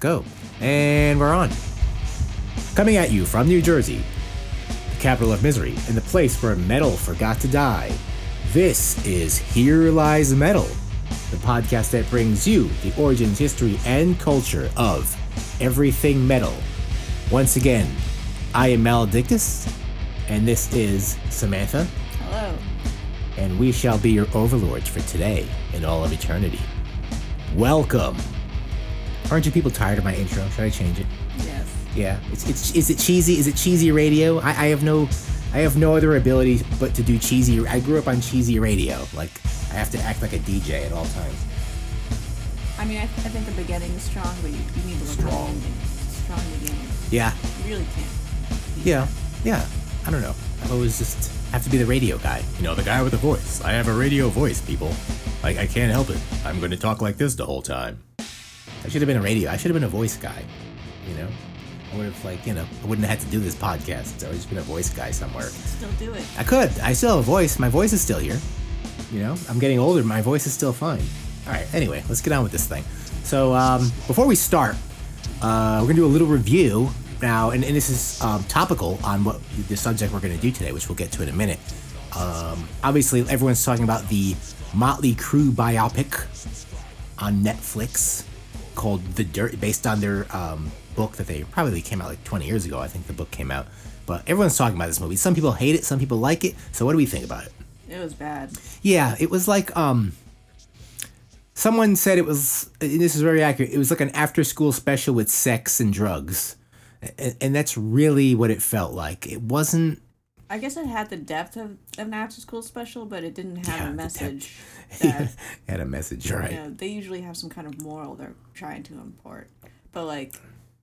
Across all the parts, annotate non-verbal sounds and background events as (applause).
Go. And we're on. Coming at you from New Jersey, the capital of misery, and the place where metal forgot to die. This is Here Lies Metal, the podcast that brings you the origins, history, and culture of everything metal. Once again, I am Maledictus, and this is Samantha, Hello. and we shall be your overlords for today and all of eternity. Welcome. Aren't you people tired of my intro? Should I change it? Yes. Yeah. It's, it's is it cheesy? Is it cheesy radio? I, I have no I have no other ability but to do cheesy. I grew up on cheesy radio. Like I have to act like a DJ at all times. I mean, I, I think the beginning is strong, but you, you need to look Strong. Strong beginning. Yeah. You really can't. Yeah. Yeah. I don't know. I always just have to be the radio guy. You know, the guy with the voice. I have a radio voice, people. Like I can't help it. I'm going to talk like this the whole time. I should have been a radio. I should have been a voice guy. You know. I would have like you know I wouldn't have had to do this podcast. So I would just been a voice guy somewhere. Still do it. I could. I still have a voice. My voice is still here. You know, I'm getting older. My voice is still fine. All right. Anyway, let's get on with this thing. So um, before we start, uh, we're gonna do a little review now, and, and this is um, topical on what the subject we're gonna do today, which we'll get to in a minute. Um, obviously, everyone's talking about the Motley Crue biopic on Netflix called The Dirt, based on their um, book that they probably came out like 20 years ago. I think the book came out. But everyone's talking about this movie. Some people hate it, some people like it. So what do we think about it? It was bad. Yeah, it was like um someone said it was and this is very accurate. It was like an after school special with sex and drugs. And, and that's really what it felt like. It wasn't I guess it had the depth of, of an after school special, but it didn't have Yeah, a message (laughs) that had a message, right? you know, they usually have some kind of moral they're trying to import. But like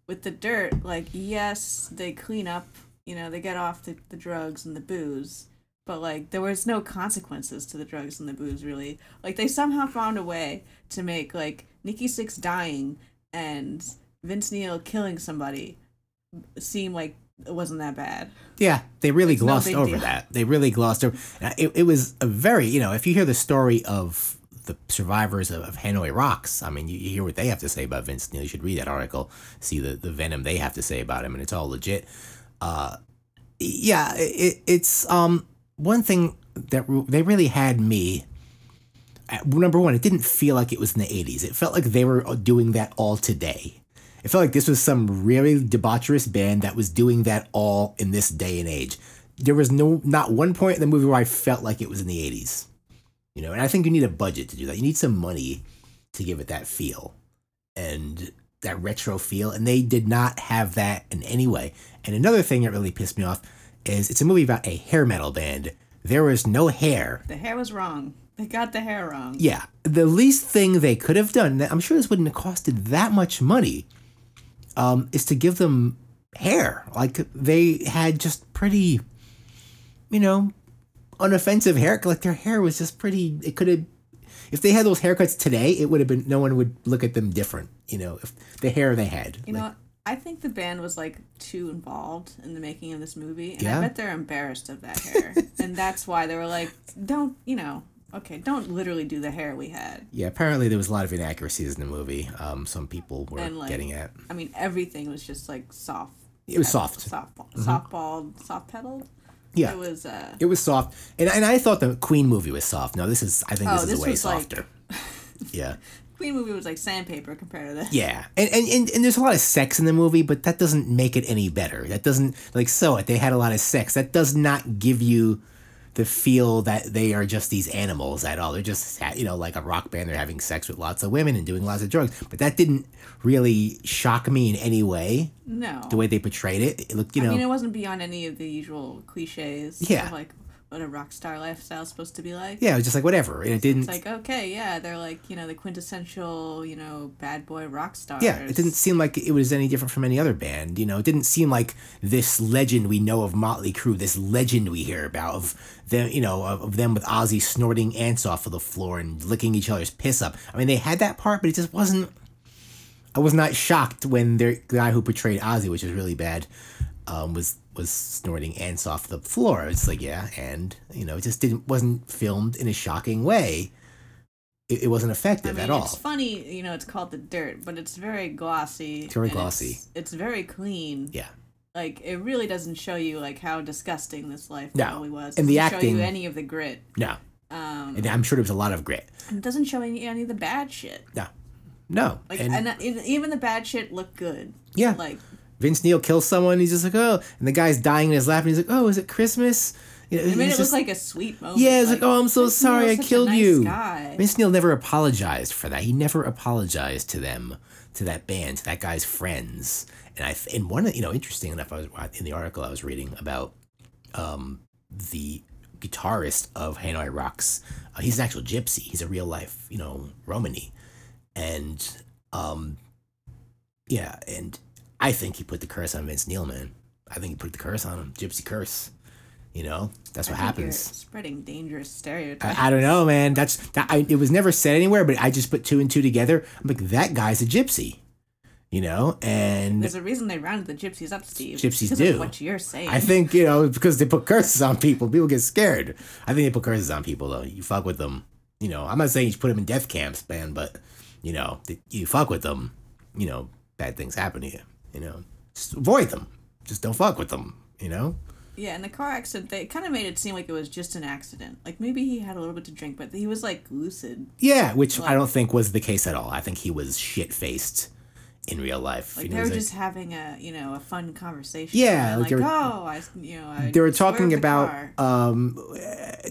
with the dirt, like yes, they clean up, you know, they get off the, the drugs and the booze. But like there was no consequences to the drugs and the booze really. Like they somehow found a way to make like Nikki Sixx dying and Vince Neil killing somebody seem like it wasn't that bad. Yeah, they really It's glossed big over deal. that. They really glossed over. uh, It, it was a very, you know, if you hear the story of the survivors of, of Hanoi Rocks, I mean, you, you hear what they have to say about Vince Neil. You should read that article, see the, the venom they have to say about him, and it's all legit. Uh, yeah, it, it's um one thing that they really had me. uh, Number one, it didn't feel like it was in the '80s. It felt like they were doing that all today. It felt like this was some really debaucherous band that was doing that all in this day and age. There was no not one point in the movie where I felt like it was in the 80s. You know, and I think you need a budget to do that. You need some money to give it that feel and that retro feel. And they did not have that in any way. And another thing that really pissed me off is it's a movie about a hair metal band. There was no hair The hair was wrong. They got the hair wrong. yeah, the least thing they could have done, I'm sure this wouldn't have costed that much money, um, is to give them hair. Like they had just pretty, you know, unoffensive hair. Like their hair was just pretty. It could have, if they had those haircuts today, it would have been. No one would look at them different. You know, if the hair they had. You know. I think the band was like too involved in the making of this movie, and Yeah? I bet they're embarrassed of that hair, (laughs) and that's why they were like, "Don't, you know, okay, don't literally do the hair we had." yeah, apparently there was a lot of inaccuracies in the movie. Um, some people were And, like, getting at. I mean, everything was just like soft. It was soft. softball, softball, soft pedaled. Yeah. it was. uh It was soft, and and I thought the Queen movie was soft. No, this is I think Oh, this is this way was like- softer. (laughs) yeah, Queen movie was like sandpaper compared to this. yeah, and, and and and there's a lot of sex in the movie, but that doesn't make it any better. That doesn't like so what they had a lot of sex. That does not give you the feel that they are just these animals at all. They're just you know like a rock band. They're having sex with lots of women and doing lots of drugs. But that didn't really shock me in any way. No, The way they portrayed it, it looked you know I mean, it wasn't beyond any of the usual cliches. Yeah. like what a rock star lifestyle is supposed to be like. yeah, it was just like whatever. And it didn't. It's like okay, yeah, they're like you know the quintessential you know bad boy rock stars. Yeah, it didn't seem like it was any different from any other band. You know, it didn't seem like this legend we know of Motley Crue, this legend we hear about of them, you know, of, of them with Ozzy snorting ants off of the floor and licking each other's piss up. I mean, they had that part, but it just wasn't. I was not shocked when the guy who portrayed Ozzy, which was really bad, um, was was snorting ants off the floor. It's like, yeah, and you know, it just didn't wasn't filmed in a shocking way. it, it wasn't I effective mean, at all. it's funny, you know, it's called the dirt, but it's very glossy. It's very glossy. It's, it's very clean. Yeah. Like it really doesn't show you like how disgusting this life No. probably was. And the Doesn't show acting- you any of the grit. No, Um, and I'm sure there was a lot of grit. it doesn't show any, any of the bad shit. No, no, Like and, and, uh, e- even the bad shit looked good. yeah, Like Vince Neil kills someone. He's just like, oh, and the guy's dying in his lap, and he's like, oh, is it Christmas? You know, it made it just- look like a sweet moment. Yeah, it's like, oh, I'm so Vince sorry, I Neil's such a killed nice you. Guy. Vince Neil never apologized for that. He never apologized to them, to that band, to that guy's friends. And I, and one, of- you know, interesting enough, I was in the article I was reading about um, the guitarist of Hanoi Rocks. Uh, he's an actual gypsy. He's a real life, you know, Romany, and um, yeah, and I think he put the curse on Vince Neil, man. I think he put the curse on him, gypsy curse. You know, that's what happens. Spreading dangerous stereotypes. I, I don't know, man. That's that. I, it was never said anywhere, but I just put two and two together. I'm like, that guy's a gypsy, you know. And There's a reason they rounded the gypsies up, Steve. Gypsies do. Of what you're saying. I think you know because they put curses on people, people get scared. I think they put curses on people though. You fuck with them, you know. I'm not saying you should put them in death camps, man, but you know, you fuck with them, you know, bad things happen to you. You know, just avoid them. Just don't fuck with them. You know. Yeah, in the car accident, they kind of made it seem like it was just an accident. Like maybe he had a little bit to drink, but he was like lucid. Yeah, which I don't think was the case at all. I think he was shit faced in real life. Like You know, they were was like- just having a you know a fun conversation. Yeah, like like, were- oh, I you know I they were talking the about um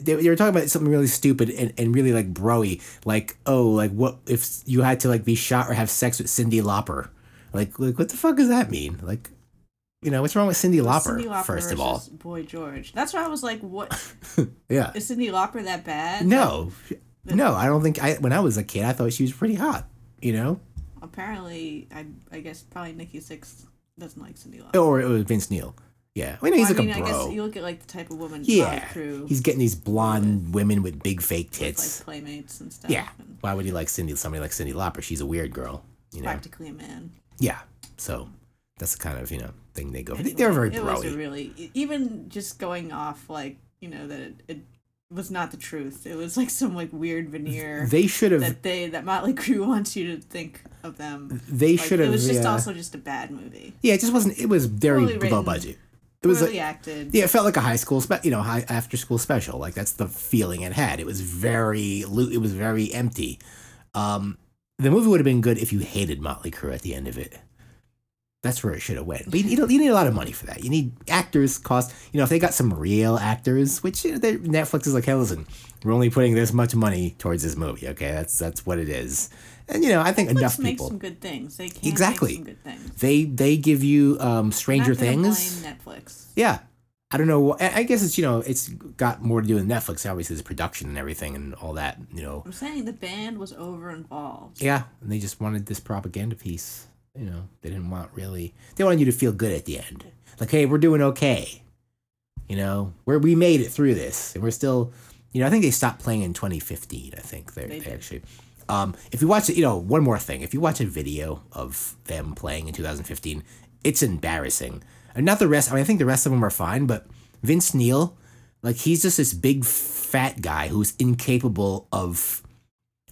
they, they were talking about something really stupid and, and really like broy like oh like what if you had to like be shot or have sex with Cyndi Lauper like like what the fuck does that mean like you know what's wrong with Cyndi Lauper, Cyndi Lauper first of all Boy George. That's why I was like, what (laughs) yeah is Cyndi Lauper that bad? no no i don't think i when i was a kid i thought she was pretty hot you know Apparently, I I guess probably Nikki Sixx doesn't like Cyndi Lauper. or it was vince neil yeah i mean he's Well, I like mean, a I bro guess you look at like the type of woman. yeah he's getting these blonde women with big fake with, tits like playmates and stuff. yeah and why would he like cindy somebody like Cyndi Lauper she's a weird girl you know practically a man. Yeah. So that's the kind of, you know, thing they go for. They were very it was really even just going off like you know that it, it was not the truth. It was like some like weird veneer They should have that they that Motley (laughs) Crue wants you to think of them. they Like, should have It was just yeah. also just a bad movie. yeah, it just wasn't it was very Poorly written, budget. It was like acted. yeah, it felt like a high school spe- you know, high after school special. Like that's the feeling it had. It was very it was very empty. Um the movie would have been good if you hated Motley Crue at the end of it. That's where it should have went. But you need, you need a lot of money for that. You need actors cost. You know, if they got some real actors, which you know, Netflix is like, hey, listen, we're only putting this much money towards this movie. Okay, that's that's what it is. And you know, I think Netflix enough makes people some good things. They can Exactly. make some good things. they they give you um, Stranger Things. Netflix. Yeah. I don't know. I guess it's you know it's got more to do with Netflix. Obviously, it's production and everything and all that. You know, I'm saying the band was over involved. Yeah, and they just wanted this propaganda piece. You know, they didn't want really. They wanted you to feel good at the end, like, hey, we're doing okay. You know, where we made it through this, and we're still. You know, I think they stopped playing in 2015. I think they, They they, actually. Um, if you watch it, you know, one more thing. If you watch a video of them playing in 2015, it's embarrassing. Not the rest. I mean, I think the rest of them are fine, but Vince Neil, like, he's just this big fat guy who's incapable of.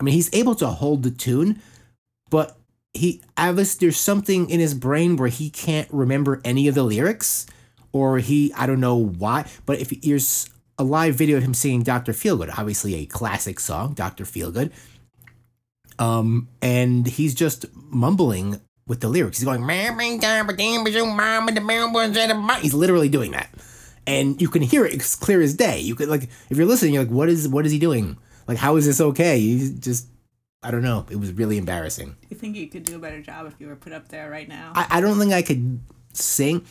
I mean, he's able to hold the tune, but he obviously there's something in his brain where he can't remember any of the lyrics, or he I don't know why. But if there's a live video of him singing Doctor Feelgood, obviously a classic song, Doctor Feelgood, um, and he's just mumbling with the lyrics. He's going, he's literally doing that, and you can hear it it's clear as day. You could like if you're listening, you're like, what is what is he doing? Like, how is this okay? He's just I don't know. It was really embarrassing. You think you could do a better job if you were put up there right now? I, I don't think I could sing.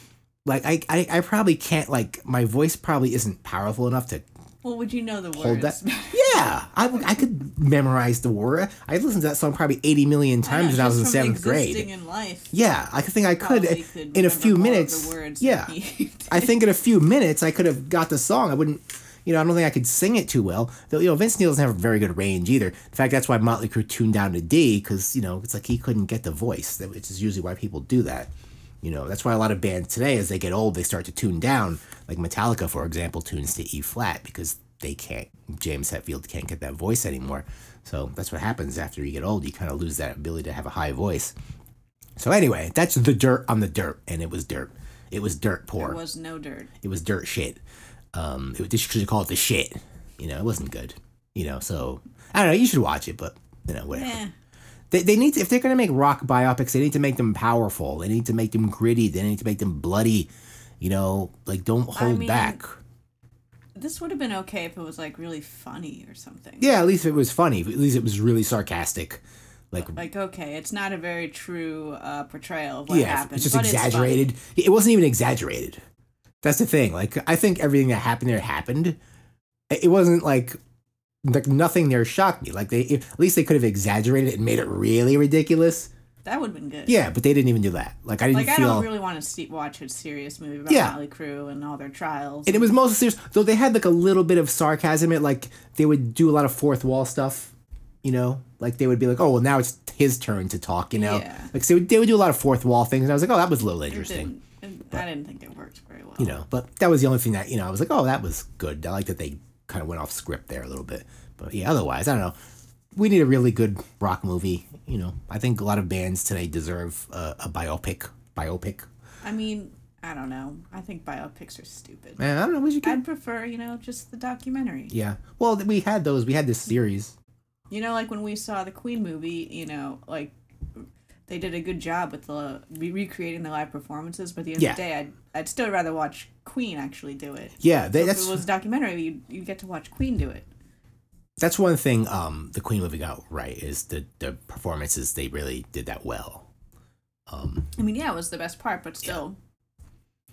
Like I, I I probably can't like my voice probably isn't powerful enough to well, would you know the hold words? that. (laughs) Yeah, I, I could memorize the word. I listened to that song probably eighty million times when I was in seventh grade. in life. Yeah, I think I could, could in a few minutes. The words yeah, than he (laughs) did. I think in a few minutes I could have got the song. I wouldn't, you know, I don't think I could sing it too well. Though, you know, Vince Neil doesn't have a very good range either. In fact, that's why Motley Crue tuned down to D because you know it's like he couldn't get the voice, that- which is usually why people do that. You know, that's why a lot of bands today, as they get old, they start to tune down. Like Metallica, for example, tunes to E flat because they can't. James Hetfield can't get that voice anymore. So that's what happens after you get old. You kind of lose that ability to have a high voice. So anyway, that's the dirt on the dirt, and it was dirt. It was dirt poor. There was no dirt. It was dirt shit. Um, it, they should call it the shit. You know, it wasn't good. You know, so I don't know. You should watch it, but you know, whatever. Eh. They, they need to, if they're gonna make rock biopics, they need to make them powerful. They need to make them gritty. They need to make them bloody. You know, like don't hold mean, back. This would have been okay if it was like really funny or something. Yeah, at least it was funny. At least it was really sarcastic. Like Like okay, it's not a very true uh, portrayal of what yeah, happened. it's just exaggerated. it wasn't even exaggerated. That's the thing. Like I think everything that happened there happened. It wasn't like like nothing there shocked me. Like they at least they could have exaggerated it and made it really ridiculous. That would have been good. Yeah, but they didn't even do that. Like I didn't Like I don't really want to see, watch a serious movie about Yeah. Motley Crue and all their trials. and it was mostly serious. Though they had like a little bit of sarcasm. It like they would do a lot of fourth wall stuff. You know, like they would be like, "Oh, well, now it's his turn to talk." You know, Yeah. like so they would, do a lot of fourth wall things, and I was like, "Oh, that was a little It interesting." didn't- it- I didn't think it worked very well. you know but that was the only thing that you know i was like oh that was good i like that they kind of went off script there a little bit. But yeah otherwise i don't know. We need a really good rock movie you know. I think a lot of bands today deserve a, a biopic biopic. I mean, I don't know. I think biopics are stupid. man i don't know get I'd prefer, you know, just the documentary. yeah. Well we had those. We had this series. You know, like when we saw the Queen movie, you know, like they did a good job with the re- recreating the live performances. But at the end Yeah. of the day, I'd, I'd still rather watch Queen actually do it. yeah they, So that's if it was a documentary, you you get to watch Queen do it. that's one thing um the queen movie got right is the the performances they really did that well um I mean, yeah, it was the best part, but still,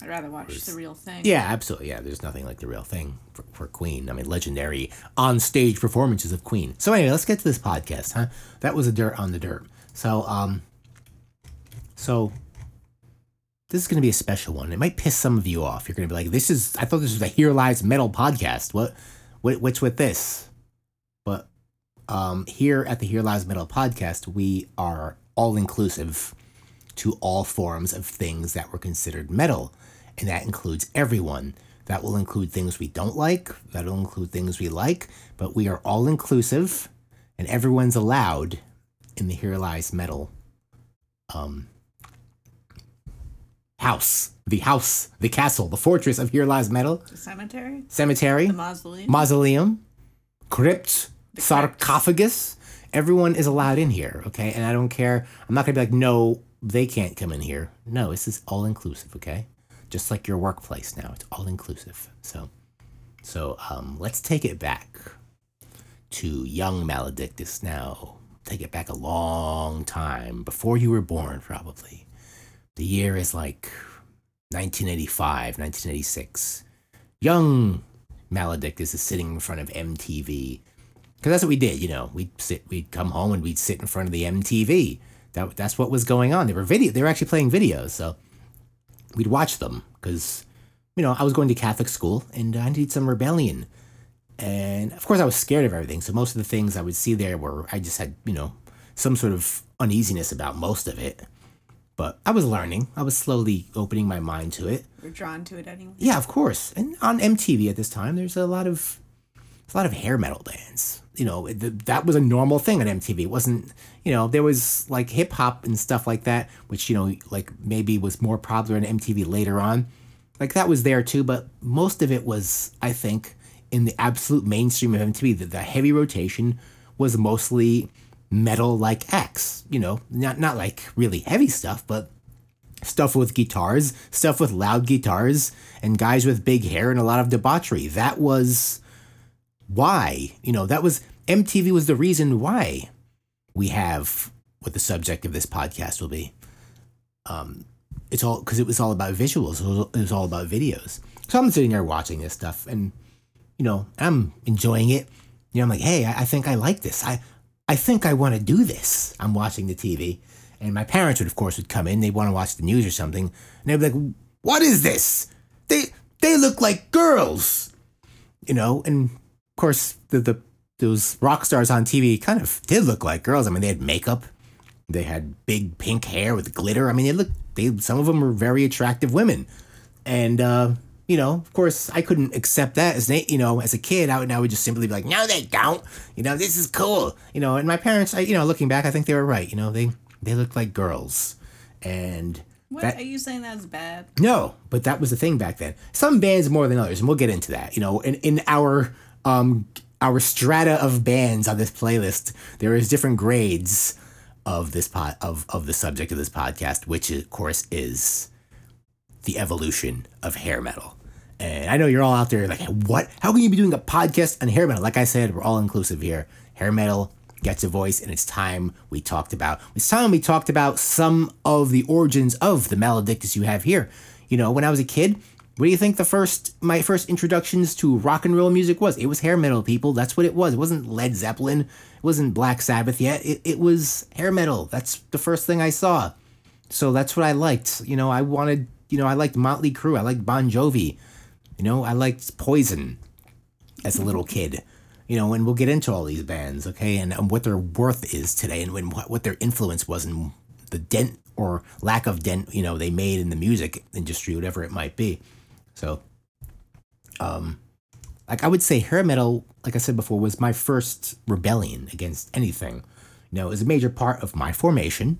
I'd rather watch the real thing. Yeah, absolutely. Yeah, there's nothing like the real thing for, for Queen. I mean, legendary on stage performances of Queen. So anyway, let's get to this podcast, huh? That was a dirt on the dirt. So um, so this is going to be a special one. It might piss some of you off. You're going to be like, "This is I thought this was a Here Lies Metal podcast. What, what what's with this?" But um, here at the Here Lies Metal podcast, we are all inclusive to all forms of things that were considered metal, and that includes everyone. That will include things we don't like, that'll include things we like, but we are all inclusive, and everyone's allowed in the Here Lies Metal um, house. The house, the castle, the fortress of Here Lies Metal, The cemetery, cemetery, the mausoleum. mausoleum, crypt, The sarcophagus. Everyone is allowed in here, okay? And I don't care. I'm not gonna be like, no, they can't come in here. No, this is all inclusive, okay? Just like your workplace now, it's all inclusive. So, so um, let's take it back to young Maledictus now. Take it back a long time before you were born, probably. The year is like 1985, 1986. Young Maledictus is sitting in front of MTV. Because that's what we did, you know. We'd sit, we'd come home and we'd sit in front of the MTV. That, that's what was going on. They were video, they were actually playing videos, so we'd watch them. Because, you know, I was going to Catholic school and I needed some rebellion. And of course, I was scared of everything. So most of the things I would see there were, I just had, you know, some sort of uneasiness about most of it. But I was learning. I was slowly opening my mind to it. We're drawn to it anyway. Yeah, of course. And on MTV at this time, there's a lot of a lot of hair metal bands. You know, th- that was a normal thing on MTV. It wasn't, you know, there was like hip hop and stuff like that, which you know, like maybe was more popular on MTV later on. Like that was there too, but most of it was, I think, in the absolute mainstream of MTV. The, the heavy rotation was mostly metal like acts. You know, not not like really heavy stuff, but stuff with guitars, stuff with loud guitars, and guys with big hair and a lot of debauchery. That was why, you know, that was MTV was the reason why we have what the subject of this podcast will be. Um, it's all because it was all about visuals. It was, it was all about videos. So I'm sitting there watching this stuff, and you know, I'm enjoying it. You know, I'm like, hey, I, I think I like this. I, I think I want to do this. I'm watching the TV, and my parents would, of course, would come in. They'd want to watch the news or something, and they'd be like, "What is this? They, they look like girls." You know, and of course, the the those rock stars on TV kind of did look like girls. I mean, they had makeup, they had big pink hair with glitter. I mean, they looked they some of them were very attractive women, and uh, you know, of course, I couldn't accept that as you know, as a kid. I would, I would just simply be like, no, they don't. You know, this is cool. You know, and my parents, I, you know, looking back, I think they were right. You know, they they looked like girls, and What that- are you saying that's bad? no, but that was the thing back then. Some bands more than others, and we'll get into that. You know, in in our um our strata of bands on this playlist, there is different grades of this pot of of the subject of this podcast, which of course is the evolution of hair metal. And I know you're all out there like, what? How can you be doing a podcast on hair metal? Like I said, we're all inclusive here. Hair metal gets a voice, and it's time we talked about. It's time we talked about some of the origins of the Maledictus you have here. You know, when I was a kid, what do you think the first my first introductions to rock and roll music was? It was hair metal, people. That's what it was. It wasn't Led Zeppelin. It wasn't Black Sabbath yet. It, it was hair metal. That's the first thing I saw. So that's what I liked. You know, I wanted, you know, I liked Motley Crue. I liked Bon Jovi. You know, I liked Poison as a little kid. You know, and we'll get into all these bands, okay, and, and what their worth is today and when, what, what their influence was and the dent or lack of dent, you know, they made in the music industry, whatever it might be. So, um, like I would say hair metal, like I said before, was my first rebellion against anything. You know, it was a major part of my formation,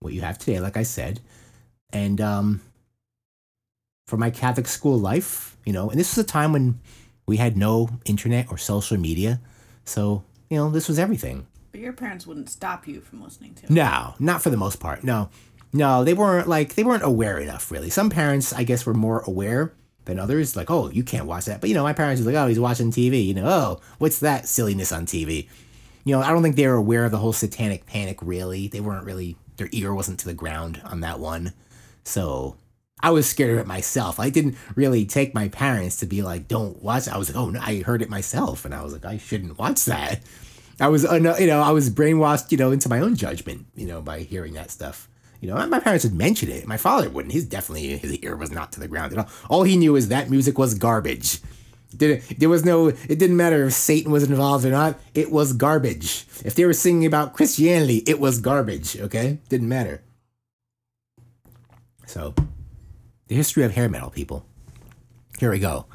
what you have today, like I said. And um, for my Catholic school life, you know, and this was a time when we had no internet or social media. So, you know, this was everything. But your parents wouldn't stop you from listening to it. No, not for the most part. No, no, they weren't like they weren't aware enough. Really, some parents, I guess, were more aware than others. Like, oh, you can't watch that. But you know, my parents were like, oh, he's watching TV. You know, oh, what's that silliness on TV? You know, I don't think they were aware of the whole satanic panic. Really, they weren't really. Their ear wasn't to the ground on that one. So I was scared of it myself. I didn't really take my parents to be like, don't watch. I was like, oh no, I heard it myself, and I was like, I shouldn't watch that. I was, uh, you know, I was brainwashed, you know, into my own judgment, you know, by hearing that stuff. You know, my parents would mention it. My father wouldn't. He's definitely his ear was not to the ground at all. All he knew is that music was garbage. Did there was no. It didn't matter if Satan was involved or not. It was garbage. If they were singing about Christianity, it was garbage. Okay, didn't matter. So, the history of hair metal, people. Here we go.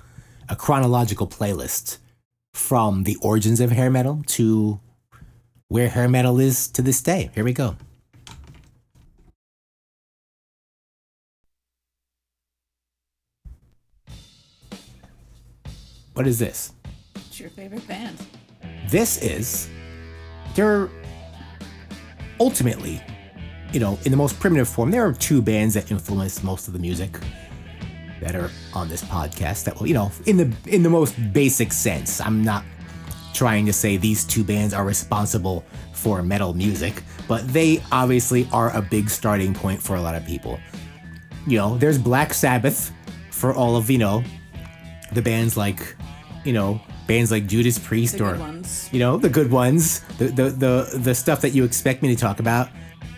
A chronological playlist from the origins of hair metal to where hair metal is to this day. Here we go. What is this? It's your favorite band. This is they're ultimately, you know, in the most primitive form, there are two bands that influence most of the music that are on this podcast that will, you know, in the in the most basic sense. I'm not trying to say these two bands are responsible for metal music, but they obviously are a big starting point for a lot of people. You know, there's Black Sabbath for all of, you know, the bands like, you know, bands like Judas Priest The or good ones. you know, the good ones, the, the the the stuff that you expect me to talk about.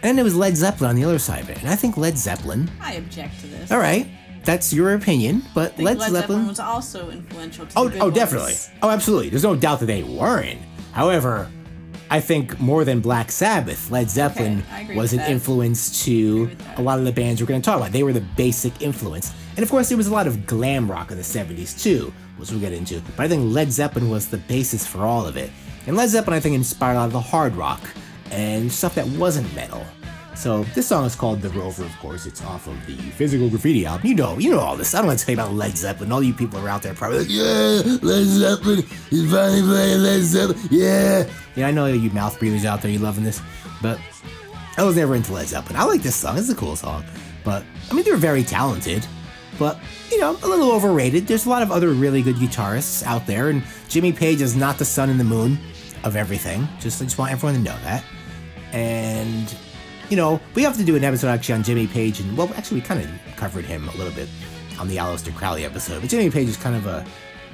And it was Led Zeppelin on the other side of it. And I think Led Zeppelin, I object to this. all right, that's your opinion, but Led, Led, Zeppelin, Zeppelin was also influential to Oh, oh, ones. definitely. Oh, absolutely. There's no doubt that they weren't. However, I think more than Black Sabbath, Led Zeppelin agree was an that. influence to a lot of the bands we're going to talk about. They were the basic influence. And of course, there was a lot of glam rock in the 70s too, which we'll get into. But I think Led Zeppelin was the basis for all of it. And Led Zeppelin, I think, inspired a lot of the hard rock and stuff that wasn't metal. So this song is called The Rover, of course. It's off of the Physical Graffiti album. You know, you know all this. I don't want to tell you about Led Zeppelin. All you people are out there probably like, yeah, Led Zeppelin. He's finally playing Led Zeppelin. Yeah. Yeah, I know you mouth breathers out there, you loving this, but I was never into Led Zeppelin. I like this song. It's a cool song, but I mean, they're very talented, but you know, a little overrated. There's a lot of other really good guitarists out there, and Jimmy Page is not the sun and the moon of everything. Just I just want everyone to know that. And you know, we have to do an episode actually on Jimmy Page, and well, actually, we kind of covered him a little bit on the Aleister Crowley episode. But Jimmy Page is kind of a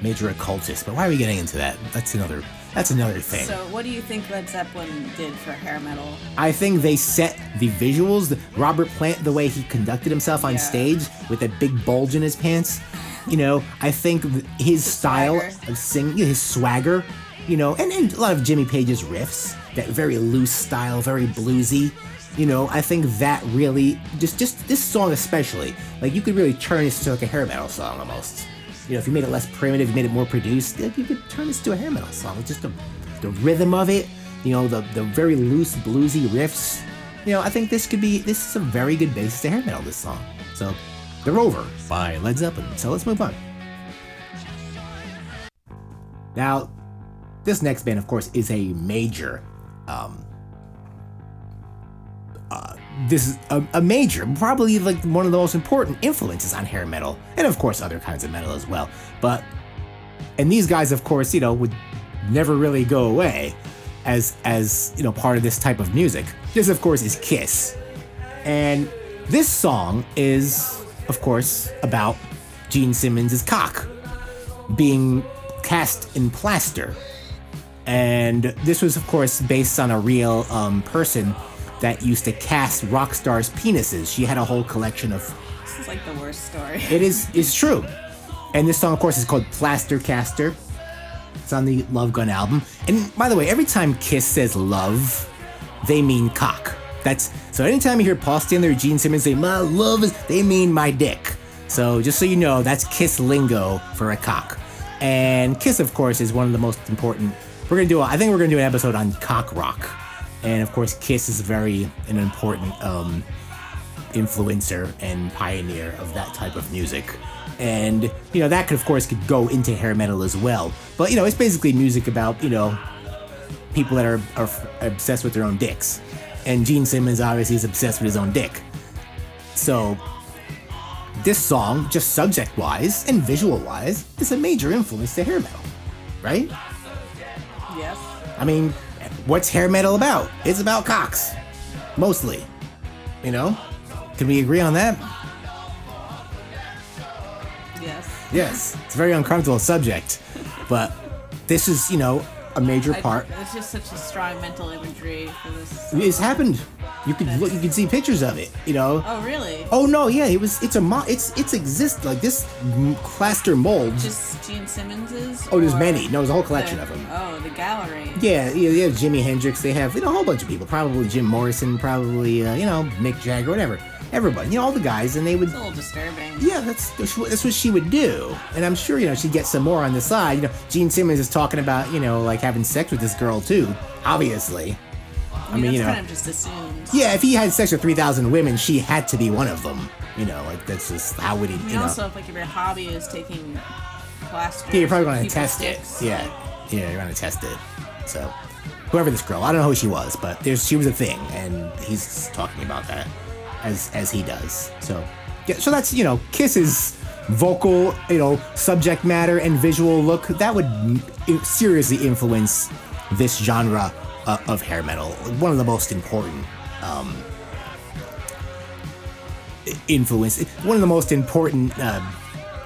major occultist. But why are we getting into that? That's another. That's another thing. So, what do you think Led Zeppelin did for hair metal? I think they set the visuals. The, Robert Plant, the way he conducted himself on Yeah. stage with that big bulge in his pants. You know, I think th- his style swagger. of singing, his swagger, you know, and, and a lot of Jimmy Page's riffs, that very loose style, very bluesy. You know, I think that really just just this song especially, like you could really turn this to like a hair metal song almost. you know, if you made it less primitive, you made it more produced, you could turn this to a hair metal song. Just the, the rhythm of it, you know, the, the very loose bluesy riffs. You know, I think this could be, this is a very good basis to hair metal, this song. So, The Rover by Led Zeppelin. So let's move on. Now, this next band, of course, is a major um, this is a, a, major, probably like one of the most important influences on hair metal, and of course other kinds of metal as well. But and these guys, of course, you know, would never really go away as as you know part of this type of music. This, of course, is Kiss, and this song is, of course, about Gene Simmons' cock being cast in plaster. And this was, of course, based on a real um, person that used to cast rock stars' penises. She had a whole collection of. This is like the worst story. It is. It's true. And this song, of course, is called Plaster Caster. It's on the Love Gun album. And by the way, every time Kiss says love, they mean cock. That's so. Anytime you hear Paul Stanley or Gene Simmons say "my love is," they mean my dick. So just so you know, that's Kiss lingo for a cock. And Kiss, of course, is one of the most important. We're gonna do. A, I think we're gonna do an episode on cock rock and of course Kiss is very an important um, influencer and pioneer of that type of music. And you know that could of course could go into hair metal as well. But you know it's basically music about you know people that are, are obsessed with their own dicks. And Gene Simmons obviously is obsessed with his own dick. So this song, just subject wise and visual wise, is a major influence to hair metal, right? Yes. I mean, what's hair metal about? It's about cocks, mostly. You know? Can we agree on that? Yes. Yes. It's a very uncomfortable subject, but this is, you know, a major I- part. It's just such a strong mental imagery for this. It's happened. You could look. You can see pictures of it. You know. Oh, really? Oh no, yeah, it was. It's a mo- It's it's exist like this m- plaster mold. Just Gene Simmons's? Oh, there's or many. No, there's a whole collection the- of them. Oh, the gallery. Yeah, yeah, yeah. Jimi Hendrix. They have you know a whole bunch of people. Probably Jim Morrison. Probably uh, you know Mick Jagger. Whatever. Everybody. You know all the guys, and they would. It's a little disturbing. Yeah, that's that's what that's what she would do, and I'm sure you know she'd get some more on the side. You know, Gene Simmons is talking about you know like having sex with this girl too. Obviously, I mean, mean, you know. kind of just assumed. yeah. If he had sex with three thousand women, she had to be one of them. You know, like that's just how would he? I mean, You know, also, if like if your hobby is taking plaster. yeah, you're probably going to test it. Yeah, like, yeah, you're going to test it. So, whoever this girl, I don't know who she was, but there's she was a thing, and he's talking about that as as he does. So, yeah, so that's you know Kiss's vocal, you know, subject matter and visual look that would seriously influence this genre uh, of hair metal. One of the most important um, influence, one of the most important uh,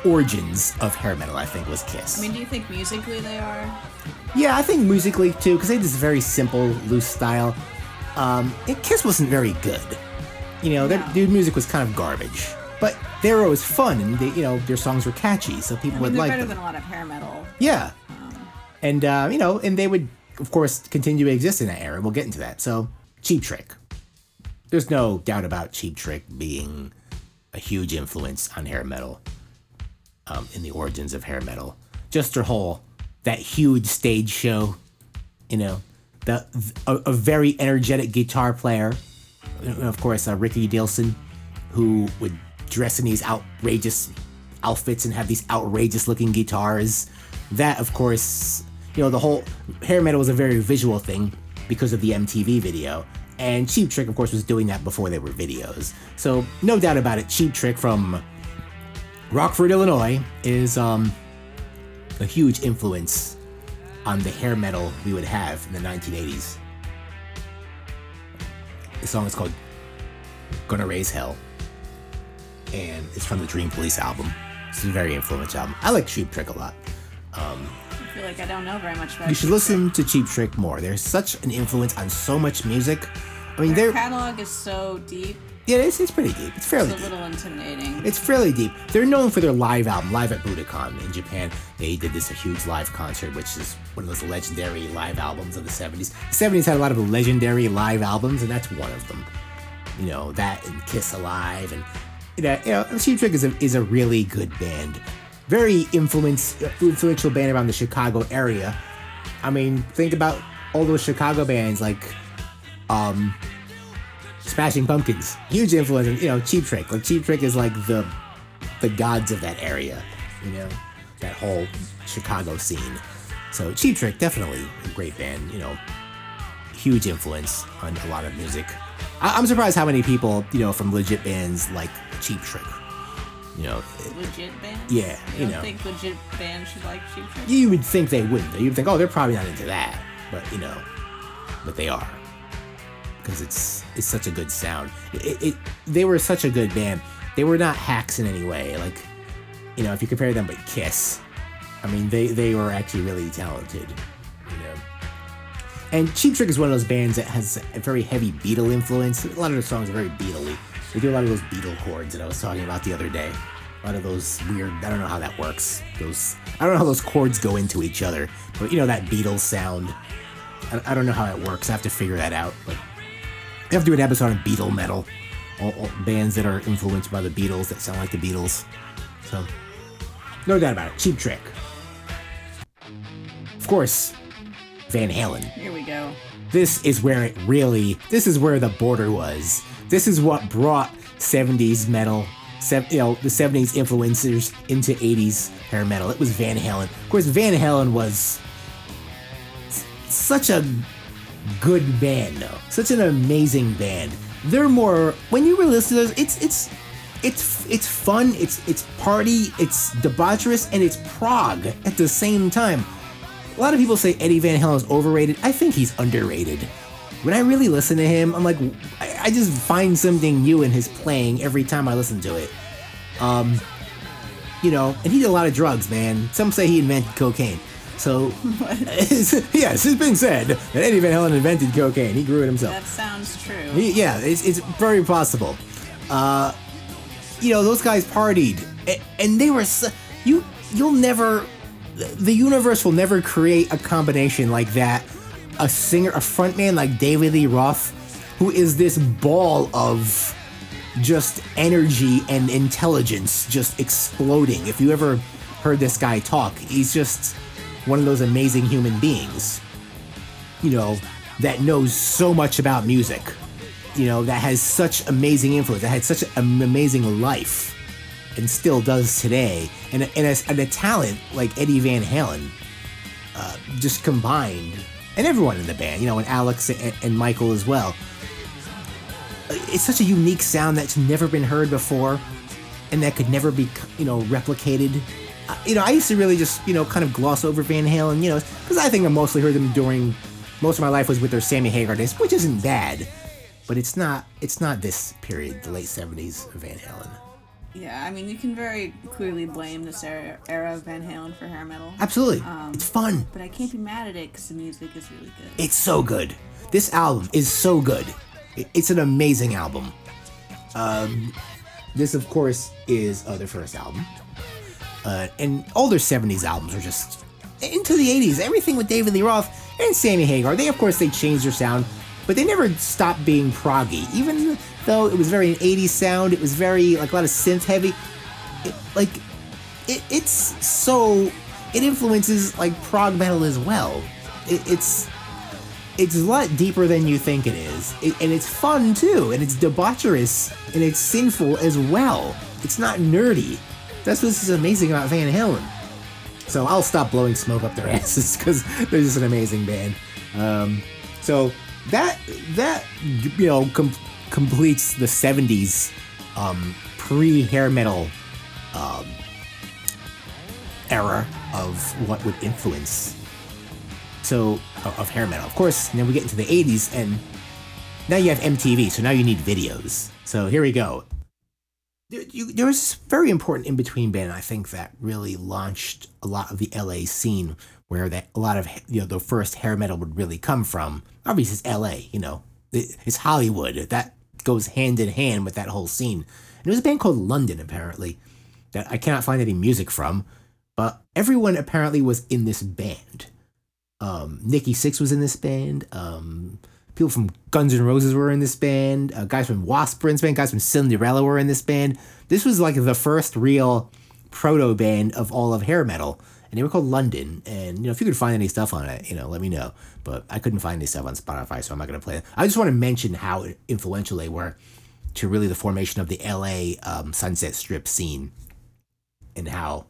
origins of hair metal, I think, was Kiss. I mean, do you think musically they are? Yeah, I think musically too, because they had this very simple, loose style. Um, and Kiss wasn't very good. You know, their, No. their music was kind of garbage. But they were always fun, and they, you know, their songs were catchy, so people I mean, would like better them. than a lot of hair metal. Yeah, and uh, you know, and they would, of course, continue to exist in that era. We'll get into that. So, Cheap Trick. There's no doubt about Cheap Trick being a huge influence on hair metal, um, in the origins of hair metal. Just their whole that huge stage show, you know, the a, a very energetic guitar player, and of course, uh, Ricky Nielsen, who would dress in these outrageous outfits and have these outrageous looking guitars. That, of course, you know, the whole hair metal was a very visual thing because of the MTV video. And Cheap Trick, of course, was doing that before there were videos. So, no doubt about it, Cheap Trick from Rockford, Illinois, is um, a huge influence on the hair metal we would have in the 1980s. The song is called Gonna Raise Hell, and it's from the Dream Police album. It's a very influential album. I like Cheap Trick a lot. I feel like I don't know very much about. You should listen to Cheap Trick more. There's such an influence on so much music. I mean, Their catalog is so deep. yeah, it's, it's pretty deep. It's fairly It's a deep. little intimidating. It's fairly deep. They're known for their live album, Live at Budokan in Japan. They did this a huge live concert, which is one of those legendary live albums of the 70s. The 70s had a lot of legendary live albums, and that's one of them. You know, that and Kiss Alive, and you know, you know Cheap Trick is a, is a really good band. Very influence, influential band around the Chicago area. I mean, think about all those Chicago bands like um, Smashing Pumpkins, huge influence. You know, Cheap Trick. Like Cheap Trick is like the the gods of that area. You know, that whole Chicago scene. So Cheap Trick, definitely a great band. You know, huge influence on a lot of music. I- I'm surprised how many people, you know, from legit bands like Cheap Trick. You know, Legit band? Yeah, You you know. think legit bands should like Cheap Trick? you would think they wouldn't. You'd think, oh, they're probably not into that, but you know, but they are because it's it's such a good sound. It, it they were such a good band. They were not hacks in any way. Like, you know, if you compare them with Kiss, I mean, they they were actually really talented. And Cheap Trick is one of those bands that has a very heavy Beatle influence. A lot of their songs are very Beatley. They do a lot of those Beatle chords that I was talking about the other day. A lot of those weird. I don't know how that works. Those I don't know how those chords go into each other. But you know that Beatles sound. I, I don't know how it works. I have to figure that out. But I have to do an episode on Beatle metal. All, all bands that are influenced by the Beatles that sound like the Beatles. So no doubt about it. Cheap Trick. Of course, Van Halen. Here we go. this is where it really this is where the border was. This is what brought 70s metal sev- you know the 70s influencers into 80s hair metal it was van halen. Of course van halen was s- such a good band though. Such an amazing band. They're more when you really listen to those it's it's it's it's fun it's it's party it's debaucherous and it's prog at the same time a lot of people say Eddie Van Halen is overrated. I think he's underrated. When I really listen to him, I'm like, I, I just find something new in his playing every time I listen to it. Um, you know, and he did a lot of drugs, man. Some say he invented cocaine. So, (laughs) yes, it's been said that Eddie Van Halen invented cocaine. He grew it himself. That sounds true. He- yeah, it's, it's very possible. Uh, you know, those guys partied, a- and they were. So, you you'll never, the universe will never create a combination like that. A singer, a frontman like David Lee Roth, who is this ball of just energy and intelligence just exploding. If you ever heard this guy talk, he's just one of those amazing human beings you know, that knows so much about music, you know, that has such amazing influence, that had such an amazing life, and still does today, and and a, and a talent like Eddie Van Halen, uh, just combined, and everyone in the band, you know, and Alex and, and Michael as well. It's such a unique sound that's never been heard before, and that could never be, you know, replicated. Uh, You know, I used to really just, you know, kind of gloss over Van Halen, you know, because I think I mostly heard them during most of my life was with their Sammy Hagar days, which isn't bad, but it's not it's not this period, the late seventies of Van Halen. Yeah, I mean, you can very clearly blame this era, era of Van Halen for hair metal. Absolutely, it's fun. But I can't be mad at it because the music is really good. It's so good. This album is so good. It's an amazing album. Um, this, of course, is uh, their first album. Uh, and all their 70s albums are just into the 80s. Everything with David Lee Roth and Sammy Hagar. They, of course, they changed their sound, but they never stopped being proggy. Even though it was very an 80s sound, it was very, like, a lot of synth heavy. It, like, it, it's so. It influences, like, prog metal as well. It, it's it's a lot deeper than you think it is. It, and it's fun too, and it's debaucherous, and it's sinful as well. It's not nerdy. That's what's amazing about Van Halen. So I'll stop blowing smoke up their (laughs) asses because they're just an amazing band. Um, so that that you know com- completes the '70s um, pre hair metal um, era of what would influence so of, of hair metal. Of course, then we get into the 80s, and now you have MTV, so now you need videos. So here we go. There, was this very important in between band, I think, that really launched a lot of the LA scene, where that a lot of you know the first hair metal would really come from. Obviously, it's LA, you know, It- it's Hollywood. That goes hand in hand with that whole scene. And there was a band called London, apparently, that I cannot find any music from, but everyone apparently was in this band um, Nikki Sixx was in this band. Um, people from Guns N' Roses were in this band. Uh, guys from Wasp were in this band. Guys from Cinderella were in this band. This was like the first real proto band of all of hair metal, and they were called London. And you know, if you could find any stuff on it, you know, let me know. But I couldn't find any stuff on Spotify, so I'm not gonna play it. I just want to mention how influential they were to really the formation of the LA um, Sunset Strip scene, and how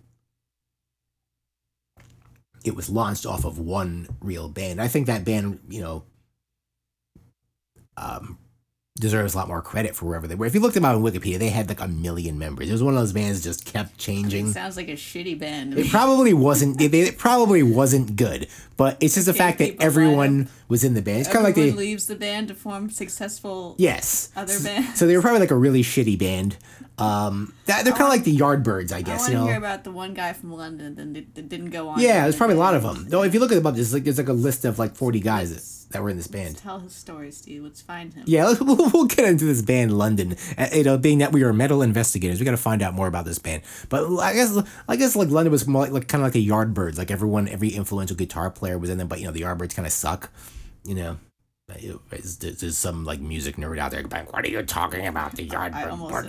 it was launched off of one real band. I think that band, you know, um, deserves a lot more credit for wherever they were. If you looked them up on Wikipedia, they had like a million members. It was one of those bands that just kept changing. Sounds like a shitty band. It probably wasn't. It, it probably wasn't good, but it's just the fact that everyone was in the band. It's kind of like they. leaves the band to form successful. Yes. Other bands. So they were probably like a really shitty band. Um, that, they're kind of like the Yardbirds, I I guess. want You know. hear about the one guy from London that, did- that didn't go on. Yeah, there's probably a lot of them. Though if you look at the up, there's like there's like a list of like 40 guys that, that were in this band. Tell his story, Steve. Let's find him. Yeah, (laughs) we'll, we'll get into this band, London. Uh, you know, being that we are metal investigators, we got to find out more about this band. But I guess, I guess like London was more like, like kind of like a Yardbirds. Like everyone, every influential guitar player was in them, but you know the Yardbirds kind of suck. You know, Know, there's, some like music nerd out there going, "What are you talking about, the? I almost What,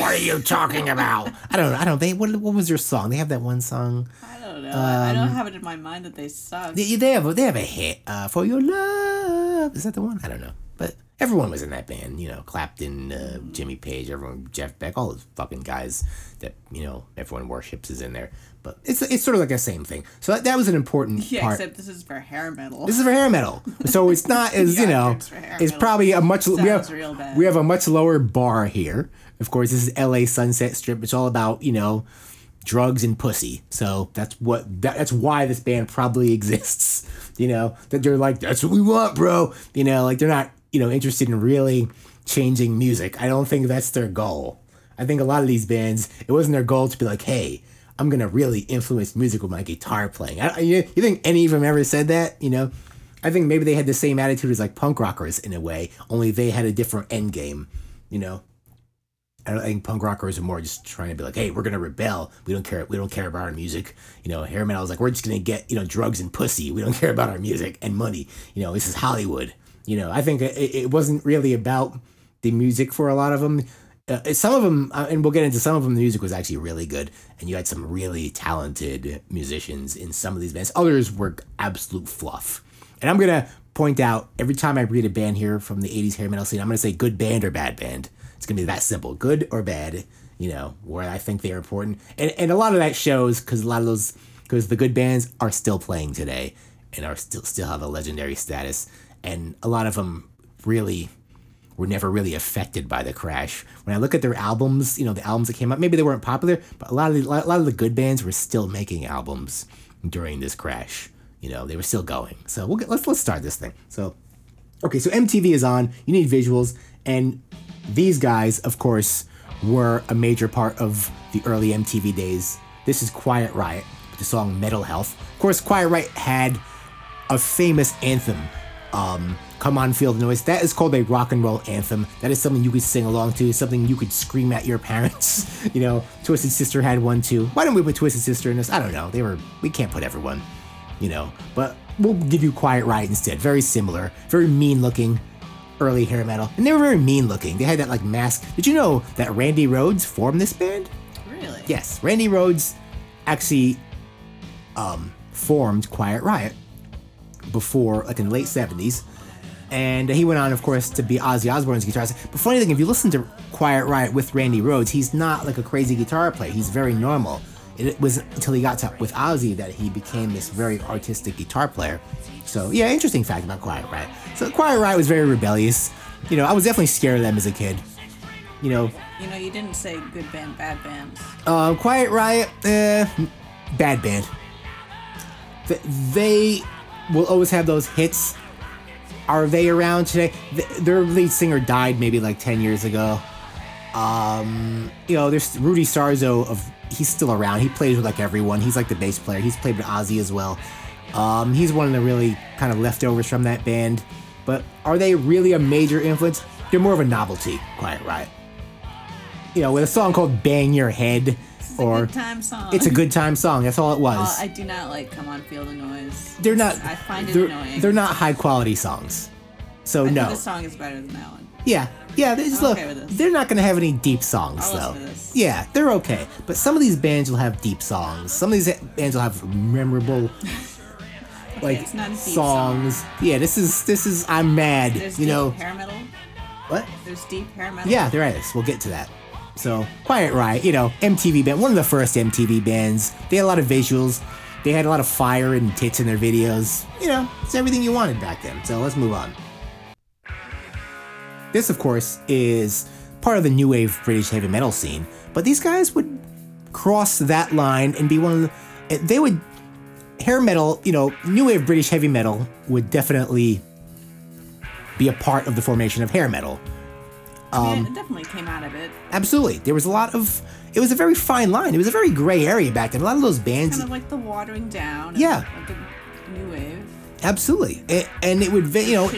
what are you talking about?" (laughs) I don't know. I don't. They what, what was their song? They have that one song. I don't know. I Um, don't have it in my mind that they suck. They, they have they have a hit uh, for your love. Is that the one? I don't know, but everyone was in that band. You know, Clapton, uh, Jimmy Page, everyone, Jeff Beck, all those fucking guys that you know everyone worships is in there. But it's it's sort of like the same thing. So that, that was an important yeah, part. except this is for hair metal. This is for hair metal, so it's not (laughs) as you know. For It's probably a much we have we have a much lower bar here. Of course, this is L.A. Sunset Strip. It's all about you know drugs and pussy. So that's what that, that's why this band probably (laughs) exists. You know that they're like that's what we want, bro. You know, like they're not you know interested in really changing music. I don't think that's their goal. I think a lot of these bands, it wasn't their goal to be like, hey. I'm gonna really influence music with my guitar playing. I, you, you think any of them ever said that? You know, I think maybe they had the same attitude as like punk rockers in a way, only they had a different end game. You know, I don't think punk rockers are more just trying to be like, hey, we're gonna rebel. We don't care. We don't care about our music. You know, hair metal is like we're just gonna get you know drugs and pussy. We don't (laughs) care about our music and money. You know, this is Hollywood. You know, I think it, it wasn't really about the music for a lot of them. Uh, some of them, uh, and we'll get into some of them. The music was actually really good, and you had some really talented musicians in some of these bands. Others were absolute fluff. And I'm gonna point out every time I read a band here from the '80s hair metal scene, I'm gonna say good band or bad band. It's gonna be that simple, good or bad. You know where I think they are important, and and a lot of that shows because a lot of those because the good bands are still playing today and are still still have a legendary status, and a lot of them really were never really affected by the crash. When I look at their albums, you know, the albums that came out, maybe they weren't popular, but a lot of the, a lot of the good bands were still making albums during this crash. You know, they were still going. So we'll get, let's let's start this thing. So, okay, so MTV is on. You need visuals, and these guys, of course, were a major part of the early MTV days. This is Quiet Riot, the song Metal Health. Of course, Quiet Riot had a famous anthem. Um, Come on, feel the noise. That is called a rock and roll anthem. That is something you could sing along to. Something you could scream at your (laughs) parents. you know, Twisted Sister had one too. Why don't we put Twisted Sister in this? I don't know. They were. We can't put everyone. You know, but we'll give you Quiet Riot instead. Very similar. Very mean looking. Early hair metal, and they were very mean looking. They had that like mask. Did you know that Randy Rhoads formed this band? Really? Yes, Randy Rhoads actually um, formed Quiet Riot before, like in the late 70s. And he went on, of course, to be Ozzy Osbourne's guitarist. But funny thing, if you listen to Quiet Riot with Randy Rhoads, he's not like a crazy guitar player. He's very normal. It was until he got to with Ozzy that he became this very artistic guitar player. So yeah, interesting fact about Quiet Riot. So Quiet Riot was very rebellious. You know, I was definitely scared of them as a kid. You know, You know, you didn't say good band, bad band. uh, Quiet Riot, eh, bad band. They will always have those hits. Are they around today? Th- Their lead singer died maybe like 10 years ago. Um, you know, there's Rudy Sarzo of he's still around. He plays with like everyone. He's like the bass player. He's played with Ozzy as well. Um, he's one of the really kind of leftovers from that band. But are they really a major influence? They're more of a novelty, Quiet Riot. You know, with a song called "Bang Your Head," It's a or good time song. it's a good time song. That's all it was. I do not like "Come On, Feel the Noise." they're not. I find it they're, annoying. They're not high quality songs. So I no. this song is better than that one. Yeah, yeah. They just look, okay they're not gonna have any deep songs I'll though. Yeah, they're okay. But some of these bands will have deep songs. Some of these bands will have memorable. (laughs) Like it's not a deep songs. Yeah, this is this is I'm mad. There's you deep know hair metal. what? There's deep hair metal. Yeah, there is. We'll get to that. So, Quiet Riot, you know, MTV band, one of the first MTV bands. They had a lot of visuals. They had a lot of fire and tits in their videos. You know, it's everything you wanted back then. So let's move on. This, of course, is part of the new wave British heavy metal scene. But these guys would cross that line and be one of the. They would. Hair metal, you know, new wave British heavy metal would definitely be a part of the formation of hair metal. Um, it definitely came out of it. Absolutely. There was a lot of. It was a very fine line. It was a very gray area back then. A lot of those bands. Kind of like the watering down. Yeah. Like the new wave. Absolutely. And, and it would, you know.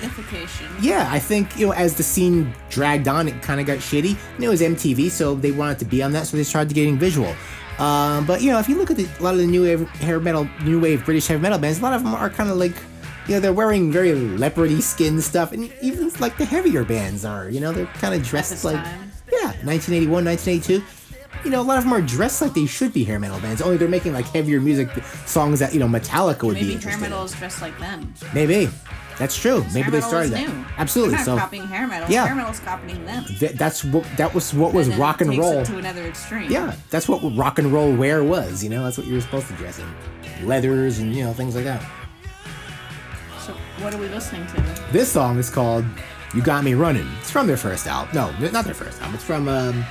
Yeah, I think, you know, as the scene dragged on, it kind of got shitty. And it was MTV, so they wanted to be on that, so they started getting visual. Um, but, you know, if you look at the, a lot of the new wave hair metal, new wave British heavy metal bands, a lot of them are kind of like. You know, they're wearing very leopardy skin stuff, and even like the heavier bands are. You know, they're kind of dressed like. time. Yeah, 1981, 1982. You know, a lot of them are dressed like they should be hair metal bands. Only they're making like heavier music songs that you know Metallica would Maybe be hair metal is dressed like them. Maybe that's true. Maybe they started that. new. Absolutely. They're So copying hair metal. Yeah. Hair metal's copying them. th- that's what that was what was And rock and roll. To another extreme. Yeah, that's what rock and roll wear was. You know, that's what you were supposed to dress in, leathers and you know things like that. What are we listening to? This song is called "You Got Me Running." It's from their first album. No, not their first album. It's from um,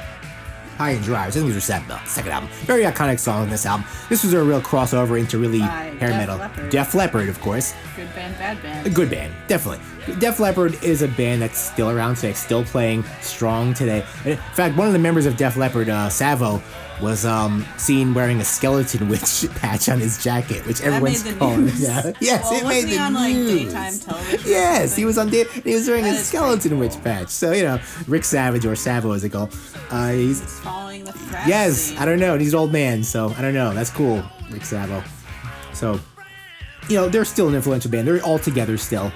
High and Dry. I think it was their second, second album. Very iconic song on this album. This was a real crossover into really By hair Def metal. Leppard. Def Leppard, of course. Good band, bad band. A good band, definitely. Def Leppard is a band that's still around today, still playing strong today. In fact, one of the members of Def Leppard, uh, Savo, was um, seen wearing a skeleton witch (laughs) patch on his jacket, which That everyone's calling. (laughs) Yeah. Yes, well, it made the on like news. daytime television? Yes, he was on day. He was wearing a skeleton pretty witch patch. So you know, Rick Savage or Savo as they call. Uh, he's following the yes. I don't know. He's an old man, so I don't know. That's cool, Rick Savo. So, you know, they're still an influential band. They're all together still.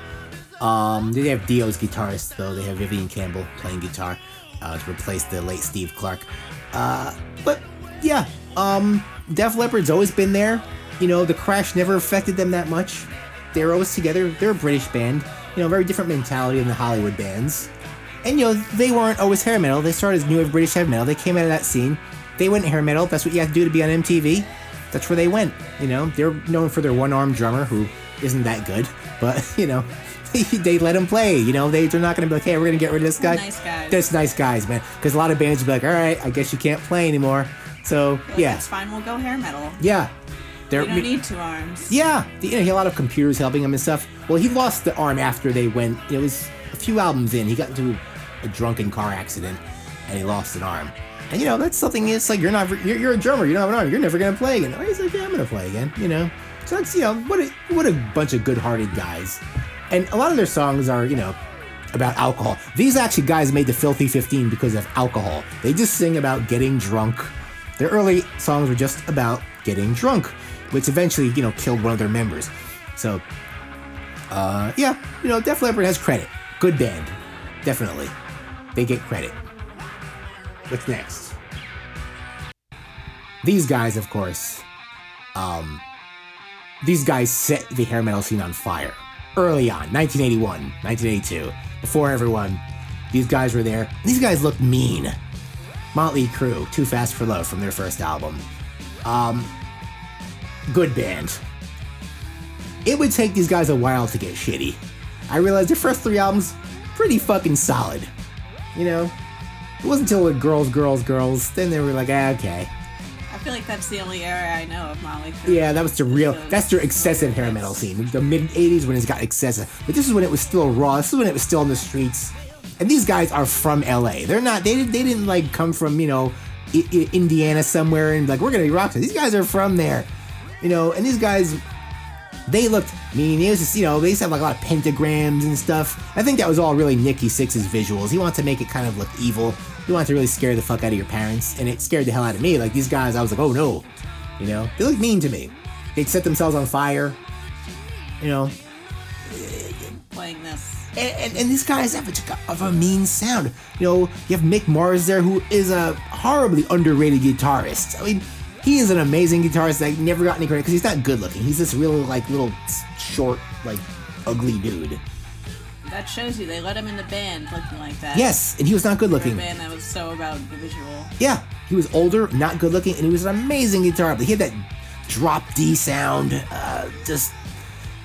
Um, they have Dio's guitarist though. They have Vivian Campbell playing guitar uh, to replace the late Steve Clark. Uh, but yeah, um, Def Leppard's always been there. You know, the crash never affected them that much. They're always together. They're a British band. You know, very different mentality than the Hollywood bands. And you know, they weren't always hair metal. They started as new wave British heavy metal. They came out of that scene. They went hair metal. That's what you have to do to be on MTV. That's where they went. You know, they're known for their one-armed drummer who isn't that good, but (laughs) you know, (laughs) they let him play. You know, they they're not gonna be like, hey, we're gonna get rid of this guy. Nice guys. That's nice guys, man. Because a lot of bands would be like, all right, I guess you can't play anymore. So Like, yeah, It's fine. We'll go hair metal. yeah. They're, You don't need two arms. yeah, you know, he had a lot of computers helping him and stuff. Well, he lost the arm after they went. It was a few albums in. He got into a drunken car accident, and he lost an arm. And you know, that's something. It's like you're not. You're, you're a drummer. You don't have an arm. You're never gonna play again. He's like, yeah, I'm gonna play again. You know. So that's you know what a what a bunch of good-hearted guys. And a lot of their songs are you know about alcohol. These actually guys made the Filthy 15 because of alcohol. They just sing about getting drunk. Their early songs were just about getting drunk, which eventually, you know, killed one of their members. So, uh, yeah, you know, Def Leppard has credit. Good band. Definitely. They get credit. What's next? These guys, of course, um, these guys set the hair metal scene on fire early on 1981 1982 before everyone these guys were there. These guys look mean. Motley crue too fast for love from their first album. Um good band. It would take these guys a while to get shitty. I realized their first three albums pretty fucking solid. You know? It wasn't until it girls girls girls then they were like ah, okay feel like that's the only era I know of Molly. Yeah, that was the real. That's their excessive hair metal scene. The mid '80s when it's got excessive, but this is when it was still raw. This is when it was still on the streets. And these guys are from LA. They're not. They didn't. They didn't like come from you know, I- I- Indiana somewhere and like we're gonna be rock stars. These guys are from there, you know. And these guys, they looked mean. It was just you know they used to have like a lot of pentagrams and stuff. I think that was all really Nikki Sixx's visuals. He wanted to make it kind of look evil. He want to really scare the fuck out of your parents, and it scared the hell out of me. Like these guys, I was like, oh no, you know, they look mean to me. They'd set themselves on fire. You know, Playing this. and, and, and these guys have a, have a mean sound. You know, you have Mick Mars there, who is a horribly underrated guitarist. I mean, he is an amazing guitarist that never got any credit because he's not good looking. He's this real like little short like ugly dude. That shows you they let him in the band looking like that. Yes, and he was not good For a looking. band that was so about the visual. Yeah, he was older, not good looking, and he was an amazing guitar player. He had that drop D sound, uh, just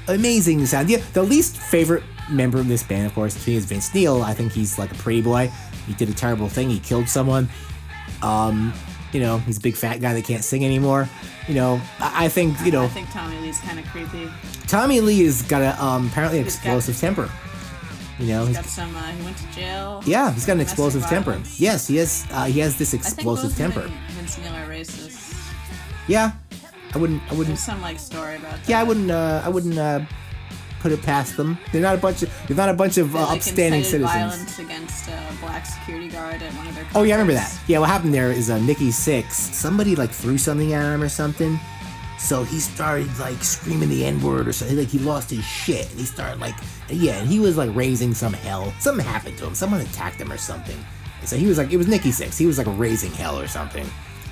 amazing sound. Yeah, the least favorite member of this band, of course, to me is Vince Neil. I think he's like a pretty boy. He did a terrible thing. He killed someone. Um, you know, he's a big fat guy that can't sing anymore. You know, I, I think you know I think Tommy Lee's kind of creepy. Tommy Lee has got a um, apparently an He's got- explosive temper. You know, he's Got some. Uh, he went to jail. yeah, he's got an explosive temper. violence. Yes, he has. Uh, he has this explosive temper. Vince Neil are racist. Yeah, I wouldn't. I wouldn't. There's some like story about that. Yeah, I wouldn't. Uh, I wouldn't uh, put it past them. They're not a bunch of. They're not a bunch of uh, like, upstanding citizens. violence against a black security guard at one of their. Oh yeah, I remember that. Yeah, what happened there is uh, Nikki Sixx. Somebody like threw something at him or something. So he started like screaming the N word or something. Like he lost his shit, and he started like yeah, and he was like raising some hell. Something happened to him. Someone attacked him or something. And so he was like, it was Nikki Sixx. He was like raising hell or something.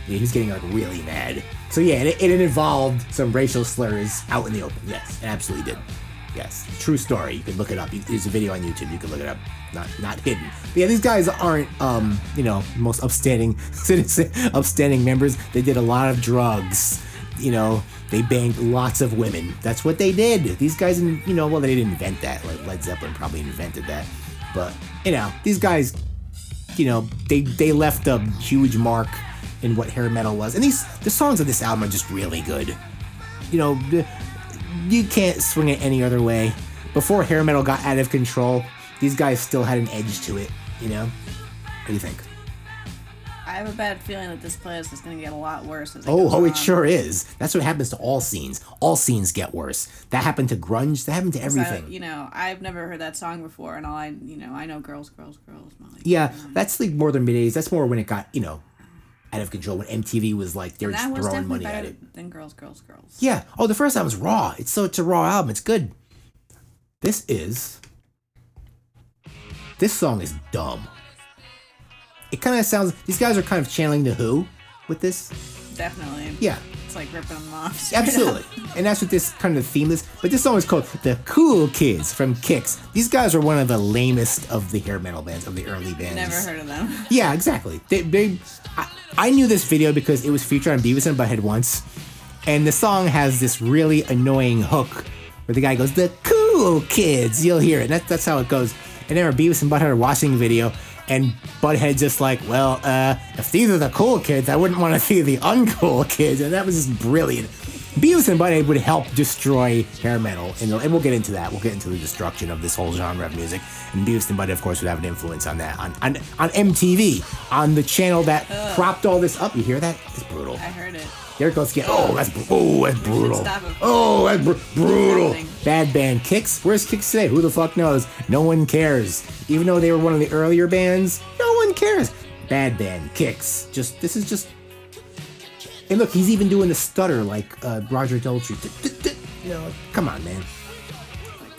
Yeah, he was getting like really mad. So yeah, and it, it involved some racial slurs out in the open. Yes, it absolutely did. Yes, true story. You can look it up. There's a video on YouTube. You can look it up. Not not hidden. But yeah, these guys aren't um you know most upstanding (laughs) citizen upstanding members. They did a lot of drugs. You know they banged lots of women. That's what they did. These guys, you know, well they didn't invent that. Like Led Zeppelin probably invented that. But you know these guys you know, they they left a huge mark in what hair metal was. And these the songs of this album are just really good. You know, you can't swing it any other way. Before hair metal got out of control, these guys still had an edge to it. You know, what do you think? I have a bad feeling that this playlist is going to get a lot worse as Oh, oh, it sure is. That's what happens to all scenes. All scenes get worse. That happened to grunge. That happened to 'Cause I- everything. you know, I've never heard that song before, and all I, you know, I know girls, girls, girls. Molly. Yeah, that's like more than mid '80s. That's more when it got you know out of control. When MTV was like they were And just throwing money at it. than girls, girls, girls. Yeah. Oh, the first album's raw. It's so it's a raw album. It's good. This is. This song is dumb. It kind of sounds. These guys are kind of channeling the Who with this. Definitely. Yeah, It's like ripping them off. up. absolutely. and that's what this kind of theme is. But this song is called "The Cool Kids" from Kix. These guys are one of the lamest of the hair metal bands of the early bands. Never heard of them. (laughs) Yeah, exactly. They, they, I, I knew this video because it was featured on Beavis and Butthead once, and the song has this really annoying hook where the guy goes, "The cool kids," you'll hear it. That, that's how it goes. And there then Beavis and Butthead are watching the video, and Butthead just like, "Well, uh, if these are the cool kids, I wouldn't want to (laughs) see the uncool kids," and that was just brilliant. Beavis and Butthead would help destroy hair metal, and, and we'll get into that. We'll get into the destruction of this whole genre of music. And Beavis and Butthead, of course, would have an influence on that on on, on MTV, on the channel that propped all this up. You hear that? It's brutal. I heard it. There goes again. Oh, that's br- oh, that's brutal. Oh, that's br- brutal. Bad band Kix. Where's Kix today? Who the fuck knows? No one cares. Even though they were one of the earlier bands, no one cares. Bad band Kix. Just this is just. And look, he's even doing the stutter like uh, Roger Daltrey. You know, come on, man.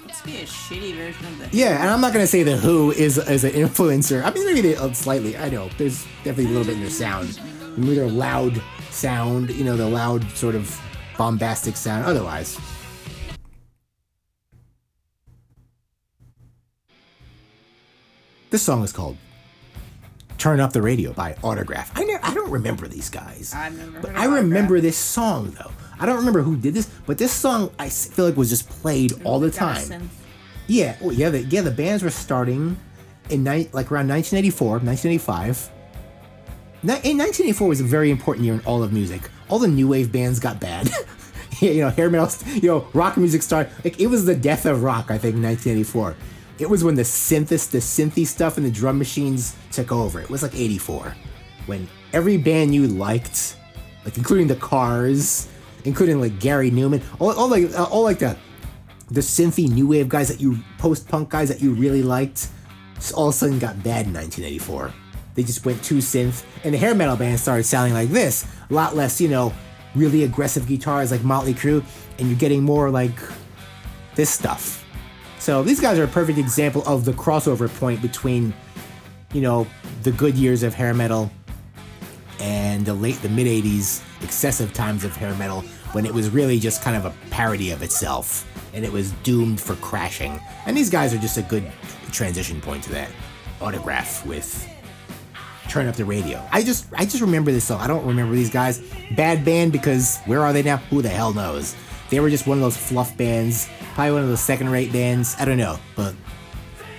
Let's be a shitty version of the. Yeah, and I'm not gonna say the Who is is an influencer. I mean, maybe they uh, slightly. I know there's definitely a little bit in their sound. Maybe their loud sound, you know, the loud sort of bombastic sound. Otherwise, this song is called "Turn Up the Radio" by Autograph. I never, I don't remember these guys. I've never But I remember Autograph. this song though. I don't remember who did this, but this song I feel like was just played all the time. Yeah, well, yeah, the, yeah. The bands were starting in ni- like around 1984, 1985. In 1984 was a very important year in all of music. All the new wave bands got bad. (laughs) You know, hair metal, you know, rock music started. Like it was the death of rock. I think 1984. It was when the synthis, the synthy stuff, and the drum machines took over. It was like 84, when every band you liked, like including the Cars, including like Gary Numan, all, all like uh, all like the the synthy new wave guys that you post punk guys that you really liked all of a sudden got bad in 1984 they just went too synth and the hair metal bands started sounding like this a lot less you know really aggressive guitars like motley crue and you're getting more like this stuff So these guys are a perfect example of the crossover point between, you know, the good years of hair metal and the late the mid 80s excessive times of hair metal when it was really just kind of a parody of itself and it was doomed for crashing. And these guys are just a good transition point to that. Autograph with Turn Up the Radio. I just I just remember this song. I don't remember these guys. Bad band because where are they now? Who the hell knows? They were just one of those fluff bands, probably one of those second rate bands. I don't know, but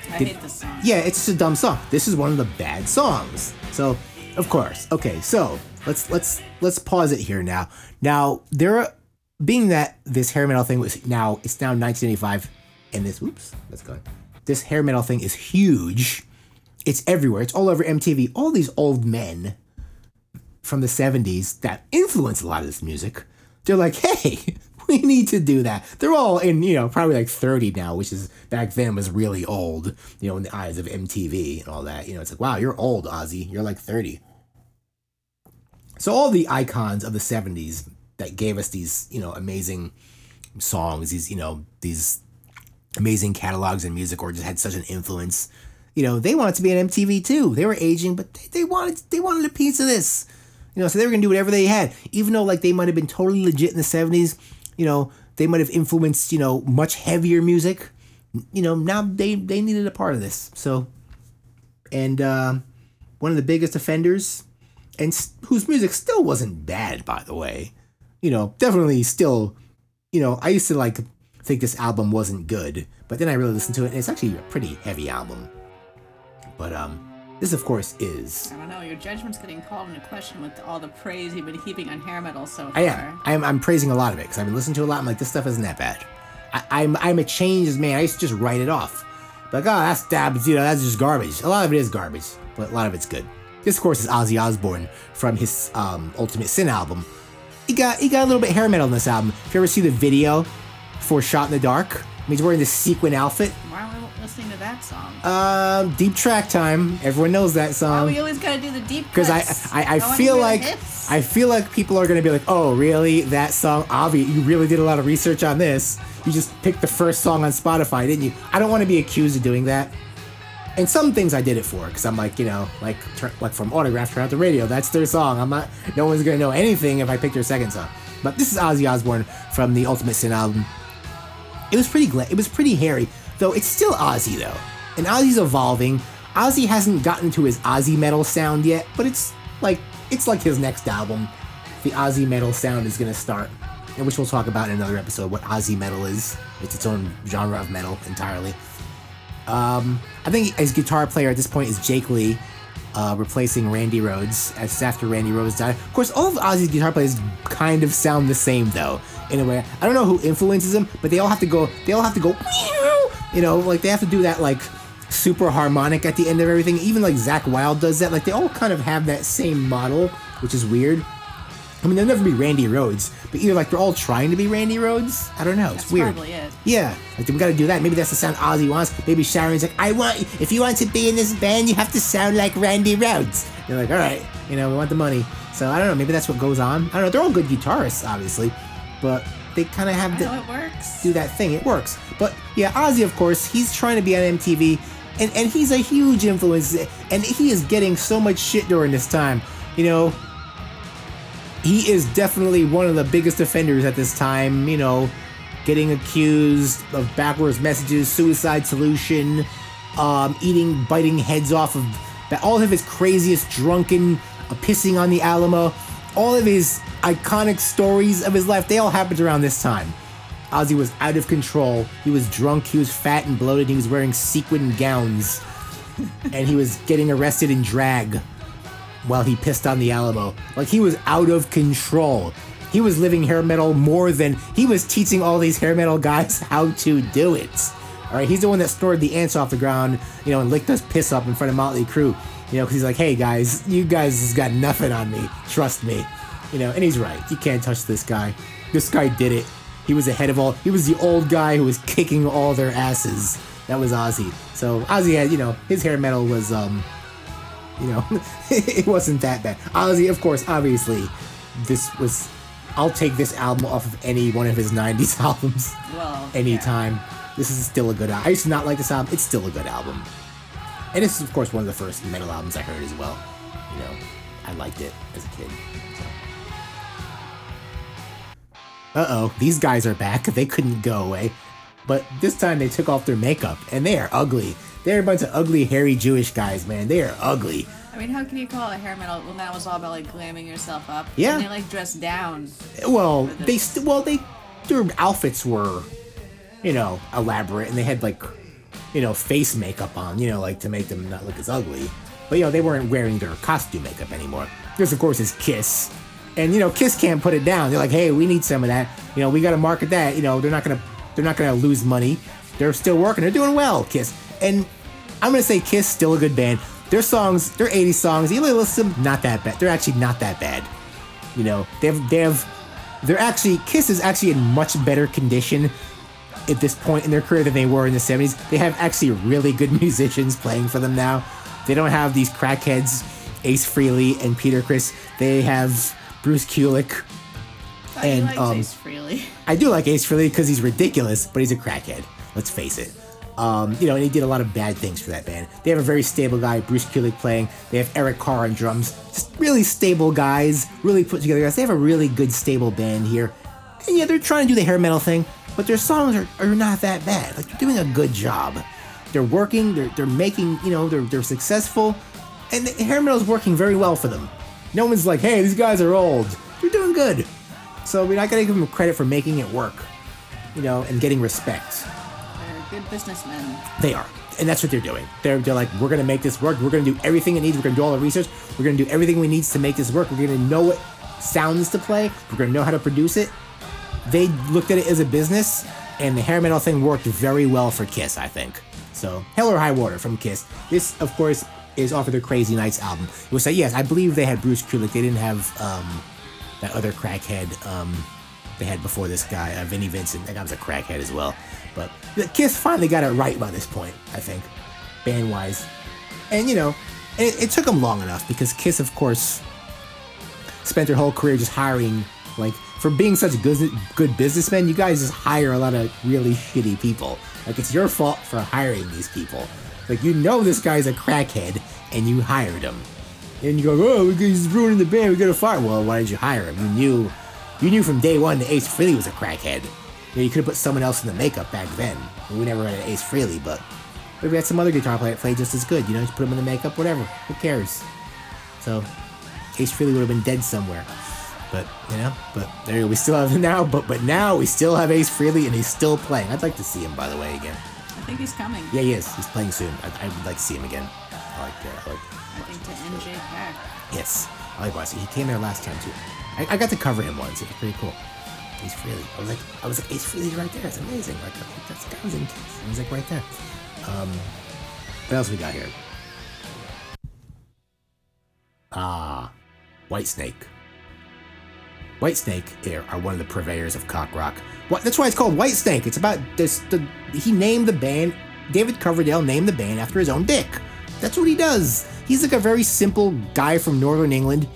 I hate this song. yeah, it's just a dumb song. This is one of the bad songs. So, of course. Okay, so let's let's let's pause it here now. Now, there are, being that this hair metal thing was now it's now 1985 and this oops, that's gone. This hair metal thing is huge. It's everywhere. It's all over MTV. All these old men from the 70s that influence a lot of this music. They're like, "Hey, (laughs) we need to do that." They're all in, you know, probably like 30 now, which is back then was really old, you know, in the eyes of MTV and all that. You know, it's like, "Wow, you're old, Ozzy. You're like 30." So all the icons of the 70s that gave us these, you know, amazing songs, these, you know, these amazing catalogs and music or just had such an influence. You know, they wanted to be on MTV too. They were aging, but they, they wanted they wanted a piece of this. You know, so they were gonna do whatever they had. Even though like they might have been totally legit in the 70s, you know, they might have influenced, you know, much heavier music. You know, now they they needed a part of this. So and uh, one of the biggest offenders and whose music still wasn't bad by the way you know definitely still you know i used to like think this album wasn't good but then i really listened to it and it's actually a pretty heavy album but um this of course is I don't know. Your judgment's getting called into question with all the praise you've been heaping on hair metal so far. i am. i'm, I'm praising a lot of it because i've been listening to a lot i'm like this stuff isn't that bad. I, i'm i'm a changed man i used to just write it off. Like oh that's that you know that's just garbage. A lot of it is garbage but a lot of it's good. This of course is ozzy osbourne from his um, ultimate sin album. He got he got a little bit hair metal in this album. If you ever see the video for shot in the dark I mean, he's wearing this sequin outfit. Why are we listening to that song? um deep track time everyone knows that Why song we always gotta do the deep because I, cuts? I, I feel like. I feel like people are gonna be like, oh, really? That song? Avi, you really did a lot of research on this. You just picked the first song on Spotify, didn't you? I don't want to be accused of doing that. And some things I did it for, because I'm like, you know, like tur- like from Autograph, turn out the radio. That's their song. I'm not. No one's gonna know anything if I pick their second song. But this is Ozzy Osbourne from the Ultimate Sin album. It was pretty gla- it was pretty hairy, though it's still Ozzy though. And Ozzy's evolving. Ozzy hasn't gotten to his Ozzy metal sound yet, but it's like it's like his next album. The Ozzy metal sound is gonna start. And which we'll talk about in another episode what Ozzy metal is. It's its own genre of metal entirely. Um, I think his guitar player at this point is Jake Lee, uh, replacing Randy Rhoads as after Randy Rhoads died. Of course, all of Ozzy's guitar players kind of sound the same though. In a way, I don't know who influences them, but they all have to go. They all have to go. You know, like they have to do that like super harmonic at the end of everything. Even like Zakk Wylde does that. Like they all kind of have that same model, which is weird. I mean, they'll never be Randy Rhoads, but either like they're all trying to be Randy Rhoads. I don't know. It's That's weird. probably it. Yeah, like we gotta do that. Maybe that's the sound Ozzy wants. Maybe Sharon's like, I want. If you want to be in this band, you have to sound like Randy Rhodes. They're like, all right, you know, we want the money. So I don't know. Maybe that's what goes on. I don't know. They're all good guitarists, obviously, but they kind of have to know it works. do that thing. It works. But yeah, Ozzy, of course, he's trying to be on MTV, and and he's a huge influence, and he is getting so much shit during this time. You know, he is definitely one of the biggest offenders at this time. You know, getting accused of backwards messages, suicide solution, um, eating, biting heads off of all of his craziest drunken uh, pissing on the Alamo, all of his iconic stories of his life. They all happened around this time. Ozzy was out of control. He was drunk. He was fat and bloated. He was wearing sequin gowns, (laughs) and he was getting arrested in drag while he pissed on the Alamo. Like he was out of control. He was living hair metal more than he was teaching all these hair metal guys (laughs) how to do it. All right, he's the one that snored the ants off the ground, you know, and licked us piss up in front of Motley Crue. You know, because he's like, "Hey guys, you guys has got nothing on me. Trust me." You know, and he's right. You can't touch this guy. This guy did it. He was ahead of all. He was the old guy who was kicking all their asses. That was Ozzy. So Ozzy had, you know, his hair metal was um you know, (laughs) it wasn't that bad. Ozzy, of course, obviously, this was I'll take this album off of any one of his 90s (laughs) albums Well, anytime. This is still a good album. I used to not like this album. It's still a good album. And this is, of course, one of the first metal albums I heard as well. You know, I liked it as a kid. Uh oh, these guys are back. They couldn't go away. But this time they took off their makeup, and they are ugly. They're a bunch of ugly, hairy Jewish guys, man. They are ugly. I mean, how can you call it hair metal when that was all about like glamming yourself up? Yeah. And they like dress down. Well, they st- well they their outfits were, you know, elaborate, and they had like, you know, face makeup on, you know, like to make them not look as ugly. But you know, they weren't wearing their costume makeup anymore. This, of course, is Kiss, and you know, Kiss can't put it down. They're like, hey, we need some of that. You know, we got to market that. You know, they're not gonna they're not gonna lose money. They're still working. They're doing well, Kiss, and I'm gonna say Kiss still a good band. Their songs, their 80s songs, you listen, to them, not that bad. They're actually not that bad. You know, they have they have they're actually Kiss is actually in much better condition at this point in their career than they were in the 70s. They have actually really good (laughs) musicians playing for them now. They don't have these crackheads, Ace Frehley and Peter Criss. They have Bruce Kulick. You And, um, Ace Frehley. (laughs) I do like Ace Frehley because he's ridiculous, but he's a crackhead. Let's face it. Um, you know, and he did a lot of bad things for that band. They have a very stable guy, Bruce Kulick, playing. They have Eric Carr on drums. Just really stable guys, really put together guys. They have a really good, stable band here. And yeah, they're trying to do the hair metal thing, but their songs are, are not that bad. Like, they're doing a good job. They're working, they're, they're making, you know, they're, they're successful, and the hair metal is working very well for them. No one's like, hey, these guys are old. They're doing good. So we're not gonna give them credit for making it work, you know, and getting respect. They're good businessmen. They are, and that's what they're doing. They're they're like, we're gonna make this work. We're gonna do everything it needs. We're gonna do all the research. We're gonna do everything we need to make this work. We're gonna know what sounds to play. We're gonna know how to produce it. They looked at it as a business, and the hair metal thing worked very well for Kiss, I think. So, Hell or High Water from Kiss. This, of course, is off of their Crazy Nights album. It was like, yes, I believe they had Bruce Kulick. They didn't have um, that other crackhead um, they had before this guy, uh, Vinnie Vincent. That guy was a crackhead as well. But Kiss finally got it right by this point, I think, band wise. And, you know, it, it took them long enough because Kiss, of course, spent their whole career just hiring, like, for being such good, good businessmen, you guys just hire a lot of really shitty people. Like, it's your fault for hiring these people. Like, you know this guy's a crackhead, and you hired him. And you go, oh, he's ruining the band, we gotta fire. Well, why did you hire him? You knew, you knew from day one that Ace Frehley was a crackhead. You, know, you could have put someone else in the makeup back then. We never had Ace Frehley, but maybe had some other guitar player play just as good. You know, just put him in the makeup, whatever. Who cares? So, Ace Frehley would have been dead somewhere. But you know, but there we still have him now. But but now we still have Ace Frehley, and he's still playing. I'd like to see him, by the way, again. I think he's coming. Yeah, he is. He's playing soon. I, I would like to see him again. I like that. I like. I think to NJPAC. Yes, I like watching. He came there last time too. I, I got to cover him once. It was pretty cool. Ace Frehley. I was like, I was like, Ace Frehley's right there. It's amazing. Like, like that's that was in Kiss. He like right there. Um, what else we got here? Ah, Whitesnake. Whitesnake here are one of the purveyors of cock rock. What? That's why it's called Whitesnake. It's about this. The he named the band. David Coverdale named the band after his own dick. That's what he does. He's like a very simple guy from Northern England.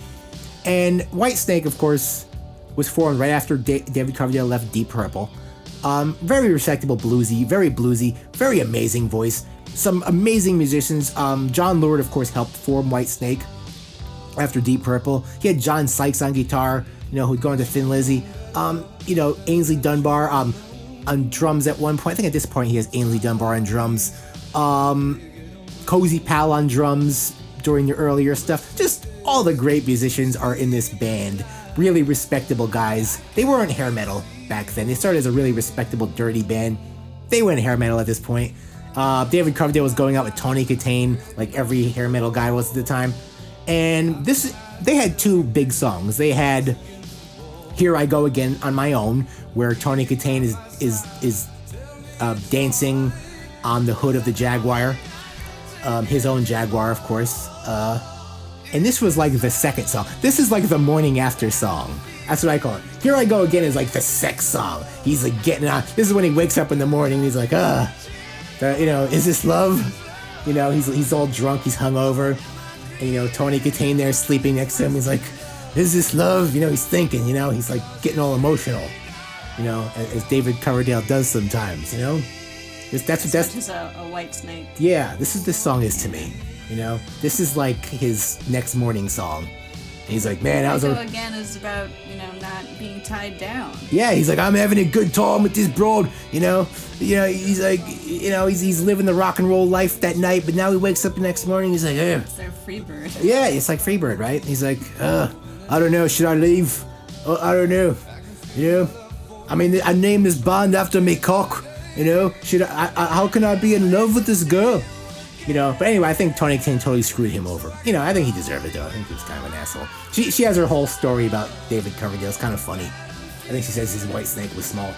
And Whitesnake, of course, was formed right after Da- David Coverdale left Deep Purple. Um, very respectable bluesy, very bluesy, very amazing voice. Some amazing musicians. Um, Jon Lord, of course, helped form Whitesnake after Deep Purple. He had John Sykes on guitar, you know, who'd gone to Thin Lizzy. Um, you know, Aynsley Dunbar um, on drums at one point. I think at this point he has Aynsley Dunbar on drums. Um, Cozy Powell on drums during the earlier stuff. Just all the great musicians are in this band. Really respectable guys. They weren't hair metal back then. They started as a really respectable, dirty band. They went hair metal at this point. Uh, David Coverdale was going out with Tawny Kitaen, like every hair metal guy was at the time. And this, they had two big songs. They had "Here I Go Again" on my own, where Tawny Kitaen is is is uh, dancing on the hood of the Jaguar, um, his own Jaguar, of course. Uh, and this was like the second song. This is like the morning after song. That's what I call it. Here I go again is like the sex song. He's like getting on. This is when he wakes up in the morning. He's like, uh, the, you know, is this love? You know, he's he's all drunk. He's hungover. And, you know, Tawny Kitaen there sleeping next to him. He's like, is this love? You know, he's thinking. You know, he's like getting all emotional. You know, as, David Coverdale does sometimes. You know, This- that's what that's as a, a white snake. yeah. This is this song is to me. You know, this is like his next morning song. And he's like, man, that was Echo again is about you know not being tied down. yeah. He's like, I'm having a good time with this broad. You know, you know. He's like, you know, he's he's living the rock and roll life that night. But now he wakes up the next morning. He's like, yeah. It's their free bird. Yeah, it's like Freebird, right? He's like, uh, I don't know, should I leave? Uh, I don't know. You know? I mean, I named this band after me cock. You know? Should I, I, how can I be in love with this girl? You know, but anyway, I think Tony King totally screwed him over. You know, I think he deserved it though. I think he was kind of an asshole. She, she has her whole story about David Coverdale. It's kind of funny. I think she says his white snake was small.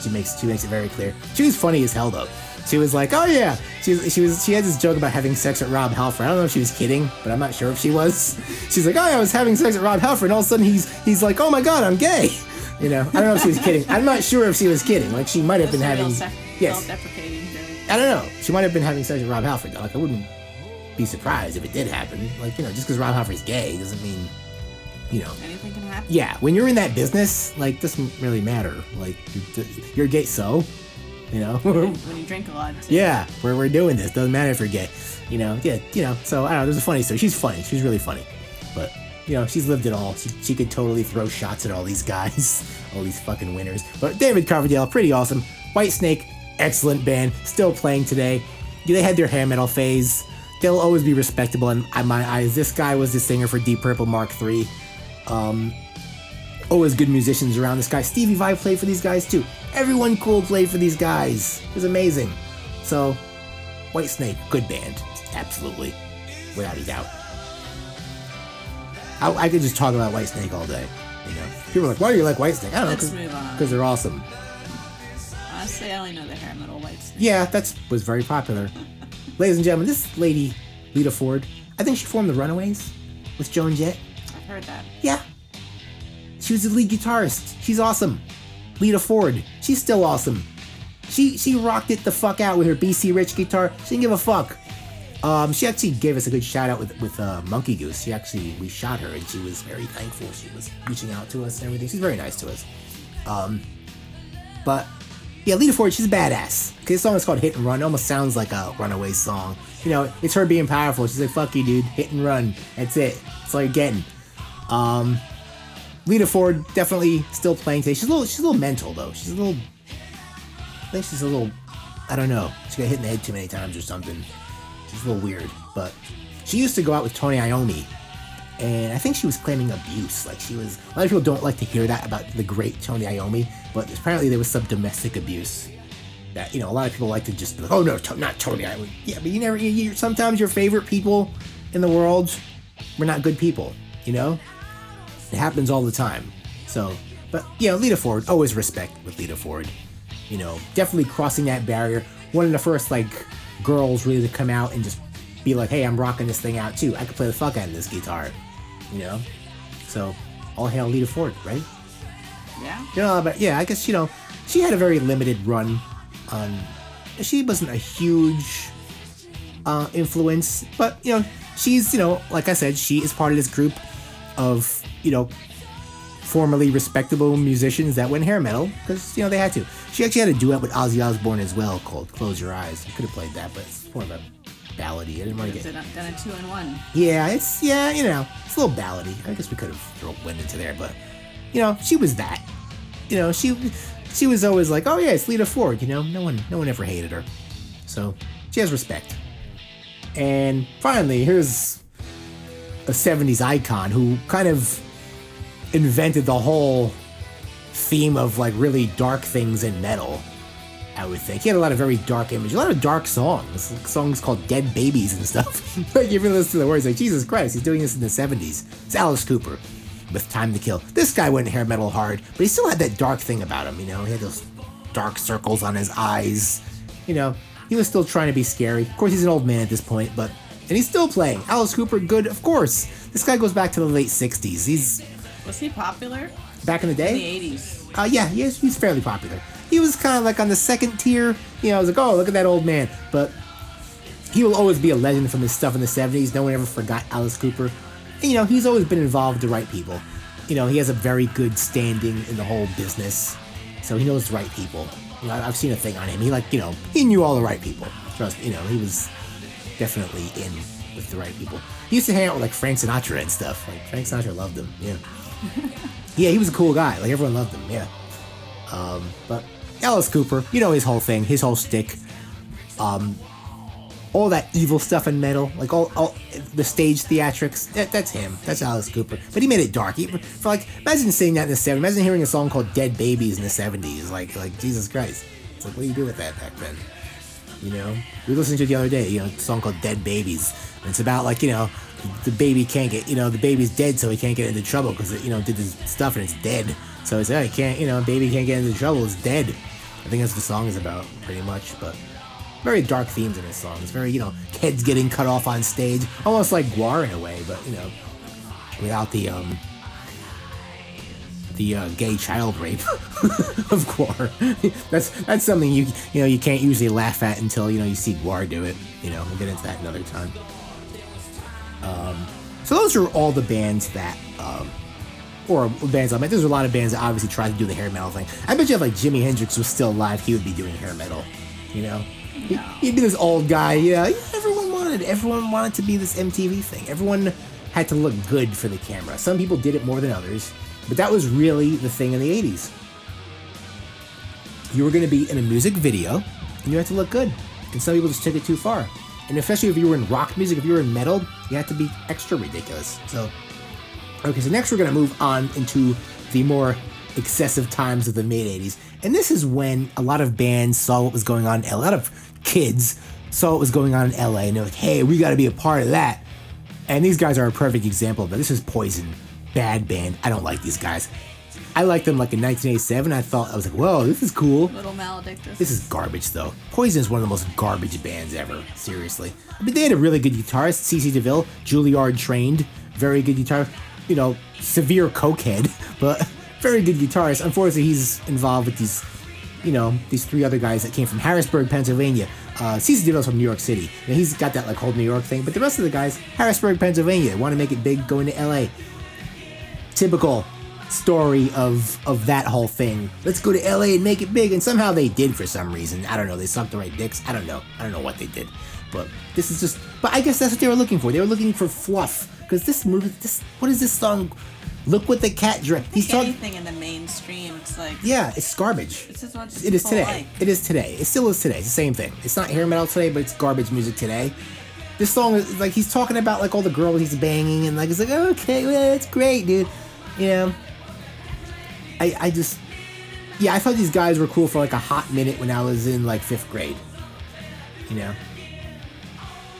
She makes she makes it very clear. She was funny as hell though. She was like, "Oh yeah." She she was she had this joke about having sex with Rob Halford. I don't know if she was kidding, but I'm not sure if she was. (laughs) She's like, "Oh yeah, I was having sex with Rob Halford," and all of a sudden he's he's like, "Oh my god, I'm gay." (laughs) You know, I don't know if she was kidding. I'm not sure if she was kidding. Like she might have been That's a real having sec- yes. self-deprecating. I don't know. She might have been having sex with Rob Halford. Like I wouldn't be surprised if it did happen. Like you know, just because Rob Halford's gay doesn't mean you know Anything can happen. yeah, when you're in that business, like doesn't really matter. Like you're, you're gay, so you know. (laughs) When you drink a lot. Too. yeah, we're, we're doing this. Doesn't matter if you're gay. You know. Yeah. You know. So I don't know. There's a funny story. She's funny. She's really funny. But you know, she's lived it all. She, she could totally throw shots at all these guys, (laughs) all these fucking winners. But David Coverdale, pretty awesome. Whitesnake, excellent band, still playing today. They had their hair metal phase. They'll always be respectable in my eyes. This guy was the singer for Deep Purple Mark III always good musicians around this guy. Stevie Vai played for these guys too. Everyone cool played for these guys. It was amazing. So, Whitesnake, good band. Absolutely. Without a doubt. I, I could just talk about Whitesnake all day. You know, people are like, "Why do you like Whitesnake?" I don't Let's know, because they're awesome. Honestly, I only know the hair metal white snake. Yeah, that's was very popular. (laughs) Ladies and gentlemen, this lady, Lita Ford, I think she formed the Runaways with Joan Jett. I've heard that. Yeah. She was the lead guitarist. She's awesome. Lita Ford. She's still awesome. She she rocked it the fuck out with her BC Rich guitar. She didn't give a fuck. Um, she actually gave us a good shout out with with uh, Monkey Goose. She actually we shot her and she was very thankful. She was reaching out to us and everything. She's very nice to us. Um, but yeah, Lita Ford, she's a badass. This song is called Hit and Run. It almost sounds like a Runaway song. You know, it's her being powerful. She's like, fuck you, dude. Hit and run. That's it. That's all you're getting. Um, Lita Ford definitely still playing today. She's a little, she's a little mental though. She's a little, I think she's a little, I don't know. She got hit in the head too many times or something. She's a little weird. But she used to go out with Tony Iommi, and I think she was claiming abuse. Like she was. A lot of people don't like to hear that about the great Tony Iommi, but apparently there was some domestic abuse. That you know, a lot of people like to just be like, "Oh no, to- not Tony Iommi." Yeah, but you never. You, you, sometimes your favorite people in the world were not good people. You know, it happens all the time. So, but you know, Lita Ford, always respect with Lita Ford. You know, definitely crossing that barrier. One of the first like girls really to come out and just be like, "Hey, I'm rocking this thing out too. I can play the fuck out of this guitar." You know, so all hail Lita Ford, right? Yeah. You know, but yeah, I guess you know she had a very limited run on. She wasn't a huge uh, influence, but you know, she's you know, like I said, she is part of this group of you know formerly respectable musicians that went hair metal because you know they had to. She actually had a duet with Ozzy Osbourne as well called "Close Your Eyes." You could have played that, but it's more of a ballady. I didn't want to get. it done a two in one? Yeah, it's yeah, you know, it's a little ballady. I guess we could have thrown wind into there, but you know, she was that. You know, she she was always like, oh yeah, it's Lita Ford. You know, no one no one ever hated her, so she has respect. And finally, here's a '70s icon who kind of invented the whole theme of like really dark things in metal. I would think he had a lot of very dark images, a lot of dark songs, like songs called "Dead Babies" and stuff. (laughs) like you really listen to the words, like Jesus Christ, he's doing this in the '70s. It's Alice Cooper with "Time to Kill." This guy went hair metal hard, but he still had that dark thing about him. You know, he had those dark circles on his eyes. You know, he was still trying to be scary. Of course, he's an old man at this point, but and he's still playing. Alice Cooper, good, of course. This guy goes back to the late '60s. He's Was he popular back in the day. in the eighties? Uh, yeah, he is, he's fairly popular. He was kind of like on the second tier. You know, I was like, oh, look at that old man. But he will always be a legend from his stuff in the 70s. No one ever forgot Alice Cooper. And, you know, he's always been involved with the right people. You know, he has a very good standing in the whole business, so he knows the right people. You know, I've seen a thing on him. He like, you know, he knew all the right people. Trust me, you know, he was definitely in with the right people. He used to hang out with like Frank Sinatra and stuff. Like Frank Sinatra loved him. Yeah. Yeah, he was a cool guy. Like everyone loved him. Yeah. Um, but Alice Cooper, you know his whole thing, his whole stick. Um, all that evil stuff in metal, like all, all the stage theatrics, that, that's him. That's Alice Cooper. But he made it dark. He, for like, imagine saying that in the 70s. Imagine hearing a song called Dead Babies in the 70s. Like, like Jesus Christ. It's like, what do you do with that back then? You know? We listened to the other day, you know, a song called Dead Babies. And it's about, like, you know, the baby can't get, you know, the baby's dead, so he can't get into trouble because you know, did this stuff and it's dead. So it's, oh, I can't, you know, baby can't get into trouble, it's dead. I think that's what the song is about, pretty much. But very dark themes in his songs. Very, you know, kids getting cut off on stage, almost like GWAR in a way, but you know, without the um the uh, gay child rape (laughs) of GWAR. (laughs) that's that's something you you know you can't usually laugh at until you know you see GWAR do it. You know, we'll get into that another time. Um, so those are all the bands that. Um, or bands I mean, there's a lot of bands that obviously tried to do the hair metal thing. I bet you if like Jimi Hendrix was still alive, he would be doing hair metal. You know, he, he'd be this old guy. Yeah, yeah, everyone wanted. Everyone wanted to be this MTV thing. Everyone had to look good for the camera. Some people did it more than others, but that was really the thing in the 80s. You were going to be in a music video, and you had to look good. And some people just took it too far. And especially if you were in rock music, if you were in metal, you had to be extra ridiculous. So, okay, so next we're going to move on into the more excessive times of the mid 80s. And this is when a lot of bands saw what was going on. A lot of kids saw what was going on in LA and they're like, hey, we got to be a part of that. And these guys are a perfect example of it. This is Poison. Bad band. I don't like these guys. I liked them like in 1987. I thought, I was like, whoa, this is cool. Little maledictus. This is garbage, though. Poison is one of the most garbage bands ever. Seriously. I mean, they had a really good guitarist, CC DeVille, Juilliard trained, very good guitar. You know, severe cokehead, (laughs) but very good guitarist. Unfortunately, he's involved with these, you know, these three other guys that came from Harrisburg, Pennsylvania. Uh, CC DeVille's from New York City. And he's got that like whole New York thing. But the rest of the guys, Harrisburg, Pennsylvania, want to make it big, going to LA. Typical story of of that whole thing. Let's go to LA and make it big, and somehow they did for some reason. I don't know. They sucked the right dicks. I don't know. I don't know what they did, but this is just. But I guess that's what they were looking for. They were looking for fluff because this movie. This what is this song? Look what the cat drew. He's talking. Anything in the mainstream, it's like Yeah, it's garbage. it's just what It is today. like. It is today. It still is today. It's the same thing. It's not hair metal today, but it's garbage music today. This song is like he's talking about like all the girls he's banging and like it's like okay, well, it's great, dude. You know. I I just yeah, I thought these guys were cool for like a hot minute when I was in like fifth grade. You know.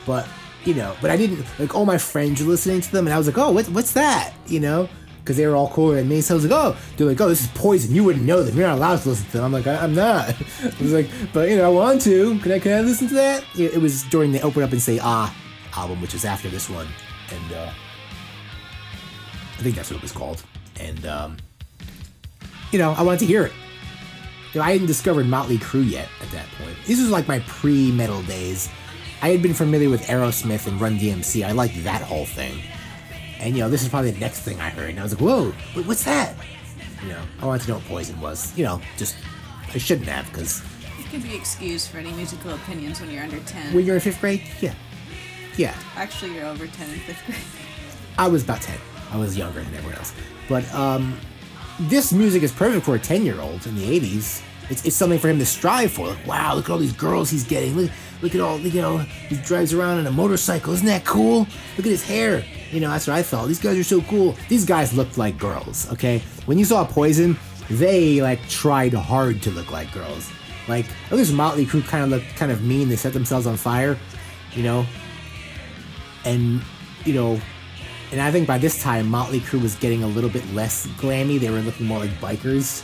But you know, but I didn't like all my friends were listening to them, and I was like, oh, what, what's that? You know, because they were all cooler than me. So I was like, oh, they're like, oh, this is poison. You wouldn't know them. You're not allowed to listen to them. I'm like, I, I'm not. (laughs) I was like, but you know, I want to. Can I can I listen to that? It was during the Open Up and Say Ah album, which was after this one, and uh, I think that's what it was called. And um, you know, I wanted to hear it. You know, I hadn't discovered Motley Crue yet at that point. This was like my pre-metal days. I had been familiar with Aerosmith and Run DMC. I liked that whole thing. And you know, this is probably the next thing I heard. And I was like, whoa, what's that? You know, I wanted to know what Poison was. You know, just I shouldn't have because You can be excused for any musical opinions when you're under 10. when you're in fifth grade, yeah, yeah, Actually, you're over 10 in fifth grade. I was about ten. I was younger than everyone else. But um, this music is perfect for a ten-year-old in the '80s. It's, it's something for him to strive for. Like, wow, look at all these girls he's getting. Look, look at all, you know, he drives around in a motorcycle. Isn't that cool? Look at his hair. You know, that's what I thought. These guys are so cool. These guys looked like girls. Okay, when you saw Poison, they like tried hard to look like girls. Like at least Motley Crue kind of looked kind of mean. They set themselves on fire. You know, and you know, and I think by this time Motley Crue was getting a little bit less glammy. They were looking more like bikers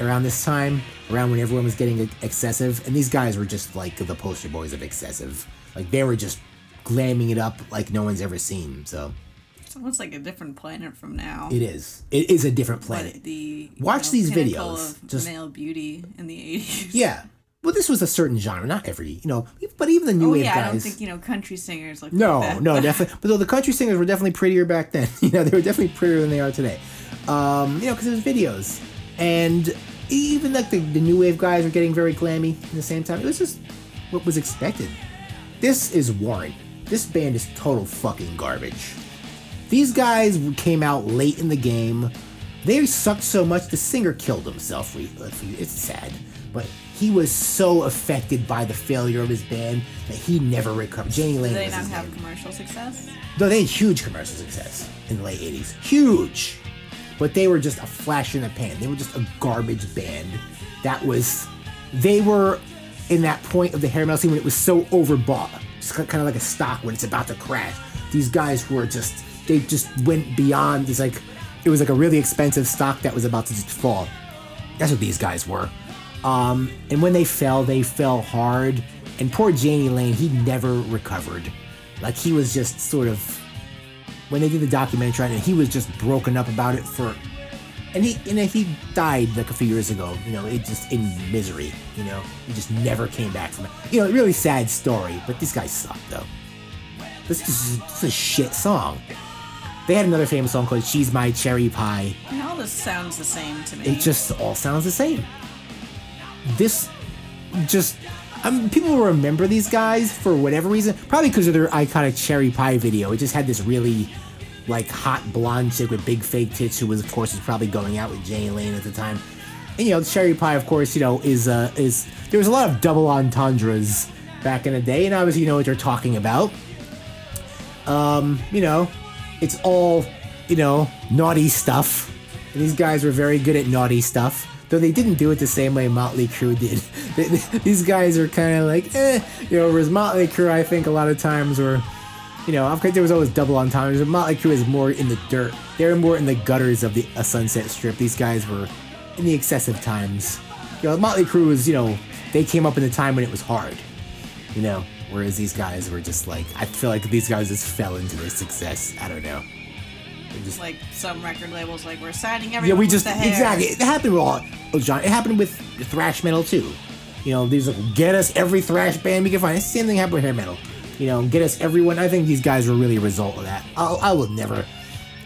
around this time, around when everyone was getting excessive, and these guys were just like the poster boys of excessive. Like they were just glamming it up like no one's ever seen. So It's almost like a different planet from now. it is. It is a different But planet. the you Watch know, these videos. Of Just- male beauty in the 80s. Yeah. Well, this was a certain genre, not every, you know, but even the new Oh wave yeah, guys. I don't think you know country singers look No, like that. no, no, (laughs) definitely. But though the country singers were definitely prettier back then. (laughs) you know, they were definitely prettier than they are today. Um, you know, because there's videos, and even like the, the new wave guys were getting very glammy at the same time. It was just what was expected. This is Warrant. This band is total fucking garbage. These guys came out late in the game. They sucked so much the singer killed himself. It's sad, but he was so affected by the failure of his band that he never recovered. Jani Lane Do they not have name. commercial success? No, they had huge commercial success in the late 80s. Huge! But they were just a flash in the pan. They were just a garbage band. That was. They were in that point of the hair metal scene when it was so overbought. It's kind of like a stock when it's about to crash. These guys were just. They just went beyond. It's like. It was like a really expensive stock that was about to just fall. That's what these guys were. Um, and when they fell, they fell hard. And poor Jani Lane, he never recovered. Like he was just sort of when they did the documentary on it, he was just broken up about it for and he and if he died like a few years ago, you know, it just in misery, you know. He just never came back from it. You know, really sad story, but this guy sucked though. This is this is a shit song. They had another famous song called She's My Cherry Pie. And all this sounds the same to me. It just all sounds the same. This just I mean, people remember these guys for whatever reason. Probably because of their iconic cherry pie video. It just had this really like hot blonde chick with big fake tits who was of course was probably going out with Jane Lane at the time. And you know, cherry pie of course, you know, is uh is there was a lot of double entendres back in the day, and obviously you know what they're talking about. Um, you know, it's all, you know, naughty stuff. And these guys were very good at naughty stuff. Though they didn't do it the same way Motley Crue did. (laughs) These guys are kind of like, eh, you know, whereas Motley Crue, I think a lot of times were, you know, course there was always double entendres. but Motley Crue is more in the dirt. They were more in the gutters of the a Sunset Strip. These guys were in the excessive times. You know, Motley Crue was, you know, they came up in the time when it was hard you know. Whereas these guys were just like, I feel like these guys just fell into their success. I don't know. Just like some record labels, like we're signing everyone. yeah, we just exactly. It happened with all, oh, John. It happened with thrash metal too. You know, these like get us every thrash band we can find. It's the same thing happened with hair metal. You know, get us everyone. I think these guys were really a result of that. I'll, I will never,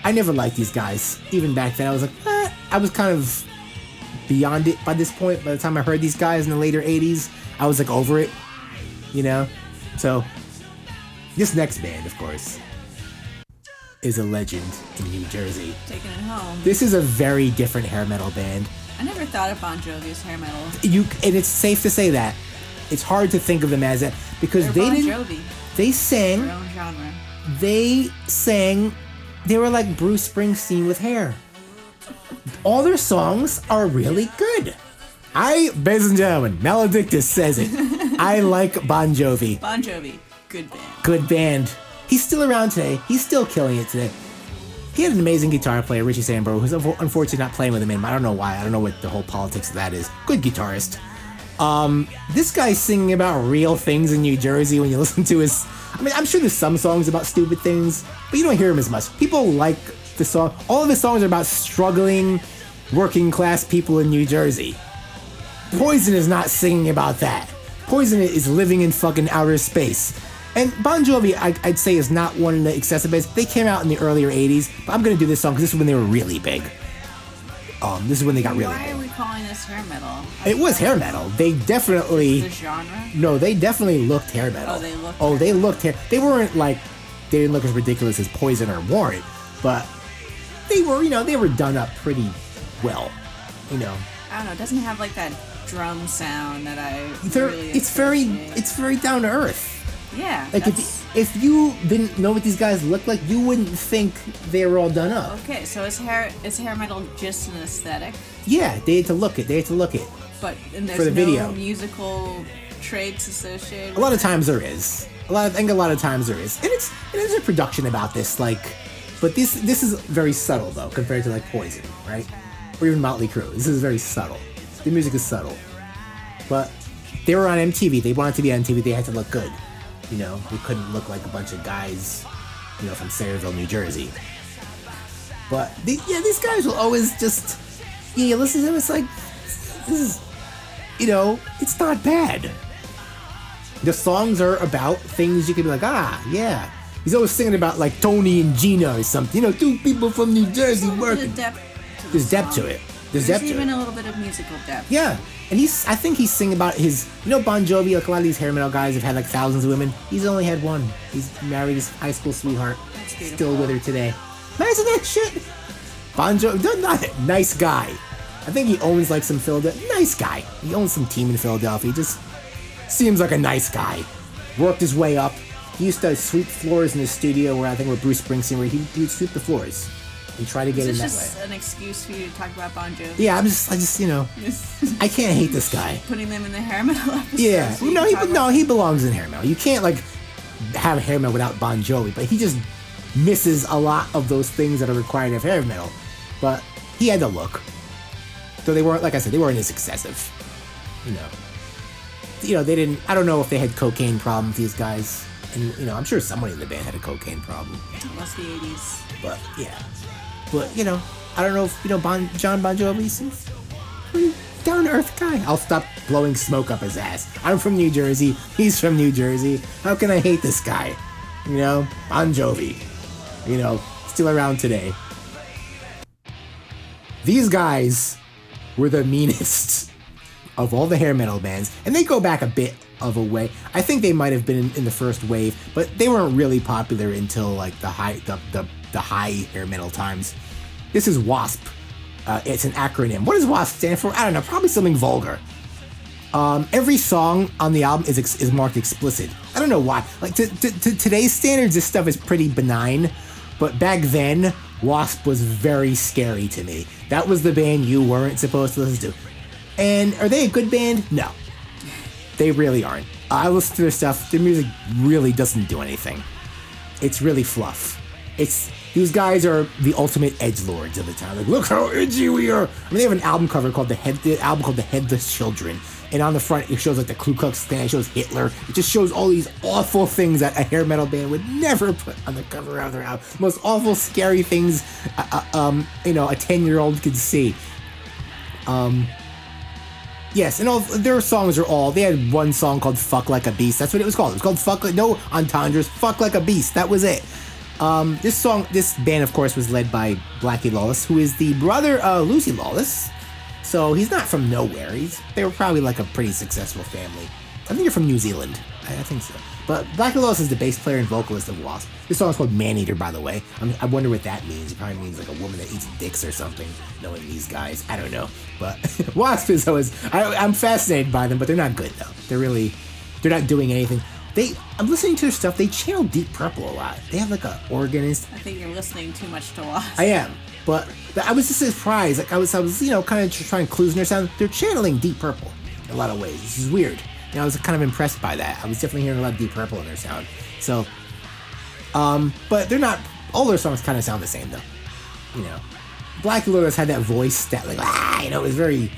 I never liked these guys. Even back then, I was like, eh, I was kind of beyond it by this point. By the time I heard these guys in the later '80s, I was like over it. You know, so this next band, of course, is a legend in New Jersey. taking it home. This is a very different hair metal band. I never thought of Bon Jovi as hair metal. You and it's safe to say that it's hard to think of them as that because They're they Bon didn't. Jovi, They sang. their own genre. They sang. They were like Bruce Springsteen with hair. All their songs are really good. I, ladies and gentlemen, Maledictus says it. (laughs) I like Bon Jovi. Bon Jovi, good band. Good band. He's still around today. He's still killing it today. He had an amazing guitar player, Richie Sambora, who's unfortunately not playing with him anymore. I don't know why. I don't know what the whole politics of that is. Good guitarist. Um, this guy's singing about real things in New Jersey when you (laughs) listen to his. I mean, I'm sure there's some songs about stupid things, but you don't hear him as much. People like the song. All of his songs are about struggling, working class people in New Jersey. Poison is not singing about that. Poison is living in fucking outer space. And Bon Jovi, I, I'd say, is not one of the excessive bands. They came out in the earlier 80s, but I'm gonna do this song because this is when they were really big. Um, this is when they got really Why are we calling this hair metal? It was hair metal. They definitely. The genre? No, they definitely looked hair metal. Oh, they looked Oh, hair they looked hair. They weren't like they didn't look as ridiculous as Poison or Warrant, but they were, you know, they were done up pretty well. You know, I don't know. It doesn't have like that drum sound that I. Really it's very, it's very down to earth. Yeah. Like that's- if if you didn't know what these guys looked like, you wouldn't think they were all done up. Okay, so is hair is hair metal just an aesthetic? Yeah, they had to look it. They had to look it. But and there's For the no video. musical traits associated. A lot of times there is. A lot. Of, I think a lot of times there is, and it's and there's a production about this. Like, but this this is very subtle though compared to like Poison, right? Or even Motley Crue. This is very subtle. The music is subtle, but they were on MTV. They wanted to be on MTV. They had to look good. You know, we couldn't look like a bunch of guys, you know, from Sayreville, New Jersey. But the, yeah, these guys will always just yeah. You listen to them, it's like this is you know, it's not bad. The songs are about things you could be like, ah, yeah. He's always singing about like Tony and Gina or something. You know, two people from New Jersey There's working. depth to the There's depth to it. There's, There's depth even a little bit of musical depth. Yeah, and he's. I think he's singing about his. You know, Bon Jovi. Like a lot of these hair metal guys have had like thousands of women. He's only had one. He's married his high school sweetheart. That's Still with her today. Imagine that shit. Bon Jovi, no, not nice guy. I think he owns like some Philadelphia. Nice guy. He owns some team in Philadelphia. He just seems like a nice guy. Worked his way up. He used to sweep floors in the studio where I think where Bruce Springsteen, where he, he would sweep the floors and try to get in that this way. just an excuse for you to talk about Bon Jovi? Yeah, I'm just, I just, you know, (laughs) I can't hate this guy. Putting them in the hair metal (laughs) episode. Yeah, so no, he no, he belongs in hair metal. You can't like have hair metal without Bon Jovi, but he just misses a lot of those things that are required of hair metal. But he had the look, though they weren't like I said, they weren't as excessive. You know, you know, they didn't. I don't know if they had cocaine problems. These guys, and you know, I'm sure somebody in the band had a cocaine problem. Unless the 80s. But yeah, but you know, I don't know if you know bon, John Bon a pretty down earth guy. I'll stop blowing smoke up his ass. I'm from New Jersey. He's from New Jersey. How can I hate this guy? You know, Bon Jovi. You know, still around today. These guys were the (laughs) meanest of all the hair metal bands, and they go back a bit of a way. I think they might have been in, in the first wave, but they weren't really popular until like the high the, the, the high hair metal times. This is WASP. Uh, it's an acronym. What does WASP stand for? I don't know. Probably something vulgar. Um, every song on the album is ex- is marked explicit. I don't know why. Like to, to, to today's standards, this stuff is pretty benign, but back then, Wasp was very scary to me. That was the band you weren't supposed to listen to. And are they a good band? No, they really aren't. I listen to their stuff. Their music really doesn't do anything. It's really fluff. It's these guys are the ultimate edge lords of the time. Like, look how edgy we are. I mean, they have an album cover called the head, the album called the Headless Children, and on the front it shows like the Ku Klux Klan, it shows Hitler. It just shows all these awful things that a hair metal band would never (laughs) put on the cover of their album. Most awful, scary things, uh, uh, um, you know, a ten year old could see. Um, Yes, and all their songs are all. They had one song called "Fuck Like a Beast." That's what it was called. It was called "Fuck Like No Entendres." "Fuck Like a Beast." That was it. Um, this song, this band, of course, was led by Blackie Lawless, who is the brother of Lucy Lawless. So he's not from nowhere. He's they were probably like a pretty successful family. I think they're from New Zealand. I, I think so. But Blackie Lawless is the bass player and vocalist of Wasp. This song is called Man Eater, by the way. I, mean, I wonder what that means. It probably means like a woman that eats dicks or something. Knowing these guys, I don't know. But (laughs) Wasp is always. I, I'm fascinated by them, but they're not good though. They're really, they're not doing anything. They, I'm listening to their stuff. They channel Deep Purple a lot. They have like a organist I think you're listening too much to us. I am, but but I was just surprised. Like I was, I was, you know, kind of trying clues in their sound. They're channeling Deep Purple in a lot of ways. This is weird. Know, I was kind of impressed by that. I was definitely hearing a lot of Deep Purple in their sound. So, um, but they're not. All their songs kind of sound the same though. You know, Blackie Lawless had that voice that like ah, you know, it was very,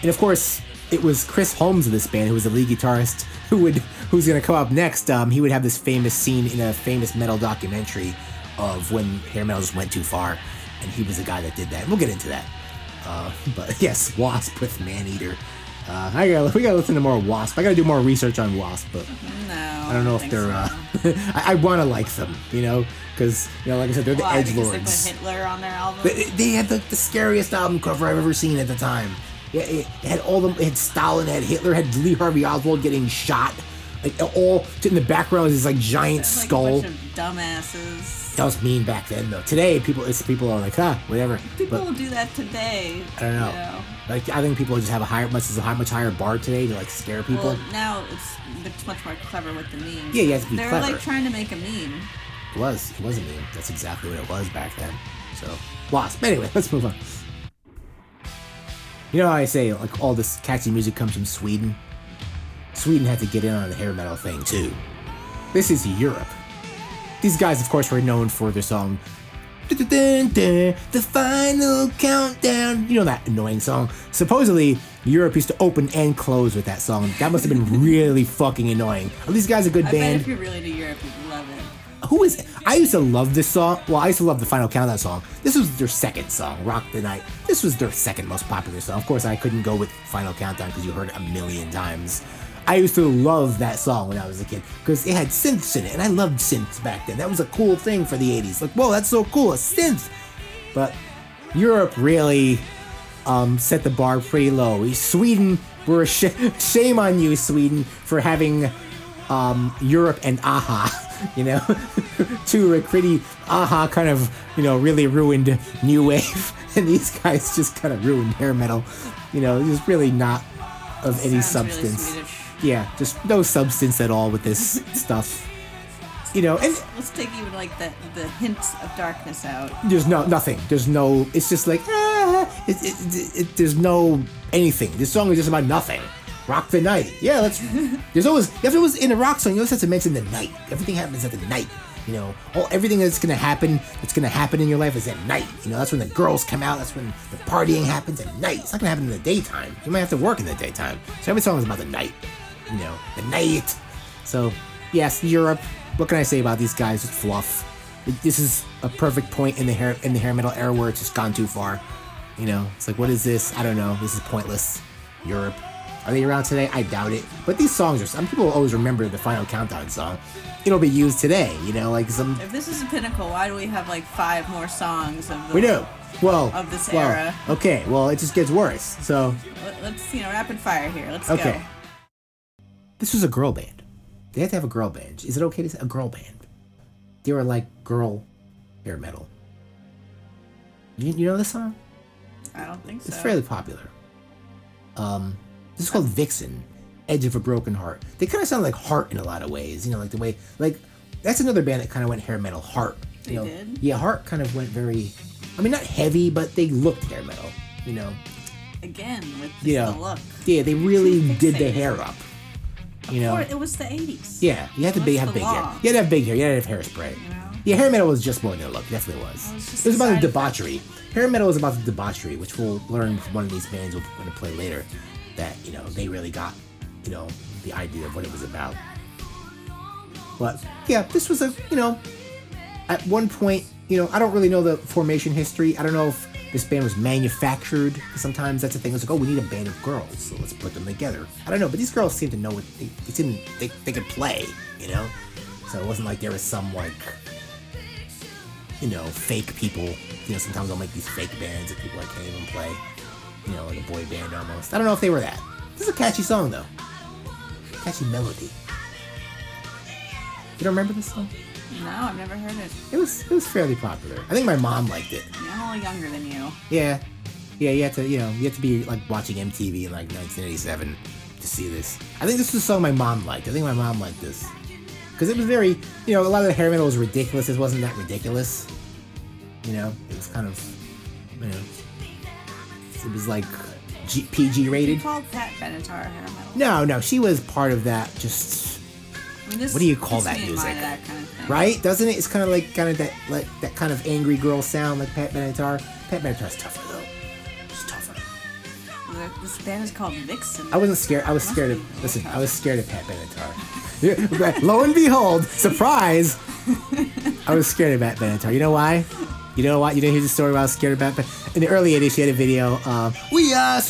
and of course it was Chris Holmes of this band who was the lead guitarist who would who's gonna come up next. Um, he would have this famous scene in a famous metal documentary of when hair metal just went too far, and he was the guy that did that. And We'll get into that. Uh, (laughs) but yes, Wasp with Maneater. Uh, I gotta we gotta listen to more Wasp. I gotta do more research on Wasp, but No. I don't know if they're. so. Uh, (laughs) I, I want to like them, you know, because you know, like I said, they're the edge lords. they put Hitler on their album. They, they had the, the scariest album cover I've ever seen at the time. Yeah, it, had all the It had Stalin, it had Hitler, it had Lee Harvey Oswald getting shot. Like all in the background is this like giant like skull. of dumbasses. that was mean back then, though. Today, people, it's people are like, huh, whatever. People But will do that today. I don't know. you know. Like I think people just have a higher, much a high, much higher bar today to like scare people. Well, now it's it's much more clever with the memes. Yeah, you have to be They're clever. like trying to make a meme. It was. It was a meme. That's exactly what it was back then. So, Wasp. Anyway, (laughs) let's move on. You know how I say, like, all this catchy music comes from Sweden? Sweden had to get in on the hair metal thing, too. This is Europe. These guys, of course, were known for their song, The Final Countdown. You know that annoying song? Supposedly, Europe used to open and close with that song. That must have been (laughs) really fucking annoying. Are these guys a good I bet band? if you're really to Europe, you'd love it. Who is? it? I used to love this song. Well, I used to love the Final Countdown song. This was their second song, "Rock the Night." This was their second most popular song. Of course, I couldn't go with Final Countdown because you heard it a million times. I used to love that song when I was a kid because it had synths in it, and I loved synths back then. That was a cool thing for the '80s. Like, whoa, that's so cool, a synth. But Europe really um, set the bar pretty low. Sweden, we're (laughs) a sh- shame on you, Sweden, for having um, Europe and Aha. (laughs) (laughs) You know, two pretty Aha kind of you know really ruined new wave, (laughs) and these guys just kind of ruined hair metal. You know, it's really not of any Sounds substance. Swedish. yeah, just no substance at all with this (laughs) stuff. You know, and Let's take even like the the hints of darkness out. there's no nothing. There's no. It's just like ah. It, it, it, there's no anything. This song is just about nothing. Rock the night. Yeah, let's. (laughs) there's always if it was in a rock song, you always have to mention the night. Everything happens at the night. You know, all everything that's gonna happen, that's gonna happen in your life is at night. You know, that's when the girls come out. That's when the partying happens at night. It's not gonna happen in the daytime. You might have to work in the daytime. So every song is about the night. You know, the night. So yes, Europe. What can I say about these guys? It's fluff. This is a perfect point in the hair in the hair metal era where it's just gone too far. You know, it's like what is this? I don't know. This is pointless. Europe. Are they around today? I doubt it. But these songs are. Some people always remember the Final Countdown song. It'll be used today. You know, like some. If this is a pinnacle, why do we have like five more songs of the? We do. Well. Of this well, era. Okay. Well, it just gets worse. So Let, us you know rapid fire here. Let's Okay. go. this was a girl band. They had to have a girl band. Is it okay to say a girl band? They were like girl hair metal. You, you know this song? I don't think so. It's fairly popular. Um, this is called Vixen, Edge of a Broken Heart. They kind of sound like Heart in a lot of ways. You know, like the way, like that's another band that kind of went hair metal. Heart. You They know? did? Yeah, Heart kind of went very. I mean, not heavy, but they looked hair metal. You know. Again with just Yeah. the look. Yeah, they really did the hair up. You know. Or it was the 80s. Yeah, you had to be have big hair. You had to have big hair. You had to have hairspray. You know? Yeah, hair metal was just more than a look. Definitely was. It was it was about the debauchery. Hair metal was about the debauchery, which we'll learn from one of these bands we're going to play later. That you know they really got, you know, the idea of what it was about. But yeah, this was a you know, at one point, you know, I don't really know the formation history. I don't know if this band was manufactured. Sometimes that's the thing. It's like, oh, we need a band of girls, so let's put them together. I don't know, but these girls seem to know what they, they seem they, they could play, you know. So it wasn't like there was some like, you know, fake people. You know, sometimes I'll make these fake bands of people I can't even play. You know, like a boy band almost. I don't know if they were that. This is a catchy song though. Catchy melody. You don't remember this song? No, I've never heard it. It was it was fairly popular. I think my mom liked it. Yeah, I'm a little younger than you. Yeah, yeah. You had to you know you had to be like watching MTV in like 1987 to see this. I think this was a song my mom liked. I think my mom liked this because it was very you know a lot of the hair metal was ridiculous. It wasn't that ridiculous. You know, it was kind of you know it was like G- PG You rated. called Pat Benatar hair metal. No, no, she was part of that. Just I mean, this What do you call that music? That kind of thing. right, doesn't it? It's kind of like kind of that like that kind of angry girl sound like Pat Benatar. Pat Benatar's tougher though. She's tougher. This band is called Vixen. I wasn't scared. I was scared of. Listen. (laughs) (laughs) I was scared of Pat Benatar. Lo and behold, surprise! I was scared of Pat Benatar. You know why? You know what? You didn't hear the story why I was scared of Pat Benatar? In the early 80s, she had a video, um, We are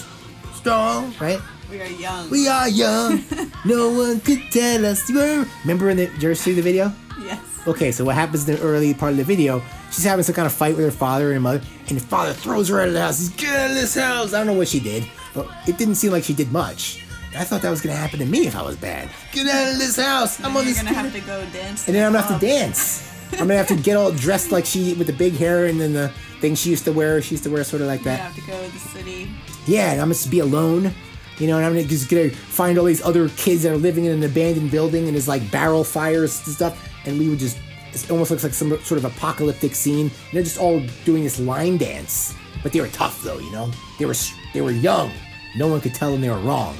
strong, right? We are young. We are young. (laughs) no one could tell us. we're-" Remember in the, did you ever see the video? yes. Okay, so what happens in the early part of the video? She's having some kind of fight with her father and her mother, and the father throws her out of the house. He's get out of this house. I don't know what she did, but it didn't seem like she did much. I thought that was gonna happen to me if I was bad. Get out of this house. I'm And on you're gonna have to go dance. and then I'm gonna have to dance. I'm gonna have to get all dressed like she with the big hair and then the thing she used to wear. She used to wear sort of like that. gonna have to go to the city. Yeah, and I'm gonna be alone. You know, and I'm gonna just gonna find all these other kids that are living in an abandoned building and there's like barrel fires and stuff, and we would just it almost looks like some sort of apocalyptic scene. And they're just all doing this line dance, but they were tough though. You know, they were they were young. No one could tell them they were wrong.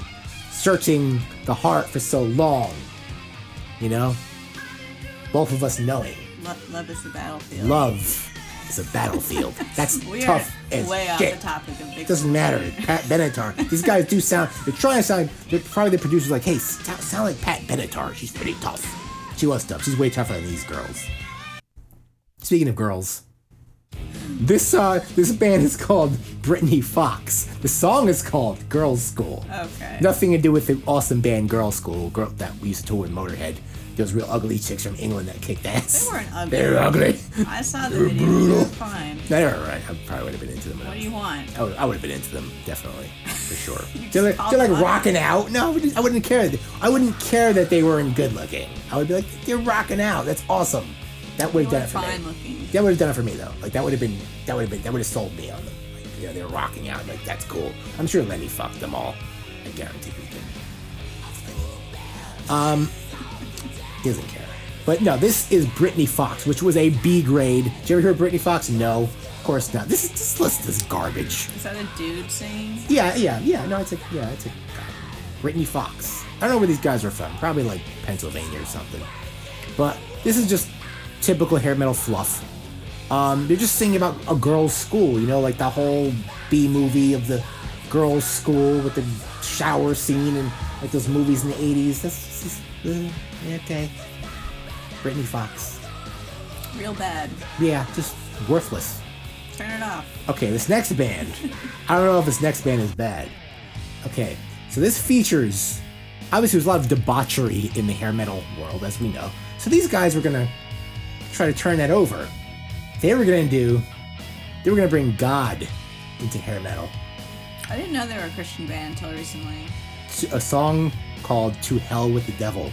Searching the heart for so long. You know, both of us knowing Lo- love is a battlefield. love is a battlefield. (laughs) That's we are tough as way off the topic of. Doesn't matter. Pat Benatar. These guys do sound. They're trying to sound. They're probably the producers like, hey, sound, sound like Pat Benatar. She's pretty tough. She was tough. She's way tougher than these girls. speaking of girls, this uh this band is called Britny Fox. The song is called Girlschool. Okay. Nothing to do with the awesome band Girlschool, girl that we used to tour with Motorhead. Those real ugly chicks from England that kicked ass. They weren't ugly. They were ugly. I saw the video. They were fine. they were alright. I probably would have been into them. What do you want? I would, I would have been into them definitely for (laughs) sure. they're like, they're like rocking out. No, I wouldn't, I wouldn't care. I wouldn't care that they weren't good looking. I would be like, they're rocking out. That's awesome. That would have done it for fine me. looking. That would have done it for me though. Like that would have been that would have been that would have sold me on them. Like, you know, they're rocking out. Like that's cool. I'm sure Lemmy fucked them all. I guarantee he did. Um, he doesn't care. But no, this is Britny Fox, which was a B grade. Did you ever hear of Britny Fox? No, of course not. This is just listen to this garbage. Is that a dude singing? Yeah, yeah, yeah. No, it's a yeah, it's a Britny Fox. I don't know where these guys are from. Probably like Pennsylvania or something. But this is just typical hair metal fluff. Um, they're just singing about a girls' school, you know, like the whole B movie of the girls' school with the shower scene and like those movies in the '80s. That's just uh, okay. Britny Fox. Real bad. Yeah, just worthless. Turn it off. Okay, this next band. I don't know if this next band is bad. Okay, so this features obviously there's a lot of debauchery in the hair metal world, as we know. So these guys were gonna try to turn that over. They were gonna do. They were gonna bring God into hair metal. I didn't know they were a Christian band until recently. A song called "To Hell with the Devil."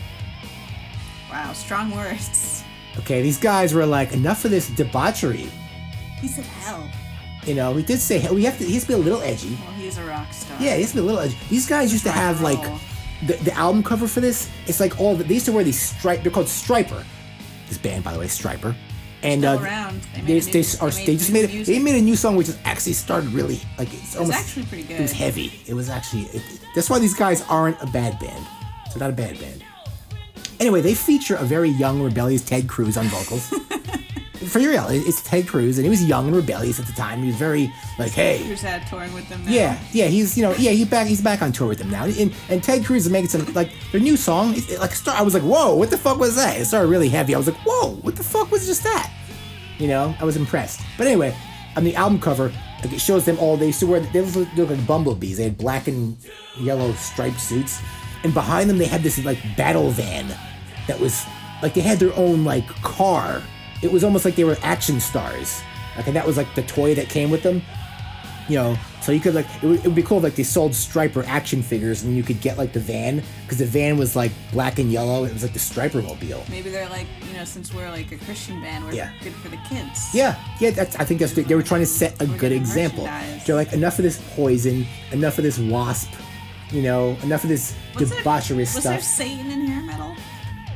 Wow, strong words. Okay, these guys were like, enough of this debauchery. He said hell. You know, we did say hell. We have to. He has to be a little edgy. Well, he's a rock star. Yeah, it used to be a little edgy. These guys used to have like the, the album cover for this. It's like all the, they used to wear these stripe. They're called Stryper. This band, by the way, Stryper. And uh, around. They They, they, new- are, they just made a, they made a new song which is actually started really like it's almost actually pretty good. It was heavy. It was actually it, that's why these guys aren't a bad band. They're not a bad band. Anyway, they feature a very young, rebellious Ted Cruz on vocals. (laughs) For real, it- it's Ted Cruz, and he was young and rebellious at the time. He was very like, "Hey, Who's out touring with them now? yeah, yeah, he's you know yeah he's back he's back on tour with them now. And and Ted Cruz is making some like their new song it, it, like start, I was like whoa what the fuck was that? It started really heavy. I was like whoa what the fuck was just that? You know I was impressed. But anyway on the album cover like it shows them all they used to wear they look look like bumblebees. They had black and yellow striped suits and behind them they had this like battle van that was like they had their own like car it was almost like they were action stars like and that was like the toy that came with them you know, so you could like it would, it would be cool if, like they sold Stryper action figures and you could get like the van because the van was like black and yellow. It was like the Stryper mobile. Maybe they're like, you know, since we're like a Christian band, we're Yeah. good for the kids. Yeah, yeah. That's, I think that's they were trying to set a good example. They're like enough of this poison, enough of this wasp, you know, enough of this Was there- debaucherous Was there stuff. Satan in hair metal?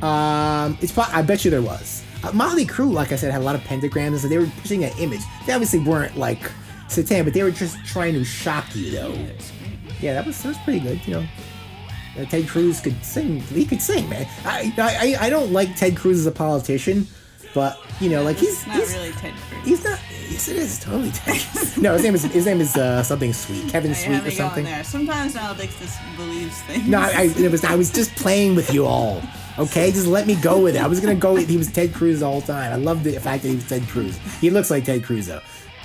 Um, it's po- I bet you there was. Uh, Motley Crue, like I said, had a lot of pentagrams, and so they were pushing an image. They obviously weren't like Satan, but they were just trying to shock you, though. Yeah, that was that was pretty good. You know, Uh, Ted Cruz could sing. He could sing, man. I, I- I don't like Ted Cruz as a politician, but you know, like he's he's, really Ted Cruz. he's not. Yes, it is totally Ted. no, his name is his name is uh, something sweet, Kevin Sweet or something. there. Sometimes Maledictus believes things. No, I, I, it was I was just playing with you all. Okay, just let me go with it. I was gonna go. with He was Ted Cruz the whole time. I love the fact that he was Ted Cruz. He looks like Ted Cruz though.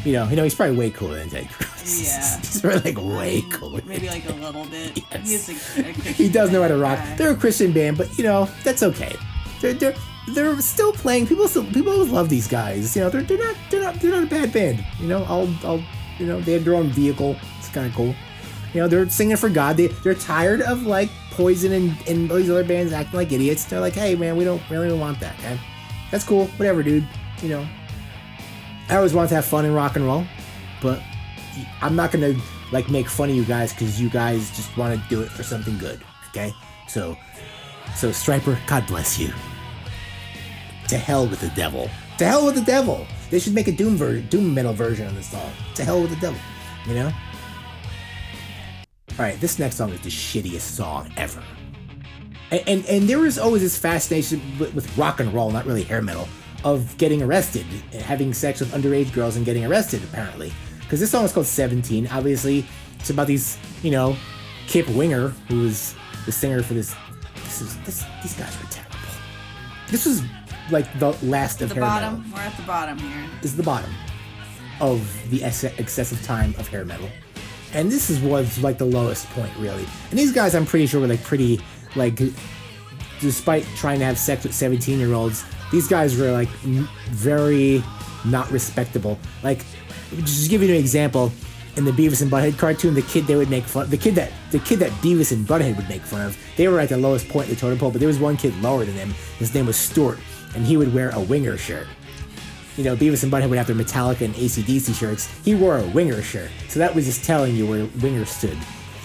You know, you know, he's probably way cooler than Ted Cruz. (laughs) Yeah. he's really like way cooler. Maybe like a little bit. Yes. He's a, a he does know how to rock. guy. They're a Christian band, but you know that's okay. They're they're they're still playing. People still people always love these guys. You know they're, they're not they're not they're not a bad band. You know I'll I'll you know they had their own vehicle. It's kind of cool. You know they're singing for God. They they're tired of like Poison and and all these other bands acting like idiots. They're like, hey man, we don't really want that. Man. That's cool. Whatever, dude. You know. I always want to have fun in rock and roll, but I'm not gonna like make fun of you guys because you guys just want to do it for something good. Okay, so so Stryper, God bless you. To hell with the devil. To hell with the devil. They should make a doom ver- doom metal version of this song. To hell with the devil. You know. All right, this next song is the shittiest song ever. And and, and there was always this fascination with, with rock and roll, not really hair metal, of getting arrested, having sex with underage girls and getting arrested. Apparently, because this song is called 17. Obviously, it's about these, you know, Kip Winger, who was the singer for this. This is this. These guys were terrible. This was like the last of The hair bottom. metal. We're at the bottom here. Is the bottom of the ex- excessive time of hair metal, and this is was like the lowest point really. And these guys, I'm pretty sure, were like pretty like, despite trying to have sex with 17 year olds, these guys were like very not respectable. Like, just to give you an example, in the Beavis and Butthead cartoon, the kid they would make fun, the kid that the kid that Beavis and Butthead would make fun of, they were at the lowest point in the totem pole. But there was one kid lower than them. His name was Stuart, and he would wear a winger shirt. You know, Beavis and Butthead would have their Metallica and ACDC shirts. He wore a winger shirt, so that was just telling you where winger stood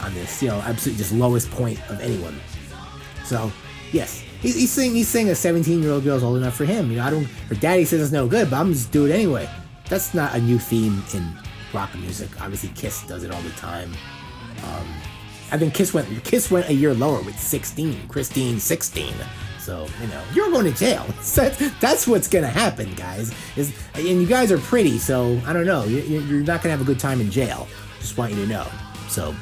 on this. You know, absolutely just lowest point of anyone. So, yes, he's, he's saying he's saying a 17 year old girl's old enough for him. You know, I don't. Her daddy says it's no good, but I'm just do it anyway. That's not a new theme in rock music. Obviously, Kiss does it all the time. Um, I think Kiss went Kiss went a year lower with 16, Christine 16. So you know you're going to jail. (laughs) That's, that's what's gonna happen, guys. Is and you guys are pretty, so I don't know. You, you're not gonna have a good time in jail. Just want you to know. So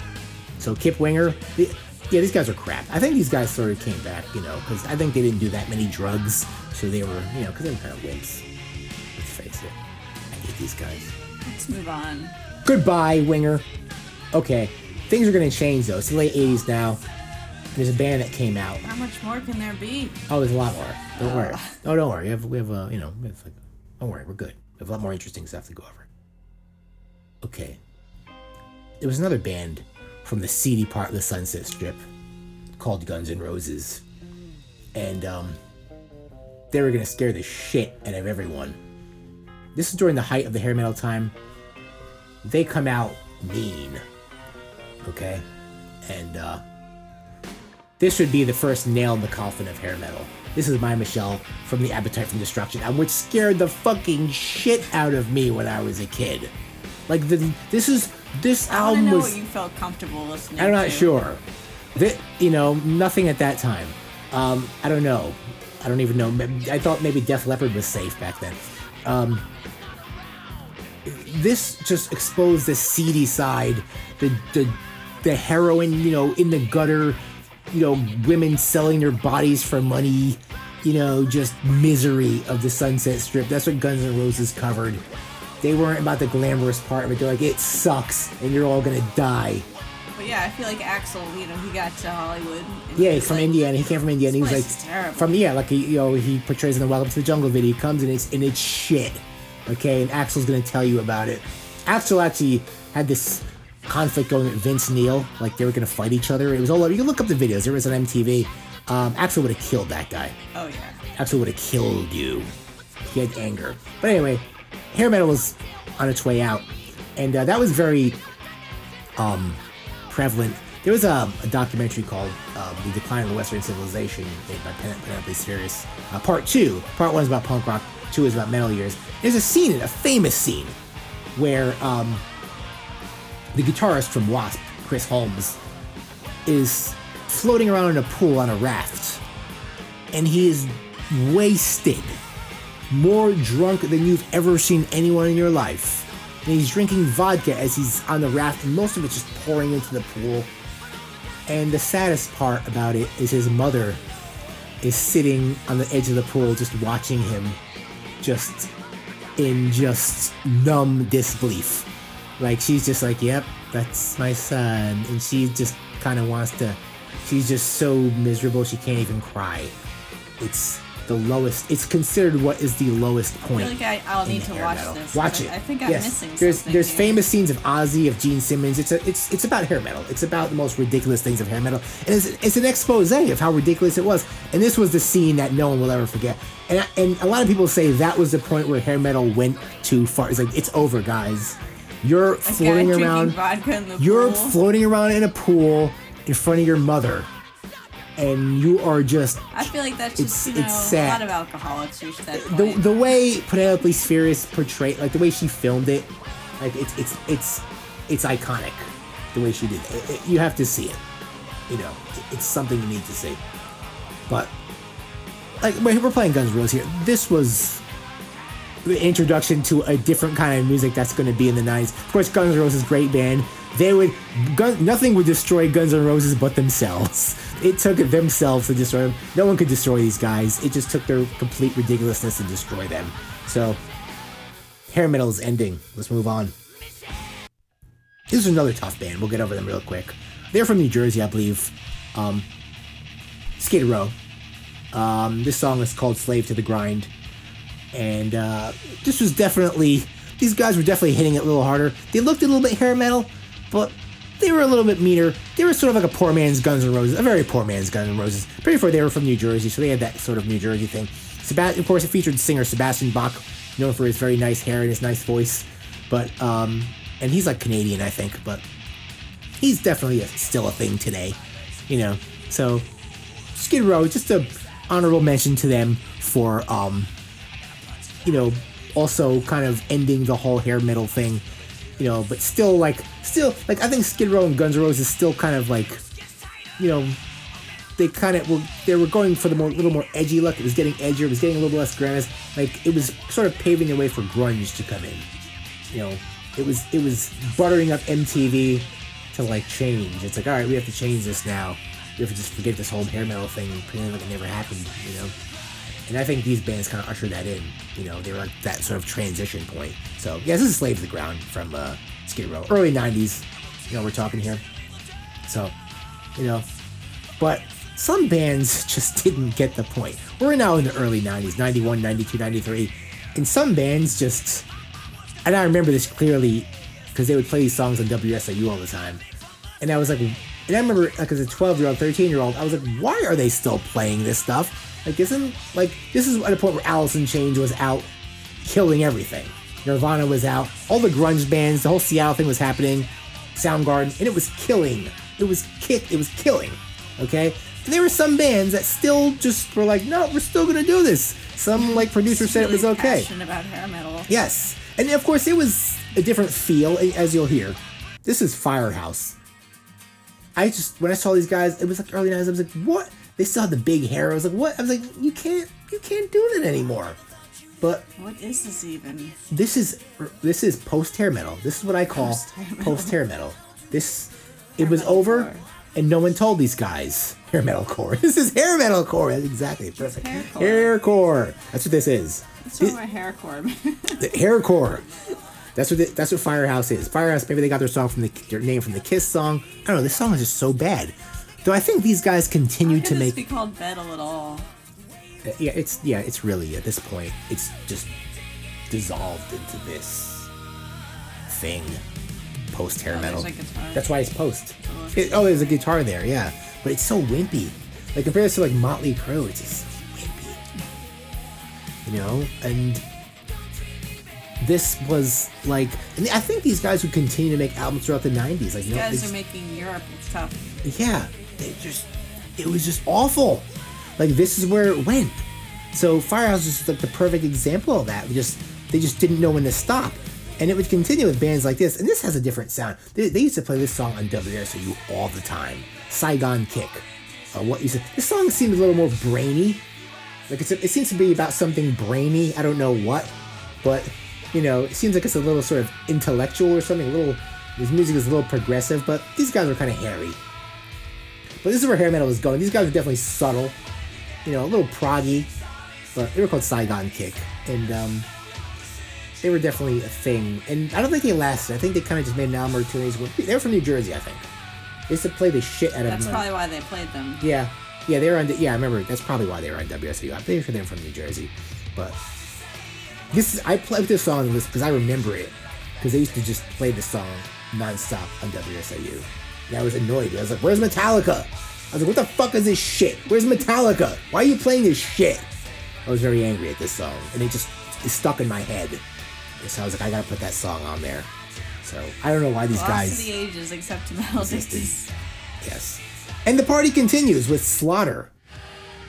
so Kip Winger, the, yeah, these guys are crap. I think these guys sort of came back, you know, because I think they didn't do that many drugs, so they were, you know, because they were kind of wimps. Let's face it. I hate these guys. Let's move on. Goodbye, Winger. Okay, things are gonna change though. It's the late '80s now. There's a band that came out. How much more can there be? Oh, there's a lot more. Don't worry. Oh, don't worry. We have, we have, uh, you know, it's like, don't worry. We're good. We have a lot more interesting stuff to go over. Okay. There was another band from the seedy part of the Sunset Strip called Guns N' Roses, and um, they were gonna scare the shit out of everyone. This is during the height of the hair metal time. They come out mean. Okay, and uh, this would be the first nail in the coffin of hair metal. This is my Michelle from the Appetite for Destruction, and which scared the fucking shit out of me when I was a kid. Like the this is this I album know was. what you felt comfortable listening I'm not to. sure. That you know nothing at that time. Um, I don't know. I don't even know. I thought maybe Def Leppard was safe back then. Um, this just exposed the seedy side, the the the heroin, you know, in the gutter, you know, women selling their bodies for money, you know, just misery of the Sunset Strip. That's what Guns N' Roses covered. They weren't about the glamorous part but. They're like, it sucks, and you're all gonna die. But yeah, I feel like Axl, you know, he got to Hollywood. Yeah, he's from like, Indiana. He came from Indiana. He was like terrible." from yeah, like he, you know he portrays in the Welcome to the Jungle video. He comes and it's and it's shit. Okay, and Axl's gonna tell you about it. Axl actually had this conflict going with Vince Neil. Like they were gonna fight each other. It was all over. You can look up the videos. There was on MTV. Um, Axl would have killed that guy. Oh yeah. Axl would have killed you. He had anger. But anyway, hair metal was on its way out, and uh, that was very um, prevalent. There was a, a documentary called um, "The Decline of the Western Civilization" made by Pen- Penelope Spheeris. Uh, part two. Part one is about punk rock. Two is about metal years. There's a scene, a famous scene, where um, the guitarist from Wasp, Chris Holmes, is floating around in a pool on a raft, and he is wasted, more drunk than you've ever seen anyone in your life. And he's drinking vodka as he's on the raft, and most of it's just pouring into the pool. And the saddest part about it is his mother is sitting on the edge of the pool, just watching him, just in just numb disbelief. Like she's just like, "Yep, that's my son," and she just kind of wants to. She's just so miserable she can't even cry. It's the lowest. It's considered what is the lowest I point. feel like I, I'll need to watch metal. this. Watch it. I think I'm yes. missing There's something. there's here. famous scenes of Ozzy, of Gene Simmons. It's a it's it's about hair metal. It's about the most ridiculous things of hair metal, and it's, it's an expose of how ridiculous it was. And this was the scene that no one will ever forget. And I- and a lot of people say that was the point where hair metal went too far. It's like it's over, guys. You're A floating around. vodka in the You're pool. floating around in a pool in front of your mother, and you are just I feel like that's It's- just you know it's a lot of alcoholics reach that the point. the way Penelope Spheeris portrayed, like the way she filmed it, like it's it's it's it's iconic. The way she did it, It- you have to see it. You know, it- it's something you need to see. But like we're we're playing Guns Roses here. This was introduction to a different kind of music that's going to be in the '90s. Of course, Guns N' Roses great band. they would gun, nothing would destroy Guns N' Roses but themselves. (laughs) It took themselves to destroy them. No one could destroy these guys. It just took their complete ridiculousness to destroy them. So, hair metal is ending. Let's move on. This is another tough band. We'll get over them real quick. They're from New Jersey, I believe. Um, Skid Row. Um, this song is called "Slave to the Grind," and uh, this was definitely these guys were definitely hitting it a little harder. They looked a little bit hair metal, but they were a little bit meaner. They were sort of like a poor man's Guns N' Roses, a very poor man's Guns N' Roses. Pretty sure they were from New Jersey, so they had that sort of New Jersey thing. Sebast- of course, it featured singer Sebastian Bach, known for his very nice hair and his nice voice. But um, and he's like Canadian, I think, but he's definitely a, still a thing today, you know. So Skid Row, just a honorable mention to them for um, you know, also kind of ending the whole hair metal thing, you know, but still like still like I think Skid Row and Guns N' Roses is still kind of like, you know, they kind of were they were going for the more little more edgy look. It was getting edgier. It was getting a little less glamorous. Like it was sort of paving the way for grunge to come in. You know, it was it was buttering up MTV to like change. It's like all right, we have to change this now. We have to just forget this whole hair metal thing and pretend like it never happened. You know. And I think these bands kind of ushered that in. You know, they were like that sort of transition point. So yeah, this is Slave to the Grind from uh, Skid Row, early '90s. You know, we're talking here. So, you know, but some bands (laughs) just didn't get the point. We're now in the early 90s, 91, 92, 93. And some bands just, and I remember this clearly because they would play these songs on WSOU all the time. And I was like, and I remember, like, as a 12 year old, 13 year old, I was like, why are they still playing this stuff? Like, isn't, like, this is at a point where Alice in Chains was out killing everything. Nirvana was out, all the grunge bands, the whole Seattle thing was happening, Soundgarden, and it was killing. It was kick, it was killing. Okay? And there were some bands that still just were like, no, we're still gonna do this. Some hmm. like producer said it was okay. About hair metal. Yes. And of course, it was a different feel, as you'll hear. This is Firehouse. I just, when I saw these guys, it was like early 90s, I was like, what? They still had the big hair. I was like, what? I was like, you can't, you can't do that anymore. But What is this even? this is, this is post hair metal. This is what I call post hair metal. This, it was over, and no one told these guys (laughs) hair metal core. (laughs) This is hair metal core. That's exactly perfect. haircore. Hair core. That's what this is. What's wrong with my hair core? (laughs) The hair core. That's what the, that's what Firehouse is. Firehouse. Maybe they got their song from the their name from the Kiss song. I don't know. This song is just so bad. Though I think these guys continue to Could this make. be called metal at uh, all? Yeah, it's yeah, it's really at this point, it's just dissolved into this thing. Post hair Oh, metal. That's why it's post. Oh, it- oh, there's a guitar there, yeah. But it's so wimpy. Like compared to like Motley Crue, it's just wimpy. You know, and this was like, and I think these guys would continue to make albums throughout the '90s. Like, You no, guys are making Europe tough. yeah, it just it was just awful. Like this is where it went. So Firehouse is like the perfect example of that. We just they just didn't know when to stop, and it would continue with bands like this. And this has a different sound. They, they used to play this song on WSOU all the time. Saigon Kick. Uh, what you said. This song seems a little more brainy. Like it's a, it seems to be about something brainy. I don't know what, but you know, it seems like it's a little sort of intellectual or something. A little. His music is a little progressive, but these guys are kind of hairy. But this is where hair metal is going. These guys are definitely subtle, you know, a little proggy, but they were called Saigon Kick, and um, they were definitely a thing. And I don't think they lasted. I think they kind of just made an album or two. And they, they were from New Jersey, I think. They used to play the shit out of That's them. probably why they played them. Yeah, yeah, they were on. The, yeah, I remember. That's probably why they were on WSU. I'm pretty sure they're from New Jersey, but this is I played this song because I remember it because they used to just play the song nonstop on WSOU. And I was annoyed. I was like, "Where's Metallica?" I was like, "What the fuck is this shit? Where's Metallica? Why are you playing this shit?" I was very angry at this song, and it just is stuck in my head. And so I was like, "I gotta put that song on there." So I don't know why these Lost guys. to the ages, except to dickies. Yes. And the party continues with Slaughter.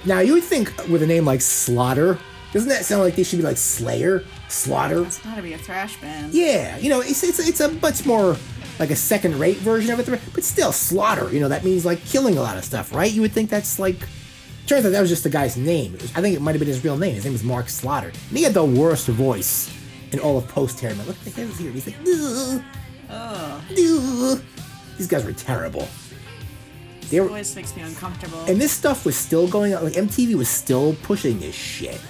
Now, you would think with a name like Slaughter, doesn't that sound like they should be like Slayer? Slaughter? It's gotta be a thrash band. Yeah, you know, it's, it's, it's a much more like a second rate version of it, but still, Slaughter, you know, that means like killing a lot of stuff, right? You would think that's like. Turns out that was just the guy's name. Was- I think it might have been his real name. His name was Mark Slaughter. And he had the worst voice in all of post hair. Look at his here. He's like, "Ugh, ugh." These guys were terrible. Were, always makes me uncomfortable. and this stuff was still going on. Like MTV was still pushing this shit.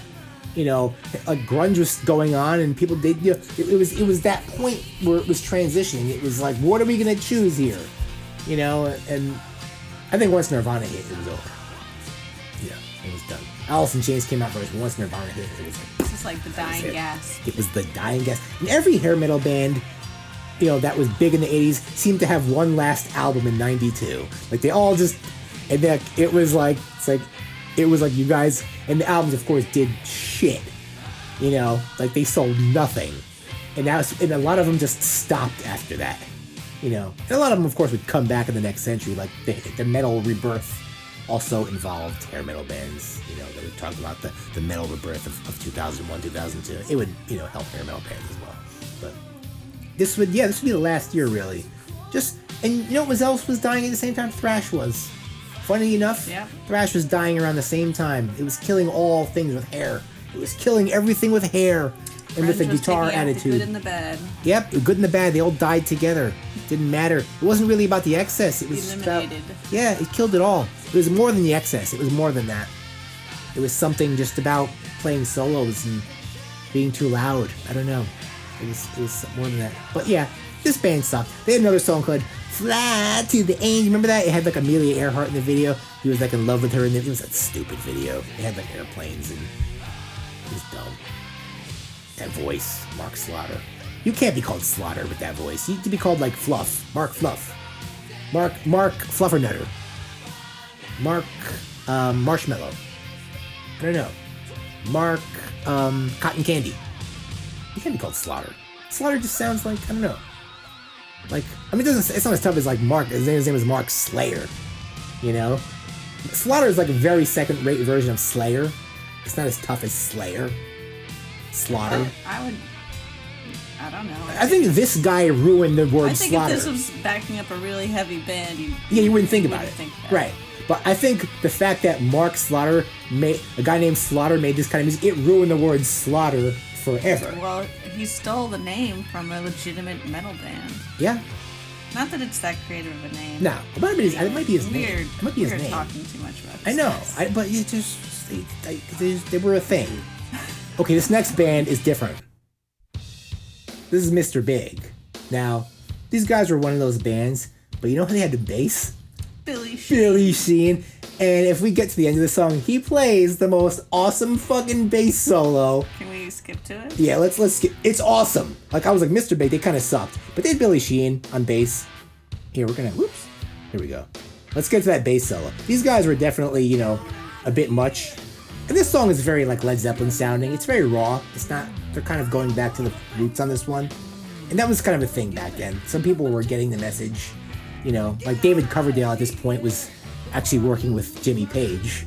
You know, like grunge was going on, and people did. You know, it, it was it was that point where it was transitioning. It was like, what are we gonna choose here? You know, and I think once Nirvana hit, it was over. Yeah, it was done. Alice in Chains came out first, but once Nirvana hit, it was like this is like the dying it. gas. it was the dying gas. And every hair metal band, you know, that was big in the 80s seemed to have one last album in 92. Like they all just, and then it was like, it's like, it was like you guys, and the albums, of course, did shit. You know, like they sold nothing. And now, and a lot of them just stopped after that. You know, and a lot of them, of course, would come back in the next century. Like the, the metal rebirth also involved hair metal bands. You know, that we talked about the, the metal rebirth of, of 2001, 2002. It would, you know, help hair metal bands as well. But this would, yeah, this would be the last year, really. Just, and you know what was else was dying at the same time? Thrash was. Funny enough, Yep. Thrash was dying around the same time. It was killing all things with hair. It was killing everything with hair and with a guitar taking out the attitude. good and the bad. Yep, the good and the bad, they all died together. Didn't matter. It wasn't really about the excess. It was about yeah, it killed it all. It was more than the excess. It was more than that. It was something just about playing solos and being too loud. I don't know. It was it was more than that. But yeah, this band sucked. They had another song called "Fly to the Angel." Remember that? It had like Amelia Earhart in the video. He was like in love with her, and it was that stupid video. It had like airplanes and it was dumb. That voice, Mark Slaughter. You can't be called Slaughter with that voice. You need to be called like Fluff, Mark Fluff, Mark Mark Fluffernutter, Mark um, Marshmallow. I don't know. Mark um, Cotton Candy. You can't be called Slaughter. Slaughter just sounds like I don't know. Like I mean, it doesn't. It's not as tough as like Mark. His name, his name is Mark Slayer. You know, Slaughter is like a very second-rate version of Slayer. It's not as tough as Slayer. Slaughter. I would. I don't know. I think this guy ruined the word I think slaughter. if this was backing up a really heavy band, you yeah, you wouldn't think about it. wouldn't think that. right. But I think the fact that Mark Slaughter made a guy named Slaughter made this kind of music, it ruined the word slaughter forever. Well, he stole the name from a legitimate metal band. Yeah. Not that it's that creative of a name. No, it might be his, it might be his Weird. name. It might be his We're name. talking too much about. I know. I, but you just they, they, they, they were a thing. Okay, this next band is different. This is Mr. Big. Now, these guys were one of those bands, but you know how they had the bass? Billy Sheehan. Billy Sheehan. And if we get to the end of the song, he plays the most awesome fucking bass solo. Can we skip to it? Yeah, let's let's get. It's awesome. Like I was like, Mr. Big, they kind of sucked, but they had Billy Sheehan on bass. Here we're gonna. Whoops. Here we go. Let's get to that bass solo. These guys were definitely, you know, a bit much. And this song is very like Led Zeppelin sounding. It's very raw. It's not. They're kind of going back to the roots on this one, and that was kind of a thing back then. Some people were getting the message. You know, like David Coverdale at this point was actually working with Jimmy Page,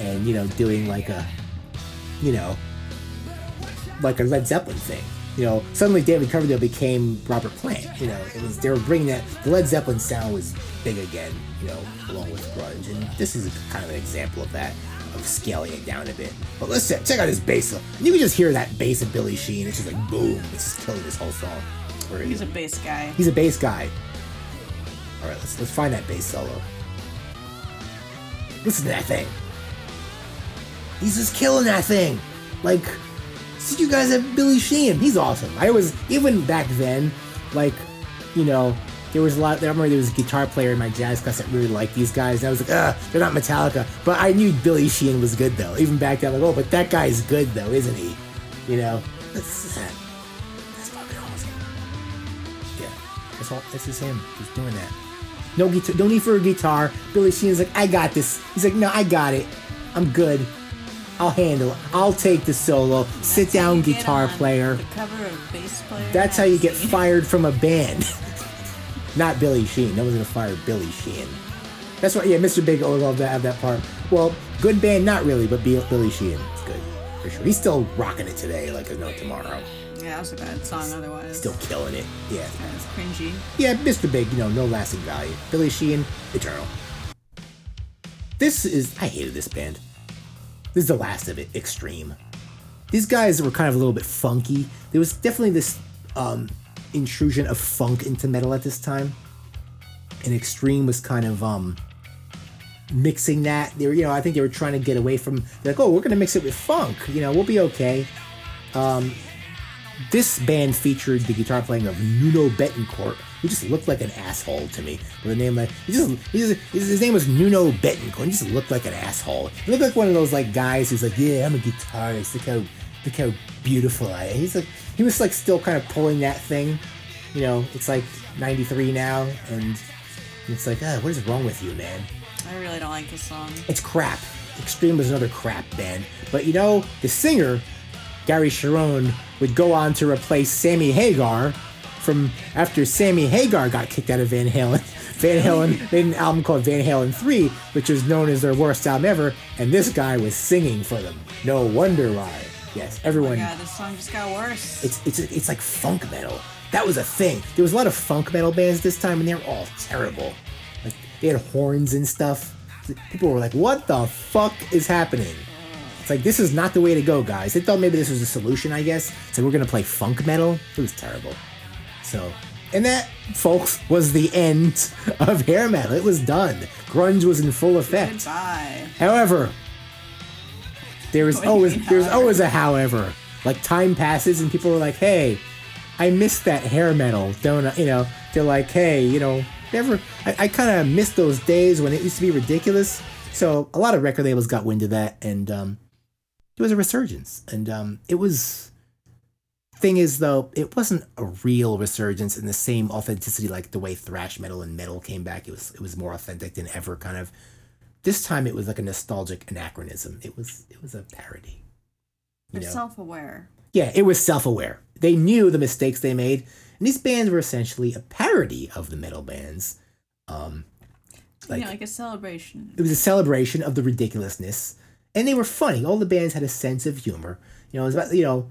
and you know, doing like a, you know, like a Led Zeppelin thing. You know, suddenly David Coverdale became Robert Plant. You know, it was they were bringing that the Led Zeppelin sound was big again. You know, along with grunge, and this is kind of an example of that, of scaling it down a bit. But listen, check out this bass. You can just hear that bass of Billy Sheehan. It's just like boom. It's just killing this whole song. He's a bass guy. He's a bass guy. All right, let's let's find that bass solo. Listen to that thing. He's just killing that thing. Like, see you guys have Billy Sheehan. He's awesome. I was even back then, like, you know, there was a lot. I remember there was a guitar player in my jazz class that really liked these guys. And I was like, ah, they're not Metallica. But I knew Billy Sheehan was good though. Even back then, like, oh, but that guy's good though, isn't he? You know, that's that's fucking awesome. Yeah, that's all. This is him. He's doing that. No guitar. No need for a guitar. Billy Sheehan's like, I got this. He's like, no, I got it. I'm good. I'll handle it. I'll take the solo. Sit down, guitar player. The cover of bass player. That's how you get fired from a band. (laughs) Not Billy Sheehan. No one's gonna fire Billy Sheehan. That's why, yeah, Mr. Big would love to have that part. Well, good band, not really, but Bill- Billy Sheehan. It's good for sure. He's still rocking it today, like there's no tomorrow. Yeah, that a bad song otherwise. Still killing it. Yeah. It's cringy. Yeah, Mr. Big, you know, no lasting value. Billy Sheehan, eternal. This is I hated this band. This is the last of it, extreme. These guys were kind of a little bit funky. There was definitely this um, intrusion of funk into metal at this time. and Extreme was kind of um mixing that. They were, you know, I think they were trying to get away from they're like, oh, we're gonna mix it with funk. You know, we'll be okay. Um, this band featured the guitar playing of Nuno Bettencourt, who just looked like an asshole to me. With a name like he just, he just his, his name was Nuno Bettencourt. He just looked like an asshole. He looked like one of those like guys who's like, yeah, I'm a guitarist. Look how look how beautiful I am. He's like he was like still kind of pulling that thing. You know, it's like 93 now, and it's like, ah, what is wrong with you, man? I really don't like this song. It's crap. Extreme was another crap band. But you know, the singer, Gary Cherone, would go on to replace Sammy Hagar from after Sammy Hagar got kicked out of Van Halen. (laughs) Van Halen made an album called Van Halen 3, which was known as their worst album ever, and this guy was singing for them. No wonder why. Yes, everyone. Oh my this song just got worse. It's it's it's like funk metal. That was a thing. There was a lot of funk metal bands this time, and they were all terrible. Like they had horns and stuff. People were like, "What the fuck is happening?" It's like this is not the way to go, guys. They thought maybe this was a solution. I guess. So we're gonna play funk metal. It was terrible. So, and that, folks, was the end of hair metal. It was done. Grunge was in full effect. Goodbye. However, there is What do you always mean, there's however? always a however. Like time passes and people are like, "Hey, I missed that hair metal." Don't I? you know? They're like, "Hey, you know, never. I, I kind of miss those days when it used to be ridiculous." So a lot of record labels got wind of that, and um, it was a resurgence. And um, it was. Thing is, though, it wasn't a real resurgence in the same authenticity like the way thrash metal and metal came back. It was it was more authentic than ever, kind of this time it was like a nostalgic anachronism. It was it was a parody. They're self-aware. yeah, it was self-aware. They knew the mistakes they made, and these bands were essentially a parody of the metal bands. Um, like, you know, like a celebration. it was a celebration of the ridiculousness, and they were funny. All the bands had a sense of humor. You know, it was about you know,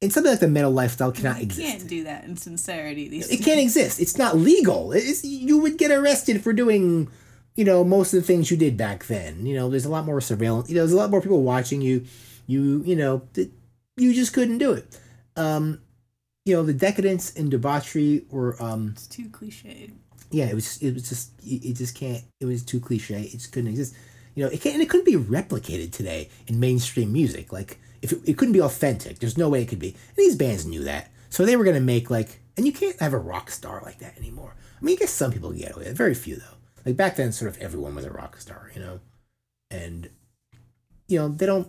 and something like the metal lifestyle cannot You exist. can't do that in sincerity. These It can't exist. It's not legal. It's, you would get arrested for doing, you know, most of the things you did back then. You know, there's a lot more surveillance. You know, there's a lot more people watching you. You, you know, you just couldn't do it. Um, you know, the decadence and debauchery were, um, It's too cliched. yeah, it was, it was just, it it just can't. It was too cliche. It just couldn't exist. You know, it can't, and it couldn't be replicated today in mainstream music. Like, if it, it couldn't be authentic, there's no way it could be. And these bands knew that, so they were gonna make like, and you can't have a rock star like that anymore. I mean, I guess some people get away with it, very few though. Like back then, sort of everyone was a rock star, you know, and you know they don't.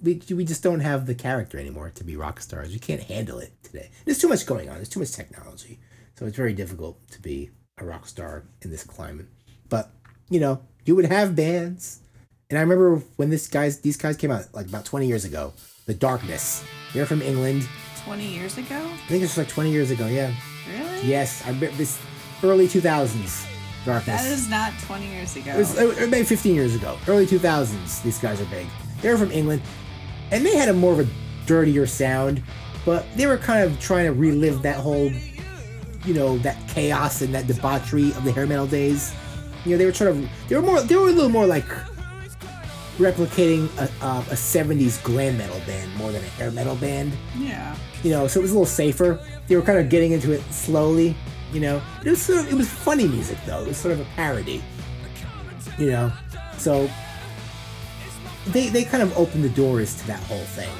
We, we just don't have the character anymore to be rock stars. You can't handle it today. There's too much going on. There's too much technology, so it's very difficult to be a rock star in this climate. But you know, you would have bands, and I remember when this guys these guys came out like about 20 years ago. The Darkness. They're from England. Twenty years ago? I think it's like 20 years ago. Yeah. Really? Yes, I this early 2000s. Darkness. That is not twenty years ago. It was uh, maybe 15 years ago. Early 2000s, these guys are big. They're from England, and they had a more of a dirtier sound, but they were kind of trying to relive that whole, you know, that chaos and that debauchery of the hair metal days. You know, they were trying to, they were more, they were a little more like replicating a, uh, a 70s glam metal band more than a hair metal band yeah. you know, so it was a little safer. They were kind of getting into it slowly, you know. It was sort of, it was funny music though. It was sort of a parody, you know. So they they kind of opened the doors to that whole thing.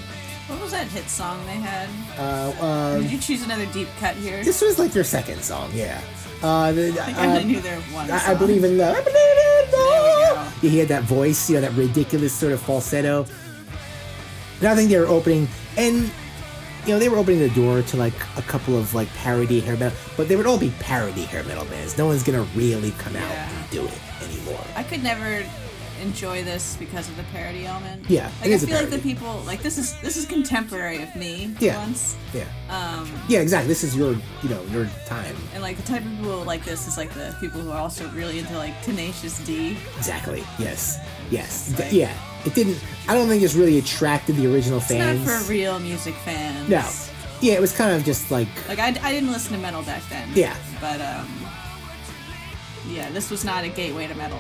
What was that hit song they had? Uh, um, Did you choose another deep cut here? this was like their second song, yeah. Uh, the, I uh, I knew their one. I, I believe in love. I believe in love. You hear that voice, you know, that ridiculous sort of falsetto. And I think they were opening, and you know, they were opening the door to like a couple of like parody hair metal, but they would all be parody hair metal bands. No one's gonna really come out Yeah. and do it anymore. I could never enjoy this because of the parody element. Yeah, like I feel like the people like this is this is contemporary of me. Yeah. Once, Yeah, um, yeah, exactly. This is your, you know, your time. and like the type of people like this is like the people who are also really into like Tenacious D. Exactly. Yes. Yes. Like- yeah. It didn't. I don't think it's really attracted the original It's fans. not for real music fans. no. Yeah, it was kind of just like Like I, I didn't listen to metal back then. Yeah. But um, yeah, this was not a gateway to metal.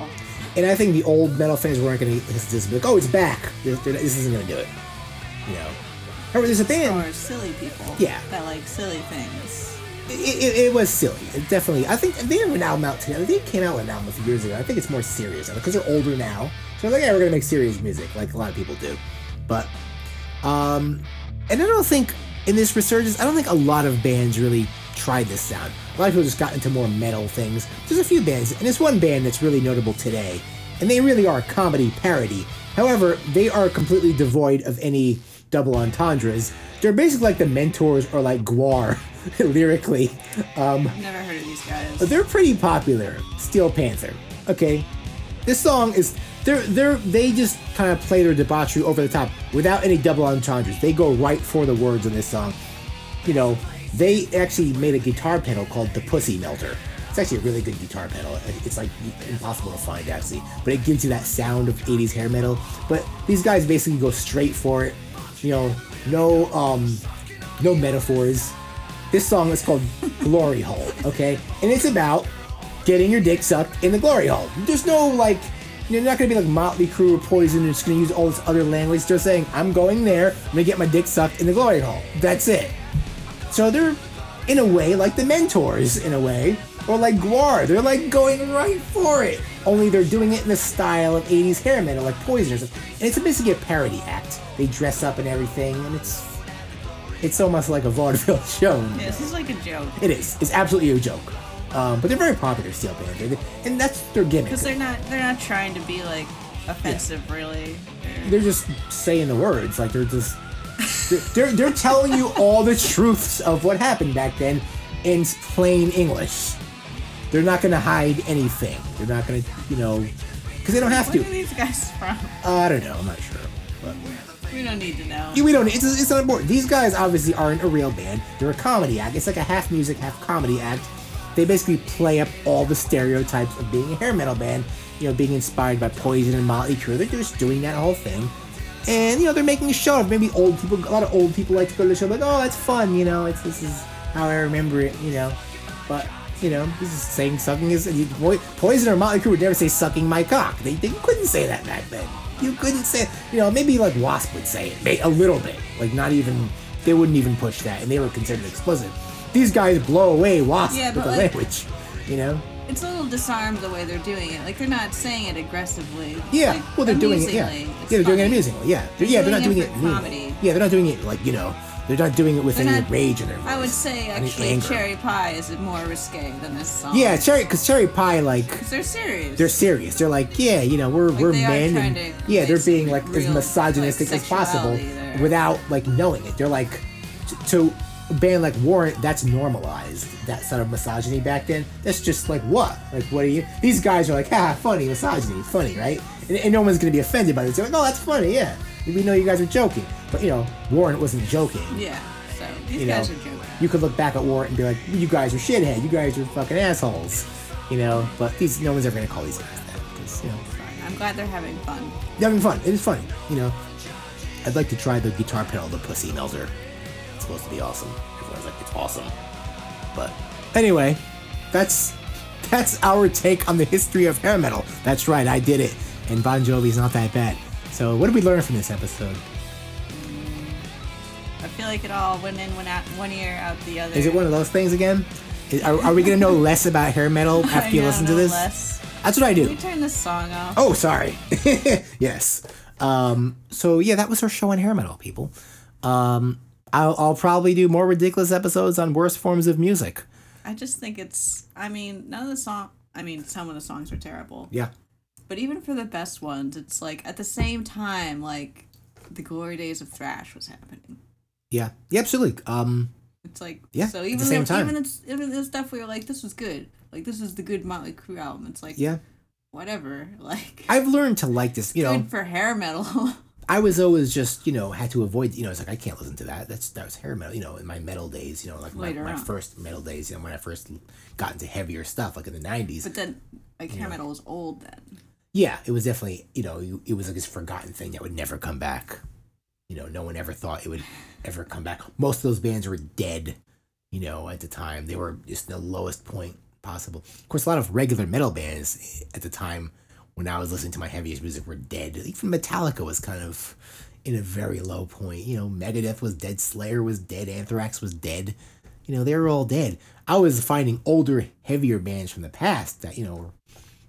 And I think the old metal fans weren't going to just be like, oh, it's back. This, this isn't going to do it. You know. However, there's a band. Or silly people. Yeah. That like silly things. it, it, it was silly. It definitely. I think they have an album out today. They came out with an album a few years ago. I think it's more serious because they're older now. So they're like, yeah, we're gonna make serious music like a lot of people do. But, um, and I don't think in this resurgence, I don't think a lot of bands really tried this sound. A lot of people just got into more metal things. There's a few bands, and there's one band that's really notable today, and they really are a comedy parody. However, they are completely devoid of any double entendres. They're basically like the mentors or like Gwar (laughs) lyrically. Um, I've Never heard of these guys. But they're pretty popular. Steel Panther. Okay, this song is they're they're they just kind of play their debauchery over the top without any double entendres. They go right for the words in this song. You know, they actually made a guitar pedal called the Pussy Melter. It's actually a really good guitar pedal. It's like impossible to find actually, but it gives you that sound of 80s hair metal. But these guys basically go straight for it. You know, no um no metaphors. This song is called (laughs) Glory Hole, okay? And it's about getting your dick sucked in the glory hole. There's no like, you're not gonna be like Motley Crue or Poison. You're just gonna use all this other language. They're saying, I'm going there. I'm gonna get my dick sucked in the glory hole. That's it. So they're, in a way, like the mentors, in a way, or like Gwar. They're like going right for it. Only they're doing it in the style of 80s hair metal, like Poison. And it's basically a parody act. They dress up and everything, and it's it's almost like a vaudeville (laughs) show. Yeah, this is like a joke. It is. It's absolutely a joke. Um, but they're very popular, Steel Panther, and that's their gimmick. Because they're not they're not trying to be like offensive, really. They're- They're just saying the words, like they're just they're, they're telling you all the truths of what happened back then in plain English. They're not gonna hide anything. They're not gonna, you know, because they don't have Where to. are these guys from? Uh, I don't know. I'm not sure. But We don't need to know. We don't. It's, it's not important. These guys obviously aren't a real band. They're a comedy act. It's like a half music, half comedy act. They basically play up all the stereotypes of being a hair metal band. You know, being inspired by Poison and Motley Crue. They're just doing that whole thing. And you know, they're making a show of maybe old people. A lot of old people like to go to the show. Like, oh, that's fun. You know, it's this is how I remember it. You know, but you know, this is saying sucking is Poison or Motley Crue would never say sucking my cock. They, they couldn't say that back then. You couldn't say, you know, maybe like Wasp would say it, may- a little bit, like not even. They wouldn't even push that, and they were considered explicit. These guys blow away Wasp Yeah, with the like- language, you know. It's a little disarmed the way they're doing it. Like they're not saying it aggressively. Yeah, like, well, they're doing it. Yeah, yeah, they're doing it amusingly. Yeah, They're yeah, they're not doing it it. for meanly. comedy. Yeah, they're not doing it like you know. They're not doing it with They're any not- rage in their voice. I would say actually. Cherry Pie is more risque than this song. Yeah, cherry, because cherry pie, like they're serious. they're serious. They're like, yeah, you know, we're we're they men, and yeah, they're being like as misogynistic like, as possible there. without like knowing it. They're like, to a band like Warrant, that's normalized. That sort of misogyny back then. That's just like what? Like, what are you? These guys are like, ha, funny misogyny, funny, right? And, and no one's gonna be offended by this. They're like, oh, that's funny, yeah. We know you guys are joking, but you know, Warrant wasn't joking. Yeah. So these You know, guys are joking. you could look back at Warrant and be like, you guys are shithead. You guys are fucking assholes. You know, but these no one's ever gonna call these guys that because you know I'm glad they're having fun. they're having fun. It is funny. You know, I'd like to try the guitar pedal, the Pussy Melter. Supposed to be awesome. Everyone's like, it's awesome. But anyway, that's that's our take on the history of hair metal. That's right, I did it, and Bon Jovi's not that bad. So what did we learn from this episode? I feel like it all went in, went out, one ear out the other. Is it one of those things again? Is- Are, are we gonna know less about hair metal (laughs) after you know, listen to this? less. That's what I do. Can we turn this song off? Oh, sorry. (laughs) yes. Um, so yeah, that was our show on hair metal, people. Um, I'll, I'll probably do more ridiculous episodes on worst forms of music. I just think it's. I mean, none of the song. I mean, some of the songs are terrible. Yeah. But even for the best ones, it's like at the same time, like the glory days of thrash was happening. Yeah. Yeah, absolutely. Um, It's like Yeah, So at the even same the, time. even it's even the stuff where you're like, this was good. Like this is the good Motley Crue album. It's like yeah. whatever. (laughs) Like I've learned to like this. You know, for hair metal. (laughs) I was always just you know had to avoid. You know, it's like I can't listen to that. That's that was hair metal. You know, in my metal days. You know, like my, my first metal days. You know, when I first got into heavier stuff, like in the '90s. but then like hair metal was old then. yeah, it was definitely, you know, it was like this forgotten thing that would never come back. You know, no one ever thought it would ever come back. Most of those bands were dead, you know, at the time. They were just the lowest point possible. Of course, a lot of regular metal bands at the time when I was listening to my heaviest music were dead. Even Metallica was kind of in a very low point. You know, Megadeth was dead, Slayer was dead, Anthrax was dead. You know, they were all dead. I was finding older, heavier bands from the past that, you know, were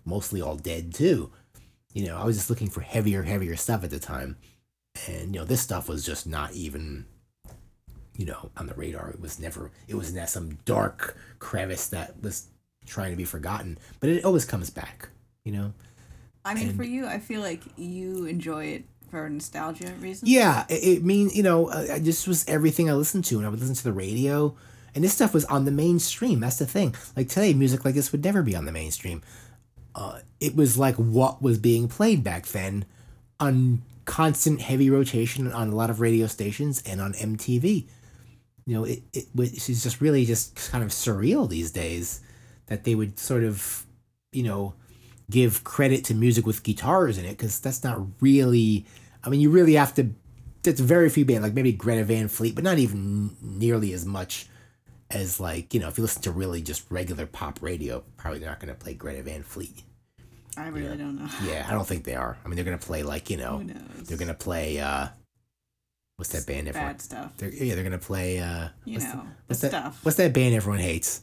mostly all dead too. You know, I was just looking for heavier, heavier stuff at the time. And, you know, this stuff was just not even, you know, on the radar. It was never, it was in that some dark crevice that was trying to be forgotten. But it always comes back, you know? I mean, And- for you, I feel like you enjoy it for nostalgia reasons. Yeah, it, it mean you know, uh, I just was everything I listened to, and I would listen to the radio, and this stuff was on the mainstream. That's the thing. Like today, music like this would never be on the mainstream. Uh, it was like what was being played back then, on constant heavy rotation on a lot of radio stations and on MTV. You know, it it is just really just kind of surreal these days that they would sort of, you know, give credit to music with guitars in it because that's not really. I mean, you really have to. That's very few bands like maybe Greta Van Fleet, but not even nearly as much as like you know if you listen to really just regular pop radio, probably they're not going to play Greta Van Fleet. I really don't know. Yeah, I don't think they are. I mean, they're going to play like you know Who knows? they're going to play. uh What's that band everyone? bad stuff. They're, yeah, they're going to play. uh You what's know, the- the what's that? stuff. What's that band everyone hates?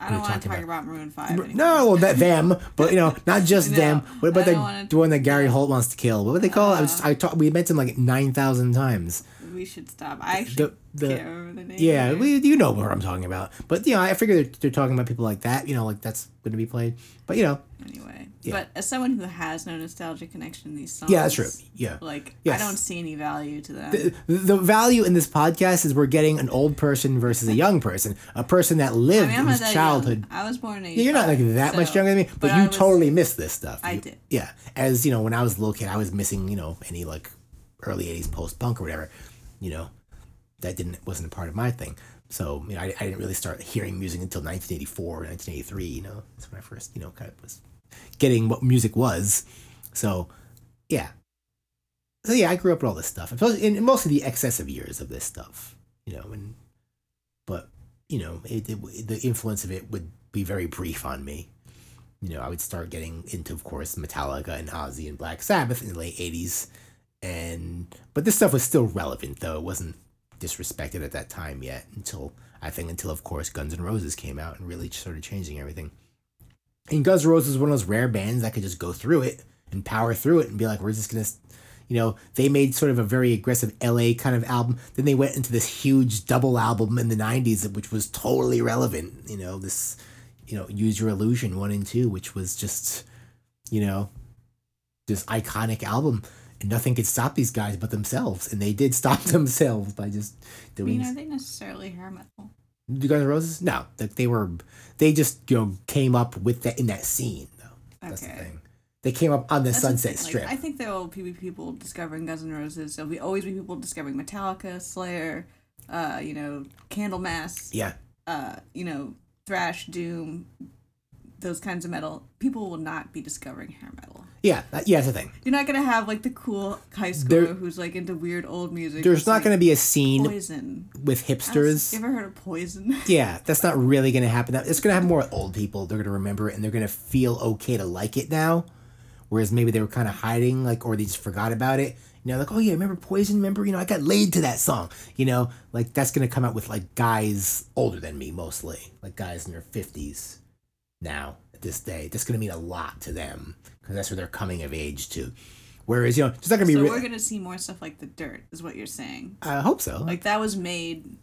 I don't want to talk about, Maroon Five. Anymore. No, well, that them, but you know, not just (laughs) No, them. What about the, the one that Gary Holt wants to kill? What would they call it? I, was, Uh, I talk, we mentioned like nine thousand times. we should stop. I actually The the can't remember the name. yeah, we, you know what I'm talking about. But you know, I figure they're, they're talking about people like that. You know, like that's going to be played. But you know, Anyway, Yeah. but as someone who has no nostalgia connection to these songs, yeah, that's true. Yeah. Like Yes. I don't see any value to them. The, the value in this podcast is we're getting an old person versus a young person, a person that lived mean, I'm in his childhood. young. I was born in Yeah, you're not like 85, that much younger than me, but, I you was- totally missed this stuff. I You- did. Yeah, as you know, when I was a little kid, I was missing you know any like early '80s post punk or whatever. You know, that didn't wasn't a part of my thing. So you know, I, I didn't really start hearing music until 1984 or 1983. You know, that's when I first you know kind of was getting what music was. So yeah, so yeah, I grew up with all this stuff, Especially in most of the excessive years of this stuff. You know, and but you know, it, it, the influence of it would be very brief on me. You know, I would start getting into, of course, Metallica and Ozzy and Black Sabbath in the late '80s, and but this stuff was still relevant, though it wasn't disrespected at that time yet. Until I think, until of course, Guns N' Roses came out and really started changing everything. And Guns N' Roses was one of those rare bands that could just go through it and power through it and be like, we're just gonna you know, they made sort of a very aggressive LA kind of album. Then they went into this huge double album in the 90s, which was totally relevant. You know, this, you know, Use Your Illusion 1 and 2, which was just, you know, this iconic album. And nothing could stop these guys but themselves. And they did (laughs) stop themselves by just doing. I mean, are they necessarily hair metal? The Guns N' Roses? No, like they were, they just, you know, came up with that in that scene, though. That's the Okay. thing. They came up on the That's the Sunset thing, Strip. Like, I think there will be people discovering Guns N' Roses. There'll be always be people discovering Metallica, Slayer, uh, you know, Candlemass, yeah. uh, you know, thrash, doom, those kinds of metal. People will not be discovering hair metal. Yeah. That, yeah, that's the thing. You're not gonna have like the cool high schooler There- who's like into weird old music. There's not like going to be a scene poison. with hipsters. You ever heard of poison? (laughs) Yeah, that's not really going to happen. It's going to happen more with old people. They're going to remember it and they're going to feel okay to like it now. Whereas maybe they were kind of hiding, like, or they just forgot about it. You know, like, oh yeah, remember Poison? Remember, you know, I got laid to that song. You know, like that's going to come out with like guys older than me mostly, like guys in their 50s now at this day. That's going to mean a lot to them because that's where they're coming of age to. Whereas, you know, it's not going to be. so re- we're gonna see more stuff like the dirt, is what you're saying. I hope so. Like that was made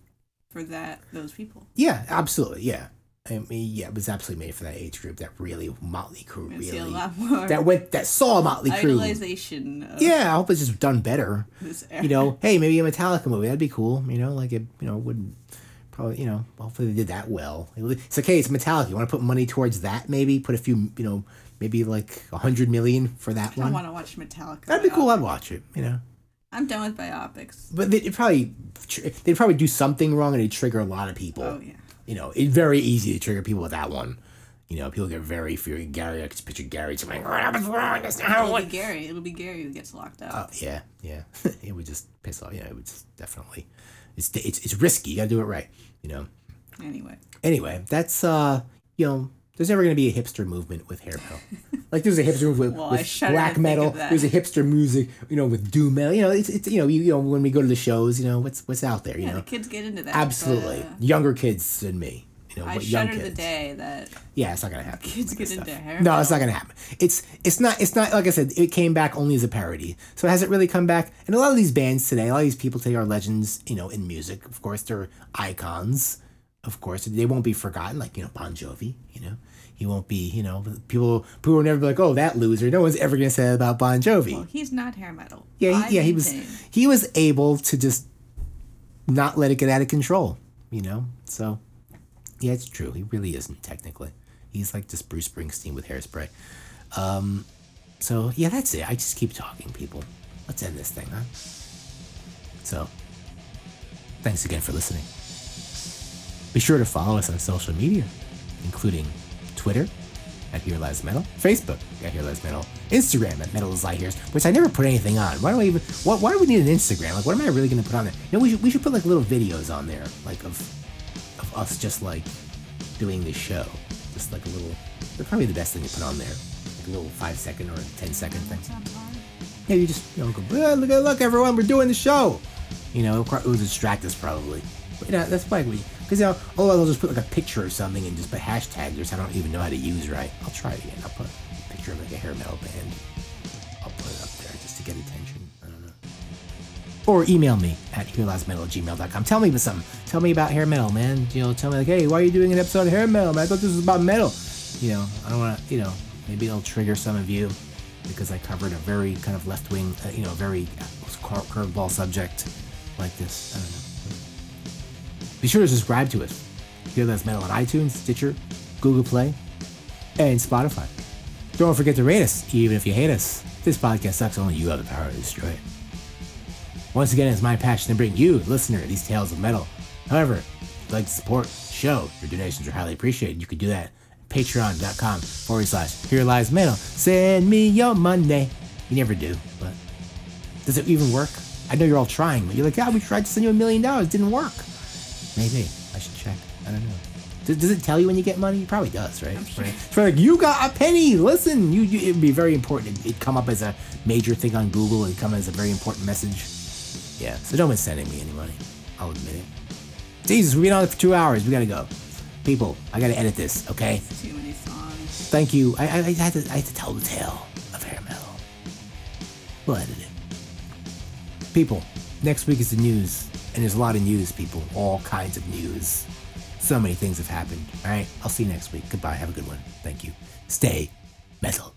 for that those people. Yeah, absolutely. Yeah. I mean, yeah, it was absolutely made for that age group. That really Motley Crue We're see a really lot more that went that saw Motley Crue. idolization. Of Yeah, I hope it's just done better. You know, hey, maybe a Metallica movie that'd be cool. You know, like it, you know, would probably, you know, hopefully they did that well. It's like, hey, it's Metallica. You want to put money towards that? Maybe put a few, you know, maybe like a hundred million for that one. I want to watch Metallica. That'd be cool. I'd watch it. You know, I'm done with biopics. but they'd probably they'd probably do something wrong and it'd trigger a lot of people. Oh yeah. you know, it's very easy to trigger people with that one. You know, people get very furious. Gary, I can just picture Gary just like, what was wrong? That's not how it It'll be. Gary. It'll be Gary who gets locked up. Uh, yeah, yeah. (laughs) it would just piss off. Yeah, it would just definitely. It's it's it's risky. You gotta do it right. You know. anyway, Anyway, that's uh, you know, There's never going to be a hipster movement with hair metal. like there's a hipster movement (laughs) Well, with black metal. There's a hipster music, you know, with doom metal. You know, it's, it's you know, you, you know, when we go to the shows, you know, what's what's out there, you Yeah, know. the kids get into that. Absolutely, but, uh, younger kids than me. You know, I young shudder kids. the day that Yeah, it's not gonna happen. Kids get into hair No, it's not gonna happen. It's it's not it's not like I said. It came back only as a parody. So has it really come back? And a lot of these bands today, a lot of these people today are legends. You know, in music, of course, they're icons. Of course, they won't be forgotten. Like you know, Bon Jovi. You know, he won't be. You know, people people will never be like, oh, that loser. No one's ever gonna say that about Bon Jovi. well, he's not hair metal. Yeah, he, yeah, he was he was able to just not let it get out of control, you know. So, yeah, it's true. He really isn't technically. He's like just Bruce Springsteen with hairspray. Um, so yeah, that's it. I just keep talking, people. Let's end this thing, huh? So, thanks again for listening. Be sure to follow us on social media, including Twitter at Here Lies Metal, Facebook at Here Lies Metal, Instagram at Metal is Years, which I never put anything on. Why do I even? Why, why do we need an Instagram? Like, what am I really going to put on there? You know, we should we should put like little videos on there, like of of us just like doing the show, just like a little. They're probably the best thing to put on there, like a little five second or ten second thing. Yeah, you just you know go "Ah, look at look everyone, we're doing the show. You know, it would distract us probably. But you know, that's why we because you know, oh, I'll just put like a picture or something and just put hashtags, which I don't even know how to use right. I'll try it again. I'll put a picture of like a hair metal band. I'll put it up there just to get attention. I don't know. Or email me at hearlastmetal gmail.com. Tell me about something. Tell me about hair metal, man. You know, tell me like, hey, why are you doing an episode of hair metal, man? I thought this was about metal. You know, I don't want to, you know, maybe it'll trigger some of you because I covered a very kind of left wing, uh, you know, very curveball subject like this. I don't know. Be sure to subscribe to us. That's Metal on iTunes, Stitcher, Google Play, and Spotify. Don't forget to rate us, even if you hate us. This podcast sucks, only you have the power to destroy it. Once again, it's my passion to bring you, listener, these tales of metal. However, if you'd like to support the show, your donations are highly appreciated. You could do that at patreon.com forward slash here lies metal. Send me your money. You never do, but does it even work? I know you're all trying, but you're like, yeah, we tried to send you a million dollars. It didn't work. Maybe. I should check. I don't know. Does, does it tell you when you get money? It probably does, right? Right. It's like, you got a penny. Listen, you, you it'd be very important. It'd, it'd come up as a major thing on Google. It'd come as a very important message. Yeah. So don't be sending me any money. I'll admit it. Jesus, we've been on it for two hours. We gotta go. People, I gotta edit this. Okay. Too many songs. Thank you. I, I, I had to I had to tell the tale of hair metal. We'll edit it. People, next week is the news, and there's a lot of news, people. All kinds of news. So many things have happened. All right. I'll see you next week. Goodbye. Have a good one. Thank you. Stay metal.